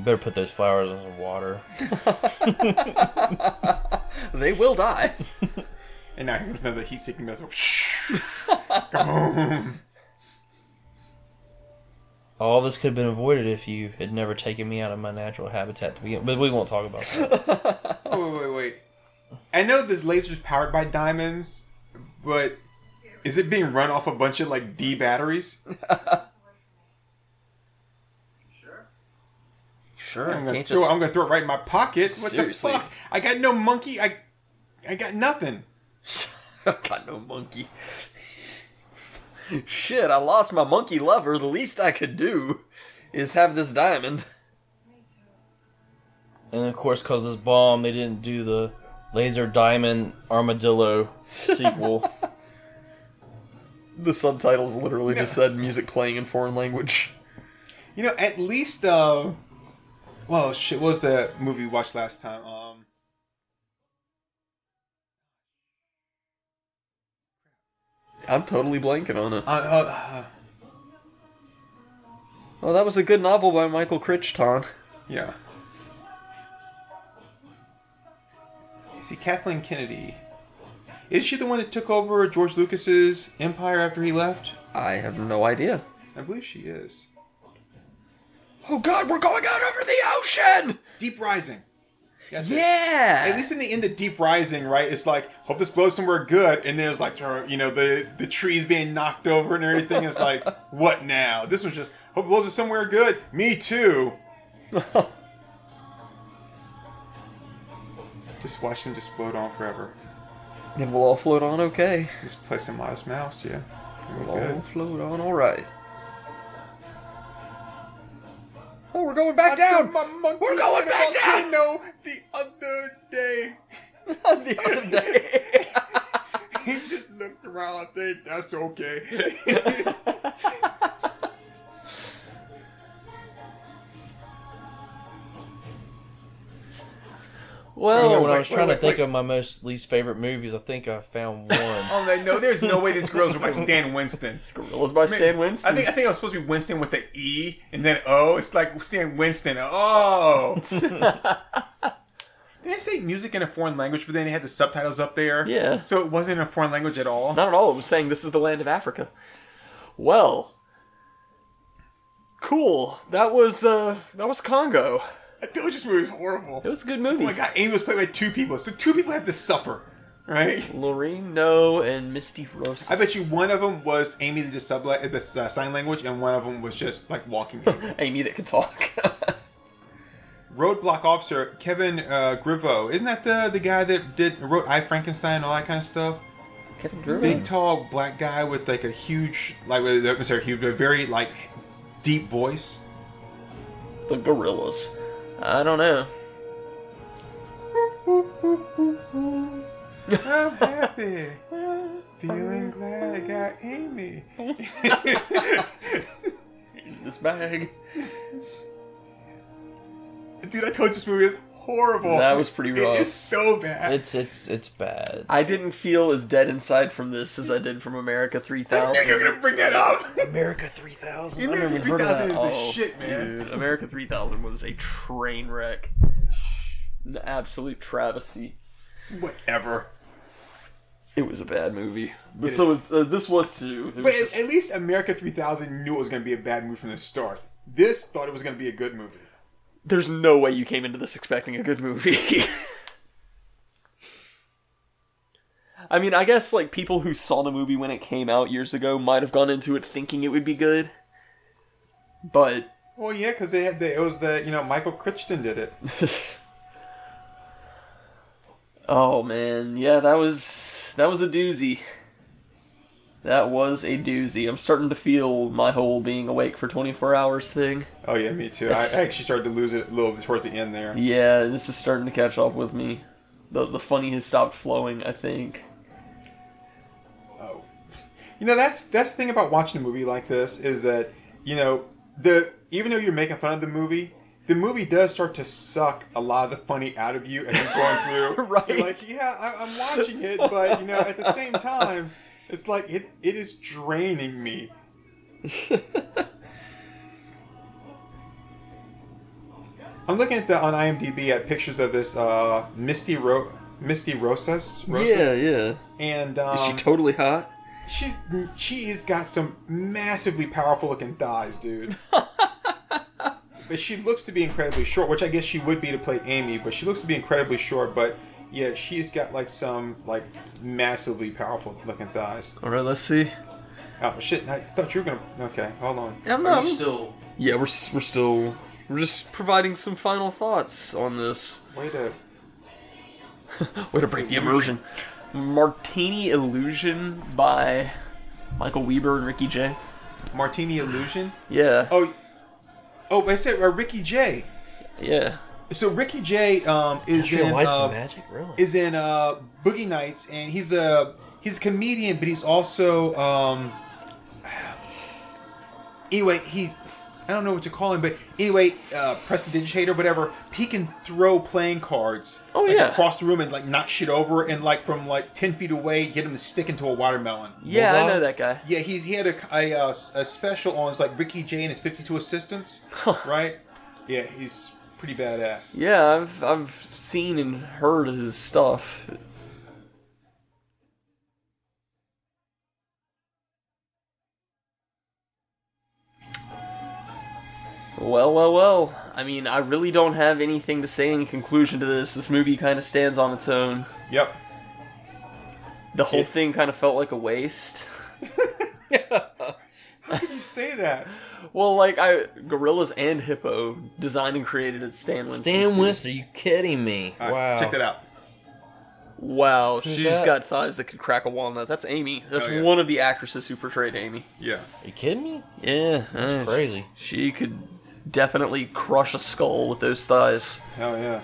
Speaker 3: better put those flowers in some water. [LAUGHS]
Speaker 1: they will die. [LAUGHS]
Speaker 2: And now here's another heat-seeking missile. Kaboom. [LAUGHS]
Speaker 3: All this could have been avoided if you had never taken me out of my natural habitat to begin. But we won't talk about that.
Speaker 2: Oh, wait, wait, wait. I know this laser's powered by diamonds, but is it being run off a bunch of like D batteries?
Speaker 1: Sure,
Speaker 2: I'm gonna, throw,
Speaker 1: just.
Speaker 2: I'm gonna throw it right in my pocket. What
Speaker 1: Seriously.
Speaker 2: the fuck? I got no monkey. I, I got nothing. [LAUGHS]
Speaker 1: I got no monkey. Shit, I lost my monkey lover. The least I could do is have this diamond.
Speaker 3: and of course, because this bomb, they didn't do the laser diamond armadillo [LAUGHS] sequel.
Speaker 1: The subtitles literally just said music playing in foreign language.
Speaker 2: You know, at least, uh, well, shit, what was the movie we watched last time? Um,
Speaker 1: I'm totally blanking on it.
Speaker 2: uh, uh,
Speaker 1: Oh, that was a good novel by Michael Crichton.
Speaker 2: yeah. See, Kathleen Kennedy. Is she the one that took over George Lucas's empire after he left?
Speaker 1: I have no idea.
Speaker 2: I believe she is.
Speaker 1: Oh god, we're going out over the ocean!
Speaker 2: Deep Rising. That's it.
Speaker 1: Yeah!
Speaker 2: At least in the end of Deep Rising, right? It's like hope this blows somewhere good, and there's like you know the the trees being knocked over and everything. It's like [LAUGHS] what now? This one's just hope it blows it somewhere good. Me too. [LAUGHS] Just watch them just float on forever.
Speaker 1: Then we'll all float on okay.
Speaker 2: Just play some Modest Mouse, yeah.
Speaker 1: We'll
Speaker 2: good.
Speaker 1: all float on alright. Oh, we're going back down!
Speaker 2: We're
Speaker 1: going back down!
Speaker 2: No, the other day. [LAUGHS]
Speaker 1: the other day. [LAUGHS]
Speaker 2: he just looked around. I think that's okay. [LAUGHS]
Speaker 1: well,
Speaker 3: You know, when
Speaker 2: wait,
Speaker 3: I was
Speaker 2: wait,
Speaker 3: trying
Speaker 2: wait,
Speaker 3: to think of my most least favorite movies, I think I found [LAUGHS] one.
Speaker 2: oh no, no, there's no way this girl's by Stan Winston. [LAUGHS]
Speaker 1: Gorillas by Stan Winston.
Speaker 2: I think I think it was supposed to be Winston with the E and then O. It's like Stan Winston. Oh. [LAUGHS] Did I say music in a foreign language, but then they had the subtitles up there?
Speaker 1: Yeah.
Speaker 2: So it wasn't in a foreign language at all.
Speaker 1: Not at all. It was saying this is the land of Africa. Well, cool. That was uh, that was Congo.
Speaker 2: Told you movie was horrible.
Speaker 1: It was a good movie.
Speaker 2: Oh my god, Amy was played by two people, so two people have to suffer, right?
Speaker 1: Lorene Noh and Misty Rosas.
Speaker 2: I bet you one of them was Amy the sub the uh, sign language, and one of them was just like walking. Amy. [LAUGHS]
Speaker 1: Amy that could talk. [LAUGHS]
Speaker 2: Roadblock officer Kevin uh, Grevioux, isn't that the the guy that did wrote I Frankenstein and all that kind of stuff?
Speaker 1: Kevin Griffin.
Speaker 2: Big tall black guy with like a huge like with sorry, huge, a very like deep voice.
Speaker 1: The Gorillas. I don't know.
Speaker 2: I'm happy, feeling glad I got Amy. [LAUGHS]
Speaker 1: This bag.
Speaker 2: Dude, I told you this movie is horrible.
Speaker 1: That was pretty rough.
Speaker 2: It is so bad.
Speaker 3: It's it's it's bad.
Speaker 1: I didn't feel as dead inside from this as I did from America 3000.
Speaker 2: you were gonna bring that up. [LAUGHS]
Speaker 3: America 3000. I
Speaker 2: America
Speaker 3: never even heard of
Speaker 2: 3000
Speaker 3: that.
Speaker 2: is the
Speaker 1: Oh,
Speaker 2: shit, man.
Speaker 1: Dude, America 3000 was a train wreck. An absolute travesty.
Speaker 2: Whatever.
Speaker 1: It was a bad movie. But so was, uh, this was too. It was
Speaker 2: But at,
Speaker 1: just-
Speaker 2: at least America 3000 knew it was going to be a bad movie from the start. This thought it was going to be a good movie.
Speaker 1: There's no way you came into this expecting a good movie. [LAUGHS] I mean, I guess like people who saw the movie when it came out years ago might have gone into it thinking it would be good. But
Speaker 2: Well, yeah, because they had the, it was the you know Michael Crichton did it. [LAUGHS]
Speaker 1: oh man, yeah, that was that was a doozy. That was a doozy. I'm starting to feel my whole being awake for 24 hours thing.
Speaker 2: Oh yeah, me too. I, I actually started to lose it a little bit towards the end there.
Speaker 1: Yeah, this is starting to catch up with me. The the funny has stopped flowing, I think.
Speaker 2: Oh, you know that's that's the thing about watching a movie like this is that you know the even though you're making fun of the movie. The movie does start to suck a lot of the funny out of you as you're going through.
Speaker 1: Right. [LAUGHS]
Speaker 2: You're like, yeah, I, I'm watching it, but you know, at the same time, it's like it, it is draining me. [LAUGHS] I'm looking at the on IMDb at pictures of this uh, Misty Ro- Misty Rosas. Rosas?
Speaker 1: yeah.
Speaker 2: and um,
Speaker 1: Is she totally hot?
Speaker 2: she's she has got some massively powerful looking thighs, dude. [LAUGHS] but she looks to be incredibly short, which I guess she would be to play Amy. But she looks to be incredibly short. But yeah, she's got like some like massively powerful looking thighs.
Speaker 1: All right, let's see.
Speaker 2: Oh shit! I thought you were gonna. Okay, hold on.
Speaker 1: I'm
Speaker 3: Are you still
Speaker 1: Yeah, we're we're still we're just providing some final thoughts on this.
Speaker 2: Way to. [LAUGHS]
Speaker 1: Way to break the immersion. Martini Illusion by Michael Weber and Ricky Jay
Speaker 2: Martini Illusion.
Speaker 1: Yeah,
Speaker 2: Oh, oh, but I said uh, Ricky Jay
Speaker 1: yeah.
Speaker 2: So Ricky Jay um, is
Speaker 3: Industrial
Speaker 2: in
Speaker 3: Lights
Speaker 2: uh,
Speaker 3: and Magic? Really?
Speaker 2: is in uh, Boogie Nights, and he's a he's a comedian, but he's also um, anyway he I don't know what to call him, but anyway, uh, prestidigitator, whatever. He can throw playing cards
Speaker 1: Oh,
Speaker 2: like,
Speaker 1: yeah.
Speaker 2: across the room and like knock shit over, and like from like ten feet away, get him to stick into a watermelon.
Speaker 1: Yeah, I
Speaker 3: Bulldog?
Speaker 1: know that guy.
Speaker 2: Yeah, he, he had a, a, uh, a special on his like Ricky Jay and his 52 assistants, [LAUGHS] right? Yeah, he's pretty badass.
Speaker 1: Yeah, I've I've seen and heard his stuff. Well, well, well. I mean, I really don't have anything to say in conclusion to this. This movie kind of stands on its own.
Speaker 2: Yep.
Speaker 1: The whole
Speaker 2: It's-
Speaker 1: thing kind of felt like a waste. [LAUGHS]
Speaker 2: How could you say that?
Speaker 1: Well, like I, Gorillas and Hippo designed and created at Stan Winston.
Speaker 3: Stan Winston, are you kidding me?
Speaker 2: All right,
Speaker 3: wow.
Speaker 2: check that out.
Speaker 1: Wow, she's
Speaker 3: that?
Speaker 1: got thighs that could crack a walnut. That's Amy. That's
Speaker 2: Oh, yeah.
Speaker 1: one of the actresses who portrayed Amy.
Speaker 2: Yeah.
Speaker 3: Are you kidding me?
Speaker 1: Yeah,
Speaker 3: That's
Speaker 1: uh,
Speaker 3: crazy.
Speaker 1: She could definitely crush a skull with those thighs.
Speaker 2: Hell yeah.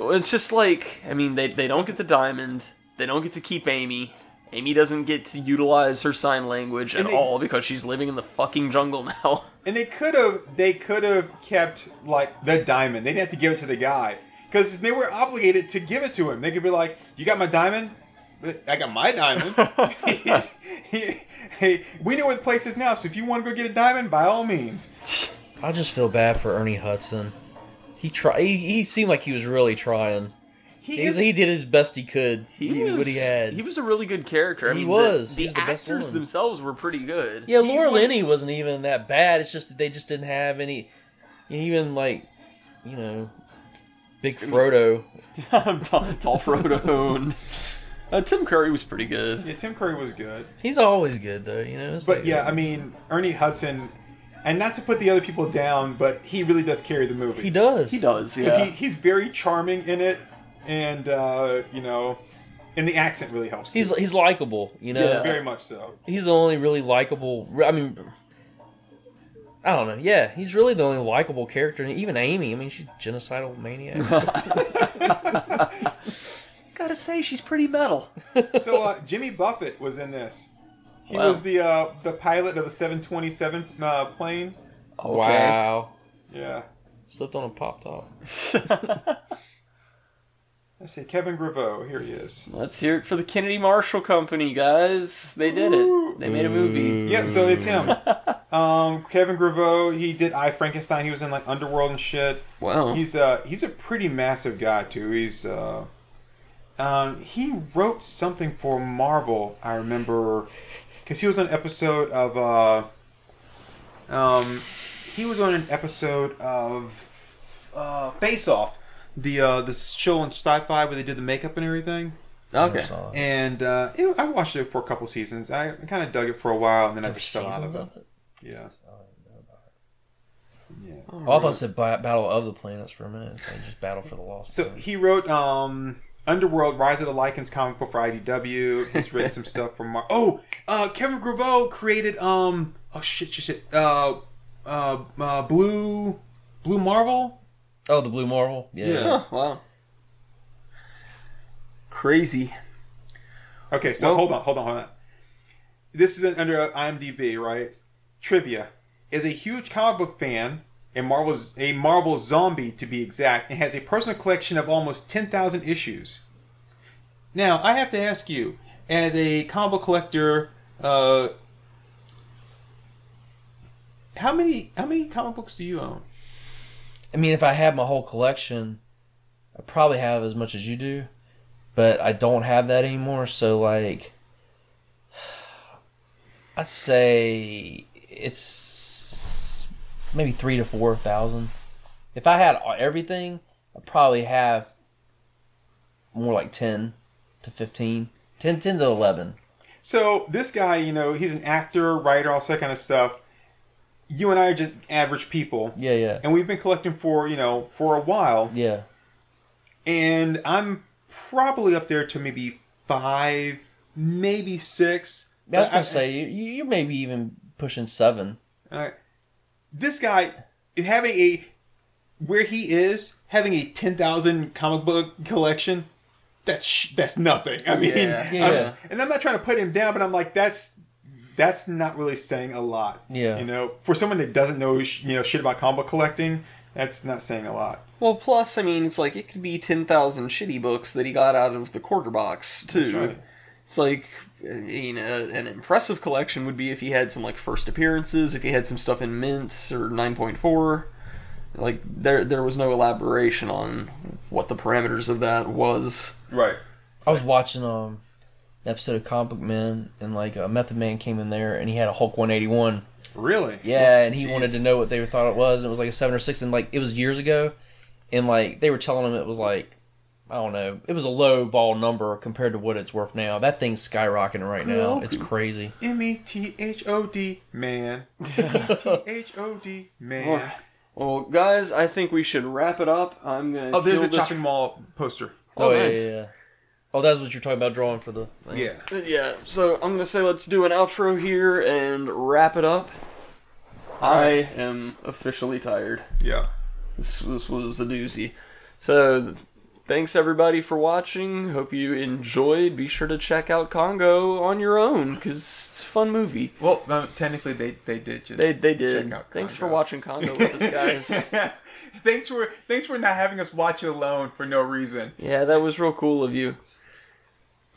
Speaker 1: It's just like, I mean, they, they don't get the diamond. They don't get to keep Amy. Amy doesn't get to utilize her sign language at
Speaker 2: they-
Speaker 1: all because she's living in the fucking jungle now. [LAUGHS]
Speaker 2: And they could have they could have kept like the diamond. They didn't have to give it to the guy because they were obligated to give it to him. They could be like, "You got my diamond? I got my diamond." hey, [LAUGHS] [LAUGHS] we know where the place is now, so if you want to go get a diamond, by all means.
Speaker 3: I just feel bad for Ernie Hudson. He try. He, he seemed like he was really trying.
Speaker 2: He is,
Speaker 3: he did his best he could.
Speaker 1: He
Speaker 3: He
Speaker 1: was,
Speaker 3: what he had.
Speaker 1: He was a really good character. I
Speaker 3: He
Speaker 1: mean,
Speaker 3: was.
Speaker 1: The,
Speaker 3: He was the best
Speaker 1: actors
Speaker 3: one.
Speaker 1: themselves were pretty good.
Speaker 3: yeah,
Speaker 2: he's
Speaker 3: Laura
Speaker 2: one-
Speaker 3: Linney wasn't even that bad. It's just that they just didn't have any. Even like, you know, Big Frodo. [LAUGHS]
Speaker 1: tall, tall Frodo. And, uh, Tim Curry was pretty good.
Speaker 2: yeah, Tim Curry was good,
Speaker 3: He's always good though. You know. It's
Speaker 2: but
Speaker 3: like-
Speaker 2: yeah, I mean Ernie Hudson, and not to put the other people down, but he really does carry the movie.
Speaker 3: he does.
Speaker 1: He does, yeah.
Speaker 2: he, he's very charming in it, and uh, you know, and the accent really helps.
Speaker 3: He's
Speaker 2: too.
Speaker 3: he's likable. You know.
Speaker 1: Yeah.
Speaker 2: very much so.
Speaker 3: He's the only really likable. I mean, I don't know. Yeah, he's really the only likable character. And even Amy. I mean, she's genocidal maniac. [LAUGHS] [LAUGHS]
Speaker 1: Gotta say, she's pretty metal. [LAUGHS]
Speaker 2: So uh, Jimmy Buffett was in this. He
Speaker 1: Wow.
Speaker 2: was the uh, the pilot of the 727 uh, plane.
Speaker 3: Wow.
Speaker 2: Yeah.
Speaker 3: Slipped on a pop top.
Speaker 2: Let's see, Kevin Grevioux. Here he is.
Speaker 1: Let's hear it for the Kennedy Marshall Company, guys. They did it. They made a movie.
Speaker 2: Yep. So it's him. [LAUGHS] Um, Kevin Grevioux. He did I Frankenstein. He was in like Underworld and shit.
Speaker 1: Wow.
Speaker 2: He's uh he's a pretty massive guy too. He's uh um he wrote something for Marvel. I remember because he was on an episode of uh um he was on an episode of uh Face Off, the uh the show on Sci-Fi where they did the makeup and everything.
Speaker 1: okay.
Speaker 2: And uh, it, I watched it for a couple seasons. I kind of dug it for a while, and then I just fell out of it.
Speaker 3: of it?
Speaker 2: Yeah. Yeah.
Speaker 3: Oh, I thought it said Ba- Battle of the Planets for a minute. It's like just Battle for the Lost.
Speaker 2: So
Speaker 3: Planet.
Speaker 2: he wrote um, Underworld, Rise of the Lycans comic book for IDW. He's written some stuff for Mar- Oh, uh, Kevin Grevioux created um, oh shit, shit, shit, uh, uh, uh, Blue, Blue Marvel.
Speaker 3: Oh, the Blue Marvel. Yeah.
Speaker 1: Huh, wow. Crazy.
Speaker 2: Okay, so
Speaker 1: Well-
Speaker 2: hold on, hold on, hold on. This is under IMDb, right? Trivia is a huge comic book fan. And Marvel's a Marvel zombie to be exact, and has a personal collection of almost ten thousand issues. Now, I have to ask you, as a comic book collector, uh, how many how many comic books do you own?
Speaker 3: I mean, if I had my whole collection, I probably have as much as you do, but I don't have that anymore. So, like, [SIGHS] I'd say it's maybe three to four thousand. If I had everything, I'd probably have more like ten to 15. 10, 10 to eleven.
Speaker 2: So this guy, you know, he's an actor, writer, all that kind of stuff. You and I are just average people.
Speaker 3: Yeah, yeah,
Speaker 2: and we've been collecting for you know for a while
Speaker 3: yeah.
Speaker 2: and i'm probably up there to maybe five maybe six
Speaker 3: I was gonna say you, you may be even pushing seven.
Speaker 2: all right. this guy having a where he is having a 10000 comic book collection that's sh- that's nothing i mean
Speaker 1: Yeah.
Speaker 2: I'm just- and i'm not trying to put him down but i'm like that's that's not really saying a lot
Speaker 3: Yeah.
Speaker 2: you know for someone that doesn't know sh- you know shit about comic book collecting that's not saying a lot
Speaker 1: Well, plus, I mean, it's like it could be 10,000 shitty books that he got out of the quarter box, too.
Speaker 2: That's right.
Speaker 1: It's like, uh, you know, an impressive collection would be if he had some, like, first appearances, if he had some stuff in Mint or 9.4. Like, there there was no elaboration on what the parameters of that was.
Speaker 2: right
Speaker 3: I was watching um an episode of Comic Book Men, and like a Method Man came in there, and he had a Hulk 181.
Speaker 2: really
Speaker 3: Yeah, and he
Speaker 2: Jeez.
Speaker 3: wanted to know what they thought it was. And it was like a seven or six, and like it was years ago, and like they were telling him it was like I don't know, it was a low ball number compared to what it's worth now. That thing's skyrocketing right now. It's crazy.
Speaker 2: M E T H O D man. [LAUGHS] M E T H O D man.
Speaker 1: Well, guys, I think we should wrap it up. I'm gonna.
Speaker 2: Oh, there's a
Speaker 1: this-
Speaker 2: shopping mall poster.
Speaker 1: Oh,
Speaker 3: Oh, yeah, yeah, yeah. Oh, that's what you're talking about drawing for the. Thing.
Speaker 2: Yeah.
Speaker 1: Yeah, so I'm gonna say let's do an outro here and wrap it up. I am officially tired.
Speaker 2: Yeah.
Speaker 1: This, this was a doozy. So, thanks everybody for watching. Hope you enjoyed. Be sure to check out Congo on your own because it's a fun movie.
Speaker 2: Well, no, technically they they did just
Speaker 1: They they did.
Speaker 2: Check out
Speaker 1: Thanks for watching Congo with us, guys. [LAUGHS]
Speaker 2: thanks for thanks for not having us watch it alone for no reason.
Speaker 1: yeah, that was real cool of you.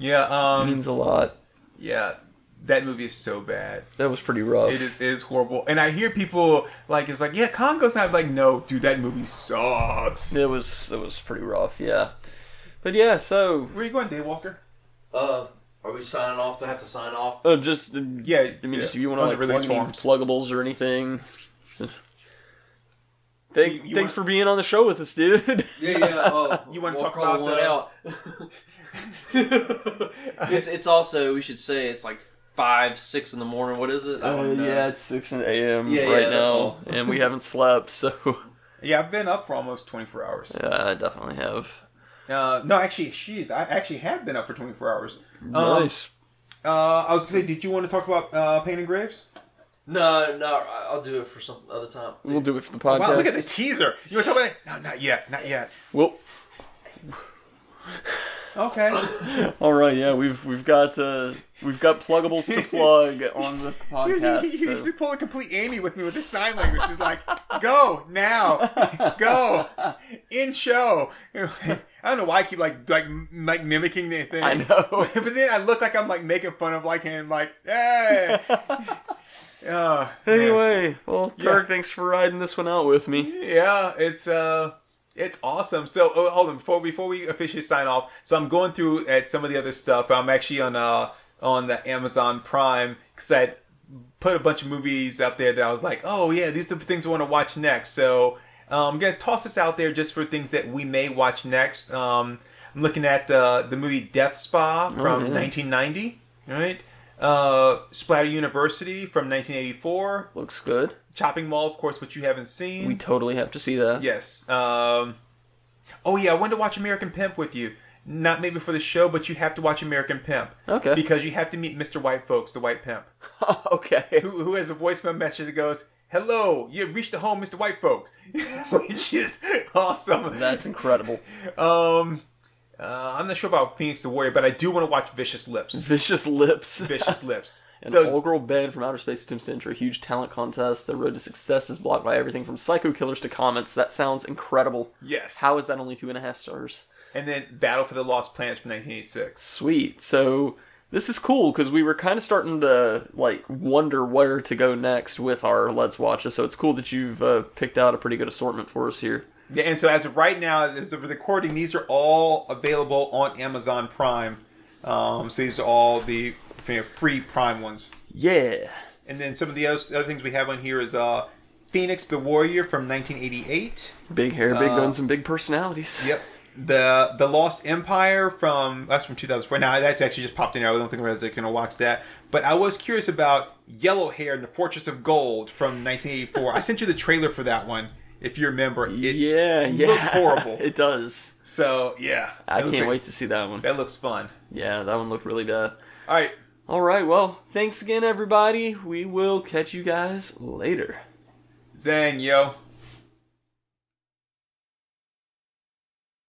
Speaker 2: Yeah. Um.
Speaker 1: means a lot.
Speaker 2: Yeah. That movie is so bad.
Speaker 1: That was pretty rough.
Speaker 2: It is it is horrible. And I hear people like it's like yeah, Congo's not like no, dude, that movie sucks.
Speaker 1: It was it was pretty rough. Yeah, but yeah. So
Speaker 2: Where are you going, Daywalker?
Speaker 3: Uh, are we signing off? Do I have to sign off?
Speaker 1: uh, just
Speaker 2: Yeah.
Speaker 1: I mean, just you want to
Speaker 2: on
Speaker 1: like
Speaker 2: the
Speaker 1: plug any pluggables or anything. Thank,
Speaker 2: You- you
Speaker 1: thanks
Speaker 2: want-
Speaker 1: for being on the show with us, dude.
Speaker 3: Yeah, yeah. Oh, [LAUGHS]
Speaker 2: You wanna
Speaker 3: we'll
Speaker 2: talk about
Speaker 3: one
Speaker 2: the-
Speaker 3: out? [LAUGHS] [LAUGHS] it's it's also we should say it's like five six in the morning. What is it? I
Speaker 1: Uh,
Speaker 3: don't
Speaker 1: yeah, it's six a.m.
Speaker 3: Yeah,
Speaker 1: right
Speaker 3: yeah,
Speaker 1: now, and we haven't slept. So [LAUGHS]
Speaker 2: Yeah, I've been up for almost 24 hours.
Speaker 1: yeah, I definitely have.
Speaker 2: Uh, no, actually, she's. I actually have been up for 24 hours. Um,
Speaker 1: nice.
Speaker 2: Uh, I was gonna say, did you want to talk about uh, Pain and Graves?
Speaker 3: No, no. I'll do it for some other time.
Speaker 1: We'll do it for the podcast.
Speaker 2: Wow, look at the teaser. You want to talk about it? No, not yet, not yet.
Speaker 1: Well,
Speaker 2: Okay. [LAUGHS]
Speaker 1: all right. Yeah, we've we've got uh, we've got pluggables to [LAUGHS] plug on the [LAUGHS]
Speaker 2: He was,
Speaker 1: podcast.
Speaker 2: he, he,
Speaker 1: so-
Speaker 2: pulling complete Amy with me with his sign language. He's like, go now, go in show. I don't know why I keep like like like mimicking the thing.
Speaker 1: I know.
Speaker 2: but then I look like I'm like making fun of like him, like, hey. Uh, man.
Speaker 1: Anyway, well,
Speaker 2: Yeah.
Speaker 1: Thanks for riding this one out with me.
Speaker 2: Yeah, it's uh it's awesome. So oh, hold on before before we officially sign off. So I'm going through at some of the other stuff. I'm actually on uh on the Amazon Prime because I put a bunch of movies up there that I was like, oh yeah, these are the things I want to watch next. So um, I'm gonna toss this out there just for things that we may watch next. Um, I'm looking at uh, the movie Death Spa from
Speaker 1: yeah.
Speaker 2: 1990. Right. Uh, Splatter University from 1984.
Speaker 1: Looks good.
Speaker 2: Chopping Mall, of course, which you haven't seen.
Speaker 1: We totally have to see that.
Speaker 2: Yes. Um, oh yeah, I wanted to watch American Pimp with you. Not maybe for the show, but you have to watch American Pimp
Speaker 1: Okay.
Speaker 2: because you have to meet Mr. White Folks, the White Pimp, [LAUGHS]
Speaker 1: okay.
Speaker 2: who, who has a voicemail message that goes, "Hello, you've reached the home, Mr. White Folks," [LAUGHS] which is awesome.
Speaker 1: That's incredible.
Speaker 2: um, uh, I'm not sure about Phoenix the Warrior, but I do want to watch Vicious Lips.
Speaker 1: Vicious Lips.
Speaker 2: Vicious Lips.
Speaker 1: An
Speaker 2: so
Speaker 1: all-girl band from outer space attempts to enter a huge talent contest. Their road to success is blocked by everything from psycho killers to comets. That sounds incredible.
Speaker 2: yes,
Speaker 1: How is that only two and a half stars?
Speaker 2: and then Battle for the Lost Planets from 1986.
Speaker 1: Sweet. So this is cool because we were kind of starting to like wonder where to go next with our Let's Watches. So it's cool that you've uh, picked out a pretty good assortment for us here.
Speaker 2: Yeah, and so as of right now, as, as the recording, these are all available on Amazon Prime. Um, so these are all the free Prime ones.
Speaker 1: Yeah.
Speaker 2: And then some of the other, other things we have on here is uh, Phoenix the Warrior from 1988.
Speaker 1: Big hair, big
Speaker 2: Uh,
Speaker 1: guns, and big personalities.
Speaker 2: Yep. The The Lost Empire from that's from 2004. Now that's actually just popped in. here. I don't think we're going to watch that. But I was curious about Yellow Hair and the Fortress of Gold from 1984. I sent you the trailer for that one, if you remember. It
Speaker 1: yeah, yeah.
Speaker 2: looks horrible. [LAUGHS]
Speaker 1: it does.
Speaker 2: So yeah,
Speaker 1: I can't
Speaker 2: like-
Speaker 1: wait to see that one.
Speaker 2: That looks fun.
Speaker 1: Yeah, that one looked really bad.
Speaker 2: All right.
Speaker 1: All right, well, thanks again, everybody. We will catch you guys later.
Speaker 2: Zang, yo.